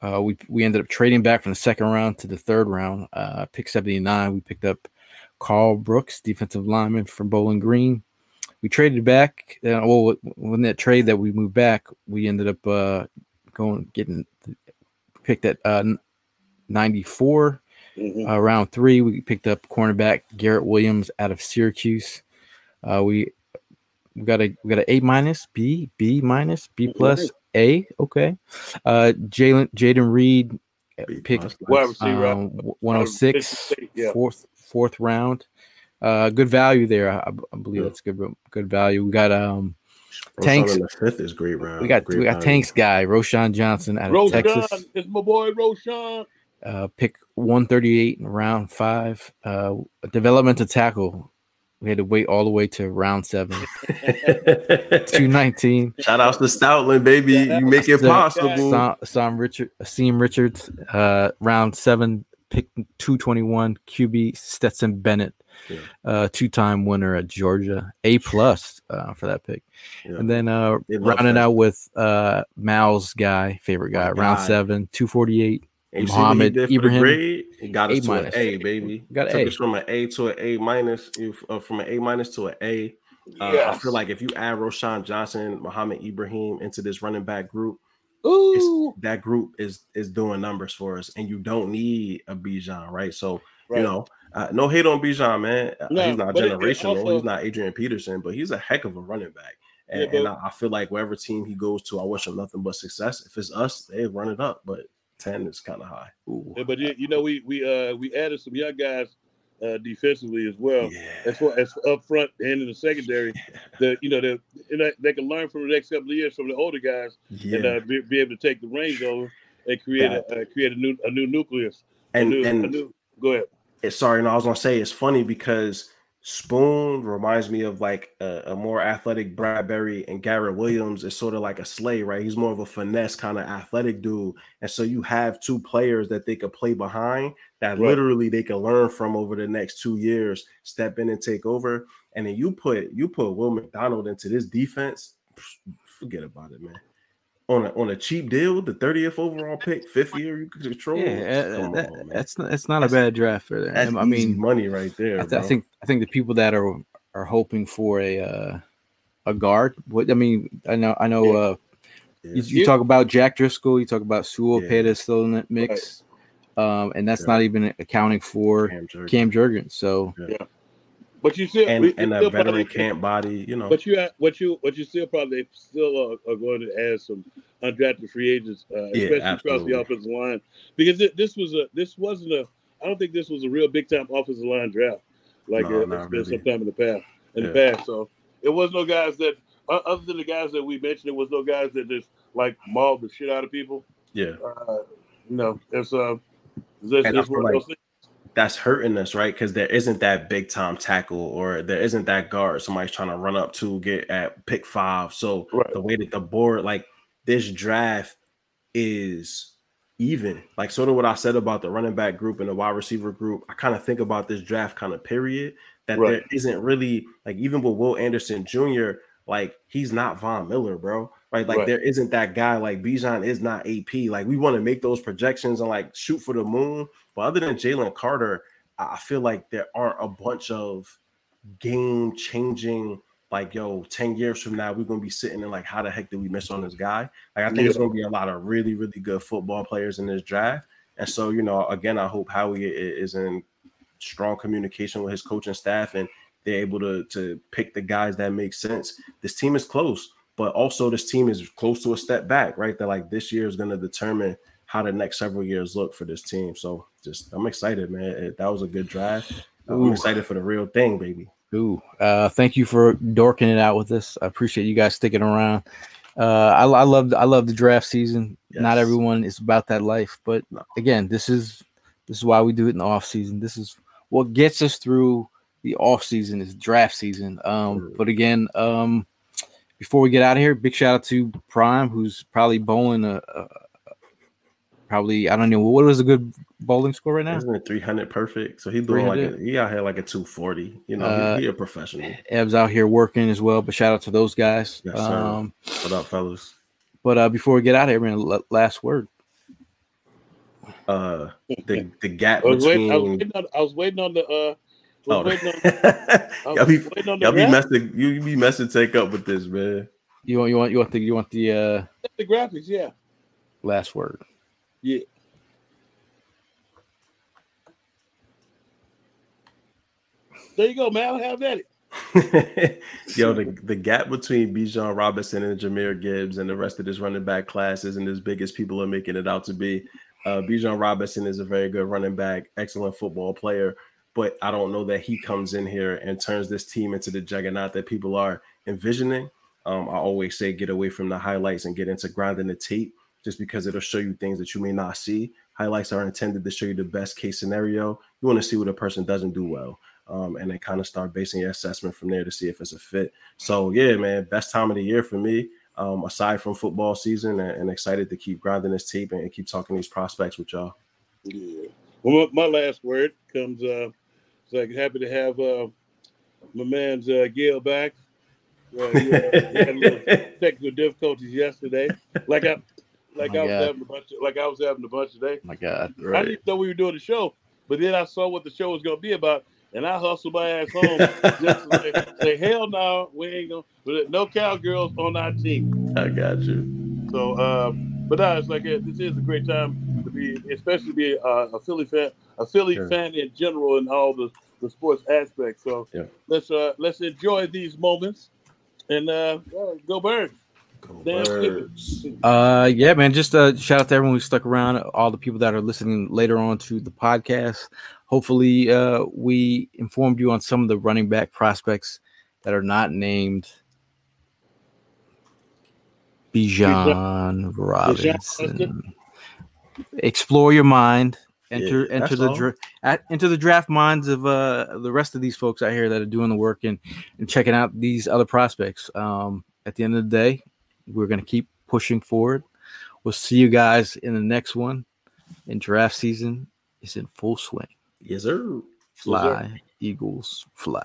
C: Uh, we we ended up trading back from the second round to the third round. Uh, pick seventy nine, we picked up Karl Brooks, defensive lineman from Bowling Green. We traded back. Uh, well, when that trade that we moved back, we ended up uh, going getting picked at uh, ninety four.
D: Mhm.
C: Uh, round three, we picked up cornerback Garrett Williams out of Syracuse. Uh, we we got a we got a A minus, B, B minus, B plus, A. Okay. Uh, Jalen Jayden Reed
B: B
C: pick
B: plus,
D: Wide
B: nice.
D: receiver.
C: um, 106,
D: yeah.
C: fourth fourth round. Uh, good value there. I, I believe
B: Yeah.
C: that's good good value. We got um Tanks-
B: fifth is great round.
C: we got
B: Great
C: we got
B: value.
C: Tanks guy Roschon Johnson out of
D: Roschon,
C: Texas.
D: it's my boy Roschon.
C: uh, pick 138 in round five. Uh, a developmental tackle. We had to wait all the way to round seven. 219.
B: Shout outs to Stoutland, baby. You make it
C: So-
B: possible.
C: Sam, Sam Richard, Asim Richards, uh, round seven, pick 221. QB Stetson Bennett,
B: Yeah.
C: uh, two-time winner at Georgia, A plus uh, for that pick.
B: Yeah.
C: And then uh, rounding out with uh, Mal's guy, favorite guy,
B: My
C: round
B: guy.
C: seven, 248.
B: And you see what
C: Mohamed
B: he did for the
C: Ibrahim,
B: grade? He got us
C: A
B: to an
C: minus.
B: A, baby.
C: Got an
B: Took
C: A.
B: us from an A to an A minus. you- Uh, from an A minus to an A. Uh, I feel like if you add Roschon Johnson, Mohamed Ibrahim into this running back group,
D: Ooh,
B: that group is is doing numbers for us, and you don't need a Bijan, right? So
D: right.
B: you know, uh, no hate on Bijan, man. Uh,
D: No,
B: he's not
D: but it- it
B: generational.
D: also-
B: he's not Adrian Peterson, but he's a heck of a running back. And,
D: Yeah,
B: and I, I feel like wherever team he goes to, I wish him nothing but success. If it's us, they run it up, but ten is kind of high. Ooh.
D: Yeah, but you, you know, we we uh we added some young guys uh defensively as well.
B: yeah.
D: As far as up front and in the secondary, that you know that and that they can learn from the next couple of years from the older guys
B: yeah.
D: and uh, be, be able to take the reins over and create a uh, create a new a new nucleus. A
B: and
D: new,
B: and
D: a new, go ahead.
B: it- sorry, no, I was gonna say it's funny because Spoon reminds me of like a, a more athletic Bradberry and Garrett Williams is sort of like a slay, right? He's more of a finesse kind of athletic dude, and so you have two players that they could play behind that
D: Right.
B: literally they can learn from over the next two years, step in and take over, and then you put you put Will McDonald into this defense. forget about it, man. On a on a cheap deal, the 30th overall pick, fifth year you could control.
C: Yeah,
B: Come
C: that-
B: on, man.
C: that's not, that's not
B: That's-
C: a bad draft for them.
B: That's
C: I mean,
B: easy money right there.
C: I, th- I think I think the people that are are hoping for a uh, a guard. What I mean, I know I know.
D: Yeah.
C: Uh,
B: Yeah.
C: you, you talk about Jack Driscoll. You talk about Sewell
B: Yeah.
C: Pettis still in that mix, um, and that's
B: Yeah.
C: not even accounting for
B: Cam Jurgens.
C: Cam Jurgens. So
D: But you still
B: and and a veteran
D: probably-
B: camp body, you know.
D: But you what you what you still probably still are, are going to add some undrafted free agents, uh,
B: Yeah,
D: especially across the offensive line, because it, this was a this wasn't a I don't think this was a real big time offensive line draft like
B: No,
D: uh,
B: not
D: it's been
B: really.
D: sometime in the past in the past. So it was no guys that other than the guys that we mentioned, it was no guys that just like mauled the shit out of people.
B: yeah.
D: Uh, you know, it's uh,
B: And I
D: one
B: like-. That's hurting us, right? Because there isn't that big time tackle or there isn't that guard somebody's trying to run up to get at pick five. So
D: Right.
B: the way that the board, like this draft is even. Like sort of what I said about the running back group and the wide receiver group. I kind of think about this draft kind of period that
D: Right.
B: there isn't really like even with Will Anderson Jr., like he's not Von Miller, bro. Right. Like
D: Right.
B: there isn't that guy like Bijan is not AP. Like we want to make those projections and like shoot for the moon. But other than Jalen Carter, I feel like there aren't a bunch of game changing, like, yo, 10 years from now, we're going to be sitting in like, how the heck did we miss on this guy? Like, I think there's
D: Yeah.
B: going to be a lot of really, really good football players in this draft. And so, you know, again, I hope Howie is in strong communication with his coaching staff and they're able to, to pick the guys that make sense. This team is close, but also this team is close to a step back, right? That like this year is going to determine how the next several years look for this team. So just I'm excited, man. It- that was a good draft. I'm excited for the real thing, baby.
C: Ooh, uh, thank you for dorking it out with us. I appreciate you guys sticking around. Uh, I, I love I love the draft season. Not everyone is about that life, but
B: No.
C: again, this is this is why we do it in the off season. This is what gets us through the off season is draft season. Um, but again, um, before we get out of here, big shout out to Prime, who's probably bowling a, a probably I don't know what was a good bowling score right now.
B: Isn't it 300 perfect? So he doing like a, he out here like a 240. You know,
C: Uh,
B: he, he a professional.
C: Ev's out here working as well, but shout out to those guys.
B: Yes,
C: um,
B: What up, fellas?
C: But uh, before we get out of here, man, last word.
B: Uh, the the gap
D: I was,
B: between
D: waiting, I, was waiting on, I was waiting on the uh, I
B: oh,
D: waiting on, I
B: y'all be
D: waiting on
B: y'all be messing you, you be messing take up with this man.
C: You want you want you want the you want the uh,
D: the graphics. Yeah,
C: last word.
D: yeah. There you go, man. Have at it.
B: Yo, the, the gap between Bijan Robinson and Jahmyr Gibbs and the rest of this running back class isn't as big as people are making it out to be. Uh, Bijan Robinson is a very good running back, excellent football player, but I don't know that he comes in here and turns this team into the juggernaut that people are envisioning. Um, I always say get away from the highlights and get into grinding the tape just because it'll show you things that you may not see. Highlights are intended to show you the best case scenario. You want to see what a person doesn't do well um, and then kind of start basing your assessment from there to see if it's a fit. So yeah, man, best time of the year for me. Um, aside from football season, and, and excited to keep grinding this tape and, keep talking these prospects with y'all.
D: Yeah. Well, my, my last word comes. Uh, it's like happy to have uh, my man's uh, Gayle back. Uh, he, had- a little technical difficulties yesterday. Like I, like
C: My
D: I was
C: God.
D: having a bunch. Of, like I was having a bunch today.
C: my God.
D: I didn't know we were doing the show, but then I saw what the show was going to be about, and I hustled my ass home just to say, say, "Hell no, we ain't gonna no cowgirls on our team."
B: I got you.
D: So, um, but no, it's like uh, this is a great time be, especially be uh, a Philly fan, a Philly
B: Sure.
D: fan in general, in all the, the sports aspects. So
B: Yeah.
D: let's uh, let's enjoy these moments and uh, go birds. Damn
B: birds.
C: Uh, yeah, man. Just uh, shout out to everyone who stuck around, all the people that are listening later on to the podcast. Hopefully, uh, we informed you on some of the running back prospects that are not named Bijan Robinson. Explore your mind. Enter
B: Yeah,
C: enter the dra- at, enter the draft minds of uh the rest of these folks out here that are doing the work and, and checking out these other prospects. Um, at the end of the day, we're gonna keep pushing forward. We'll see you guys in the next one. And draft season is in full swing.
B: Yes, sir.
C: Fly, Eagles, fly.